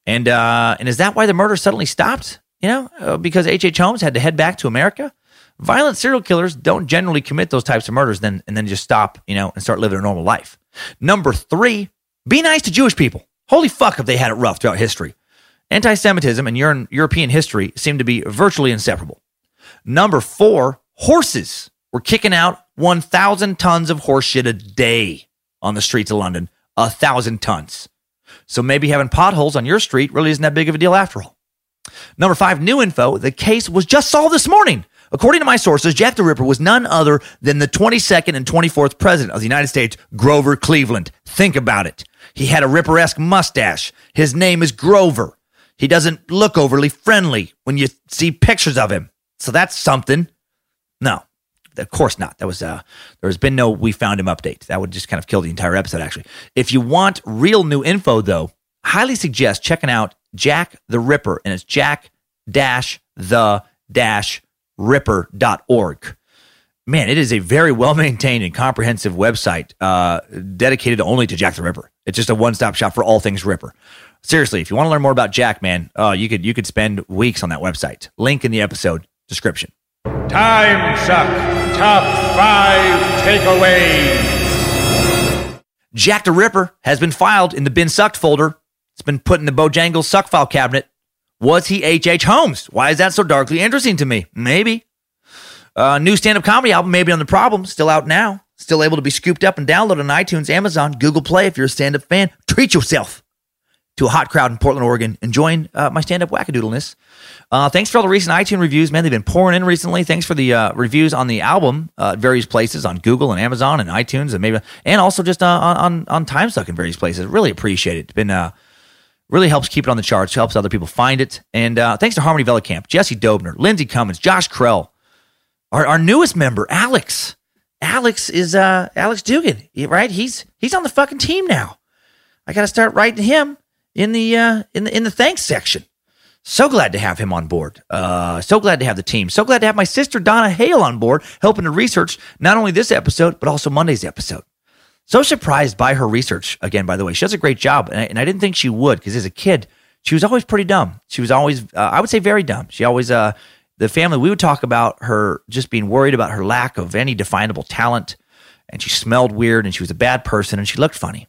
And uh, and is that why the murder suddenly stopped? You know, uh, because H.H. H. Holmes had to head back to America. Violent serial killers don't generally commit those types of murders, then and then just stop, you know, and start living a normal life. Number three, be nice to Jewish people. Holy fuck, have they had it rough throughout history? Anti-Semitism and European history seem to be virtually inseparable. Number four, horses were kicking out 1,000 tons of horse shit a day on the streets of London. A thousand tons. So maybe having potholes on your street really isn't that big of a deal after all. Number five, new info. The case was just solved this morning. According to my sources, Jack the Ripper was none other than the 22nd and 24th president of the United States, Grover Cleveland. Think about it. He had a Ripper esque mustache. His name is Grover. He doesn't look overly friendly when you see pictures of him. So that's something. No, of course not. That was uh there's been no we found him update. That would just kind of kill the entire episode actually. If you want real new info though, highly suggest checking out Jack the Ripper, and it's jack dash the dash ripper.org. Man, it is a very well maintained and comprehensive website uh, dedicated only to Jack the Ripper. It's just a one stop shop for all things Ripper. Seriously, if you want to learn more about Jack, man, uh, you could you could spend weeks on that website. Link in the episode description. Time suck. Top five takeaways. Jack the Ripper has been filed in the bin sucked folder it's been put in the Bojangles suck file cabinet. Was he H.H. H. Holmes? Why is that so darkly interesting to me? Maybe. Uh, new stand up comedy album, Maybe on the Problem, still out now. Still able to be scooped up and downloaded on iTunes, Amazon, Google Play if you're a stand up fan. Treat yourself to a hot crowd in Portland, Oregon, and join uh, my stand up wackadoodleness. Uh, thanks for all the recent iTunes reviews, man. They've been pouring in recently. Thanks for the uh, reviews on the album uh, at various places on Google and Amazon and iTunes and maybe, and also just uh, on, on, on Timesuck in various places. Really appreciate it. It's been, uh, Really helps keep it on the charts, helps other people find it. And uh, thanks to Harmony Velicamp, Jesse Dobner, Lindsey Cummins, Josh Krell, our, our newest member, Alex. Alex is uh, Alex Dugan, right? He's he's on the fucking team now. I got to start writing him in the uh, in the in the thanks section. So glad to have him on board. Uh, so glad to have the team. So glad to have my sister Donna Hale on board, helping to research not only this episode but also Monday's episode. So surprised by her research again, by the way. She does a great job. And I, and I didn't think she would because as a kid, she was always pretty dumb. She was always, uh, I would say, very dumb. She always, uh, the family, we would talk about her just being worried about her lack of any definable talent. And she smelled weird and she was a bad person and she looked funny.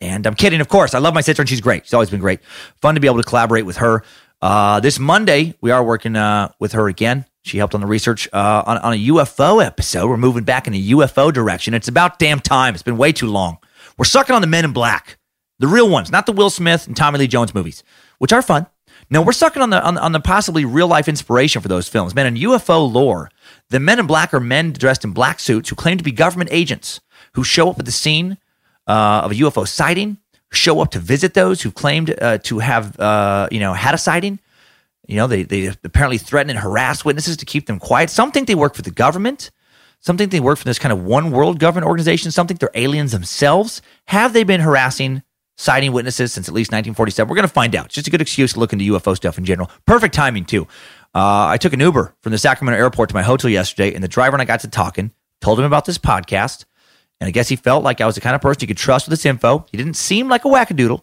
And I'm kidding, of course. I love my sister and she's great. She's always been great. Fun to be able to collaborate with her. Uh, this Monday, we are working uh, with her again. She helped on the research uh, on, on a UFO episode. We're moving back in a UFO direction. It's about damn time. It's been way too long. We're sucking on the Men in Black, the real ones, not the Will Smith and Tommy Lee Jones movies, which are fun. No, we're sucking on the on, on the possibly real life inspiration for those films. Man, in UFO lore, the Men in Black are men dressed in black suits who claim to be government agents who show up at the scene uh, of a UFO sighting, show up to visit those who claimed uh, to have, uh, you know, had a sighting. You know, they, they apparently threaten and harass witnesses to keep them quiet. Some think they work for the government. Some think they work for this kind of one world government organization. Some think they're aliens themselves. Have they been harassing sighting witnesses since at least 1947? We're going to find out. It's just a good excuse to look into UFO stuff in general. Perfect timing, too. Uh, I took an Uber from the Sacramento airport to my hotel yesterday, and the driver and I got to talking, told him about this podcast, and I guess he felt like I was the kind of person you could trust with this info. He didn't seem like a wackadoodle.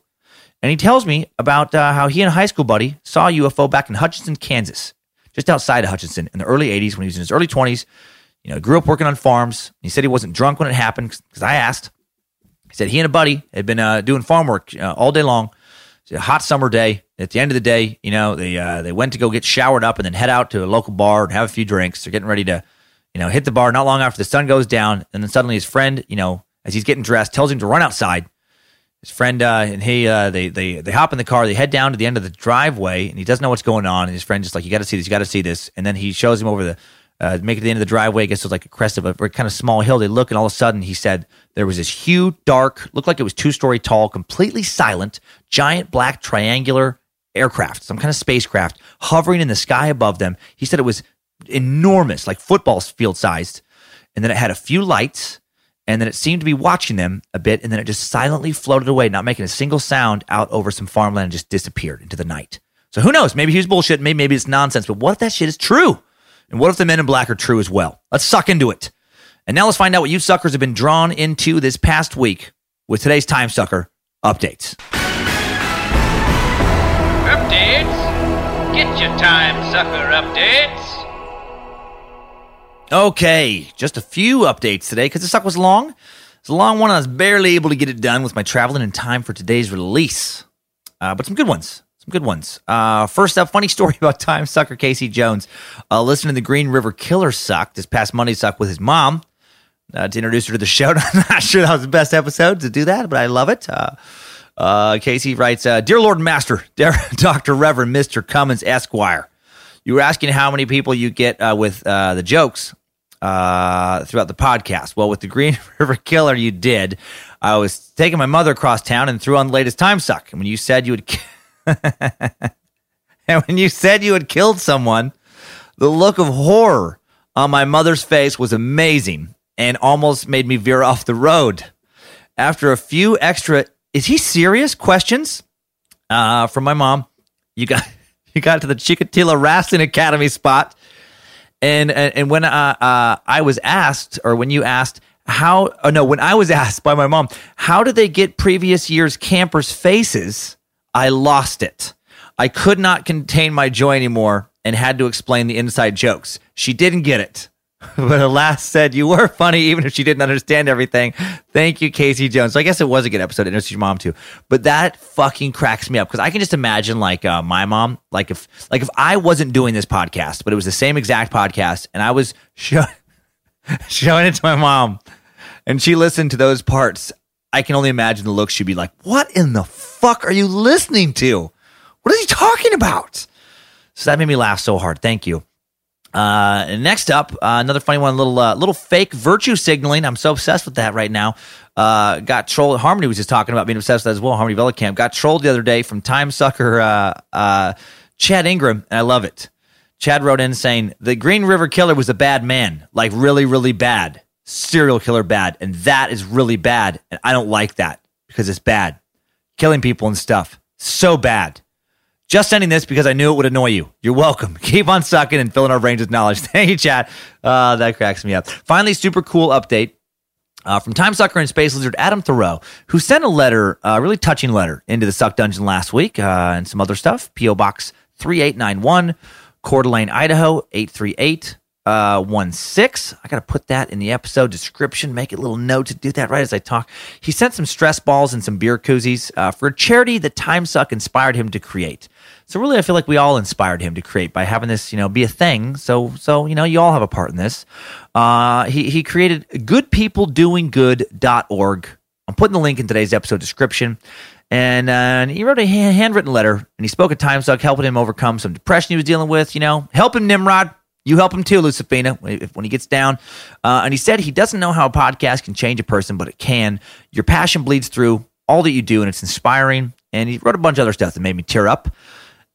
And he tells me about uh, how he and a high school buddy saw a UFO back in Hutchinson, Kansas, just outside of Hutchinson in the early 80s when he was in his early 20s. You know, grew up working on farms. He said he wasn't drunk when it happened because I asked. He said he and a buddy had been uh, doing farm work uh, all day long. It's a hot summer day. At the end of the day, you know, they uh, they went to go get showered up and then head out to a local bar and have a few drinks. They're getting ready to, you know, hit the bar not long after the sun goes down. And then suddenly his friend, you know, as he's getting dressed, tells him to run outside his friend uh, and he uh, they they they hop in the car. They head down to the end of the driveway, and he doesn't know what's going on. And his friend just like, "You got to see this. You got to see this." And then he shows him over the uh, make it to the end of the driveway. I guess it was like a crest of a kind of small hill. They look, and all of a sudden, he said there was this huge, dark, looked like it was two story tall, completely silent, giant black triangular aircraft, some kind of spacecraft hovering in the sky above them. He said it was enormous, like football field sized, and then it had a few lights and then it seemed to be watching them a bit, and then it just silently floated away, not making a single sound out over some farmland and just disappeared into the night. So who knows? Maybe he was bullshit, maybe, maybe it's nonsense, but what if that shit is true? And what if the men in black are true as well? Let's suck into it. And now let's find out what you suckers have been drawn into this past week with today's Time Sucker updates. Updates? Get your time sucker updates. Okay, just a few updates today because the suck was long. It's a long one. I was barely able to get it done with my traveling in time for today's release. Uh, but some good ones. Some good ones. Uh, first up, funny story about time sucker Casey Jones. Uh, listening to the Green River Killer suck this past Monday suck with his mom uh, to introduce her to the show. I'm not sure that was the best episode to do that, but I love it. Uh, uh, Casey writes, Dear Lord Master, Dr. Reverend Mr. Cummins Esquire, you were asking how many people you get with the jokes uh, throughout the podcast. Well, with the Green River Killer, you did. I was taking my mother across town and threw on the latest time suck. And when you said you had, and when you said you had killed someone, the look of horror on my mother's face was amazing and almost made me veer off the road. After a few extra, is he serious? Questions uh, from my mom. You got you got to the Chikatilo Rastin Academy spot and and, and when uh, uh, I was asked, or when you asked how, oh no, when I was asked by my mom, how did they get previous year's campers' faces? I lost it. I could not contain my joy anymore and had to explain the inside jokes. She didn't get it. but alas said you were funny even if she didn't understand everything. Thank you, Casey Jones. So I guess it was a good episode. Introduce your mom too, but that fucking cracks me up because I can just imagine like uh, my mom, like if like if I wasn't doing this podcast, but it was the same exact podcast, and I was show- showing it to my mom, and she listened to those parts. I can only imagine the look she'd be like, "What in the fuck are you listening to? What is he talking about?" So that made me laugh so hard. Thank you. Uh, next up, uh, another funny one, little uh, little fake virtue signaling. I'm so obsessed with that right now. Uh, got trolled. Harmony was just talking about being obsessed with that as well. Harmony Vellicamp got trolled the other day from time sucker uh, uh, Chad Ingram, and I love it. Chad wrote in saying the Green River Killer was a bad man, like really, really bad, serial killer bad, and that is really bad, and I don't like that because it's bad, killing people and stuff, so bad. Just sending this because I knew it would annoy you. You're welcome. Keep on sucking and filling our brains with knowledge. Thank you, Chad. Uh, that cracks me up. Finally, super cool update. Uh, from Time Sucker and Space Lizard Adam Thoreau, who sent a letter, a uh, really touching letter, into the Suck Dungeon last week uh, and some other stuff. P.O. Box 3891, Coeur d'Alene, Idaho 838 uh, one six. I got to put that in the episode description. Make a little note to do that right as I talk. He sent some stress balls and some beer koozies uh, for a charity that Time Suck inspired him to create. So really, I feel like we all inspired him to create by having this, you know, be a thing. So, so you know, you all have a part in this. Uh, he he created goodpeopledoinggood.org. I'm putting the link in today's episode description. And, uh, and he wrote a handwritten letter and he spoke at Time Suck, helping him overcome some depression he was dealing with. You know, help him, Nimrod. You help him too, Lucifina, when he, when he gets down. Uh, and he said he doesn't know how a podcast can change a person, but it can. Your passion bleeds through all that you do, and it's inspiring. And he wrote a bunch of other stuff that made me tear up.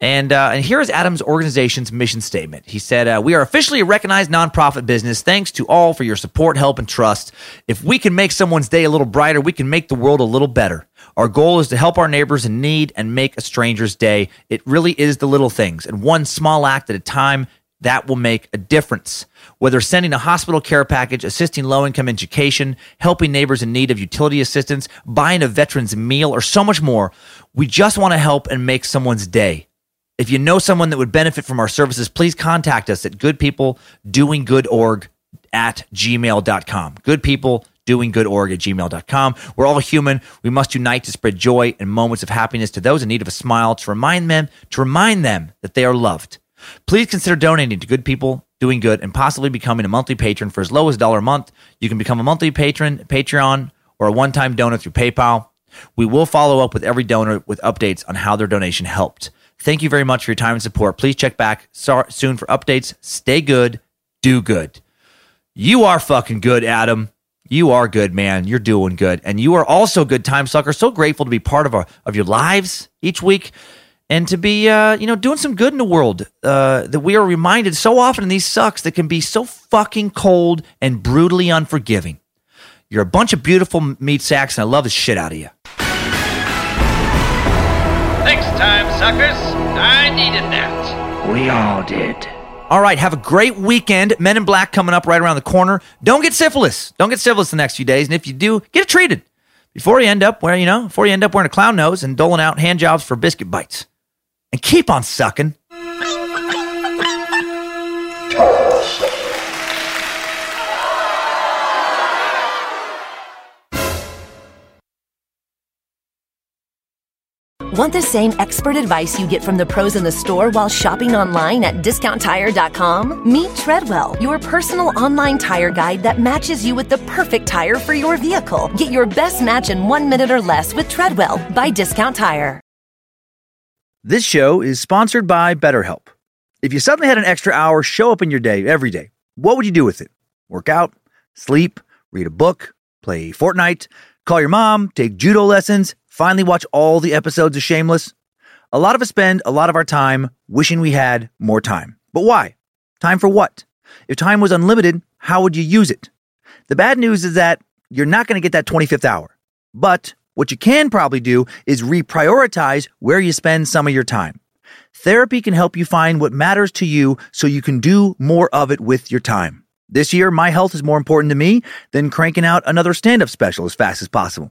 And, uh, and here is Adam's organization's mission statement. He said, uh, We are officially a recognized nonprofit business. Thanks to all for your support, help, and trust. If we can make someone's day a little brighter, we can make the world a little better. Our goal is to help our neighbors in need and make a stranger's day. It really is the little things, and one small act at a time that will make a difference. Whether sending a hospital care package, assisting low income education, helping neighbors in need of utility assistance, buying a veteran's meal, or so much more, we just want to help and make someone's day. If you know someone that would benefit from our services, please contact us at goodpeopledoinggoodorg at gmail.com. Goodpeopledoinggoodorg at gmail.com. We're all human. We must unite to spread joy and moments of happiness to those in need of a smile, to remind them, to remind them that they are loved. Please consider donating to Good People Doing Good and possibly becoming a monthly patron for as low as a dollar a month. You can become a monthly patron, Patreon, or a one-time donor through PayPal. We will follow up with every donor with updates on how their donation helped. Thank you very much for your time and support. Please check back soon for updates. Stay good, do good. You are fucking good, Adam. You are good, man. You're doing good. And you are also good, Time Sucker. So grateful to be part of, our, of your lives each week and to be, uh, you know, doing some good in the world. Uh, that we are reminded so often in these sucks that can be so fucking cold and brutally unforgiving. You're a bunch of beautiful meat sacks, and I love the shit out of you. Time suckers. I needed that. We all did. All right, have a great weekend. Men in Black coming up right around the corner. Don't get syphilis. Don't get syphilis the next few days, and if you do, get it treated before you end up where you know before you end up wearing a clown nose and doling out hand jobs for biscuit bites. And keep on sucking. Want the same expert advice you get from the pros in the store while shopping online at discounttire.com? Meet Treadwell, your personal online tire guide that matches you with the perfect tire for your vehicle. Get your best match in one minute or less with Treadwell by Discount Tire. This show is sponsored by BetterHelp. If you suddenly had an extra hour show up in your day every day, what would you do with it? Work out, sleep, read a book, play Fortnite, call your mom, take judo lessons, finally watch all the episodes of Shameless? A lot of us spend a lot of our time wishing we had more time. But why? Time for what? If time was unlimited, how would you use it? The bad news is that you're not going to get that 25th hour. But what you can probably do is reprioritize where you spend some of your time. Therapy can help you find what matters to you so you can do more of it with your time. This year, my health is more important to me than cranking out another stand up special as fast as possible.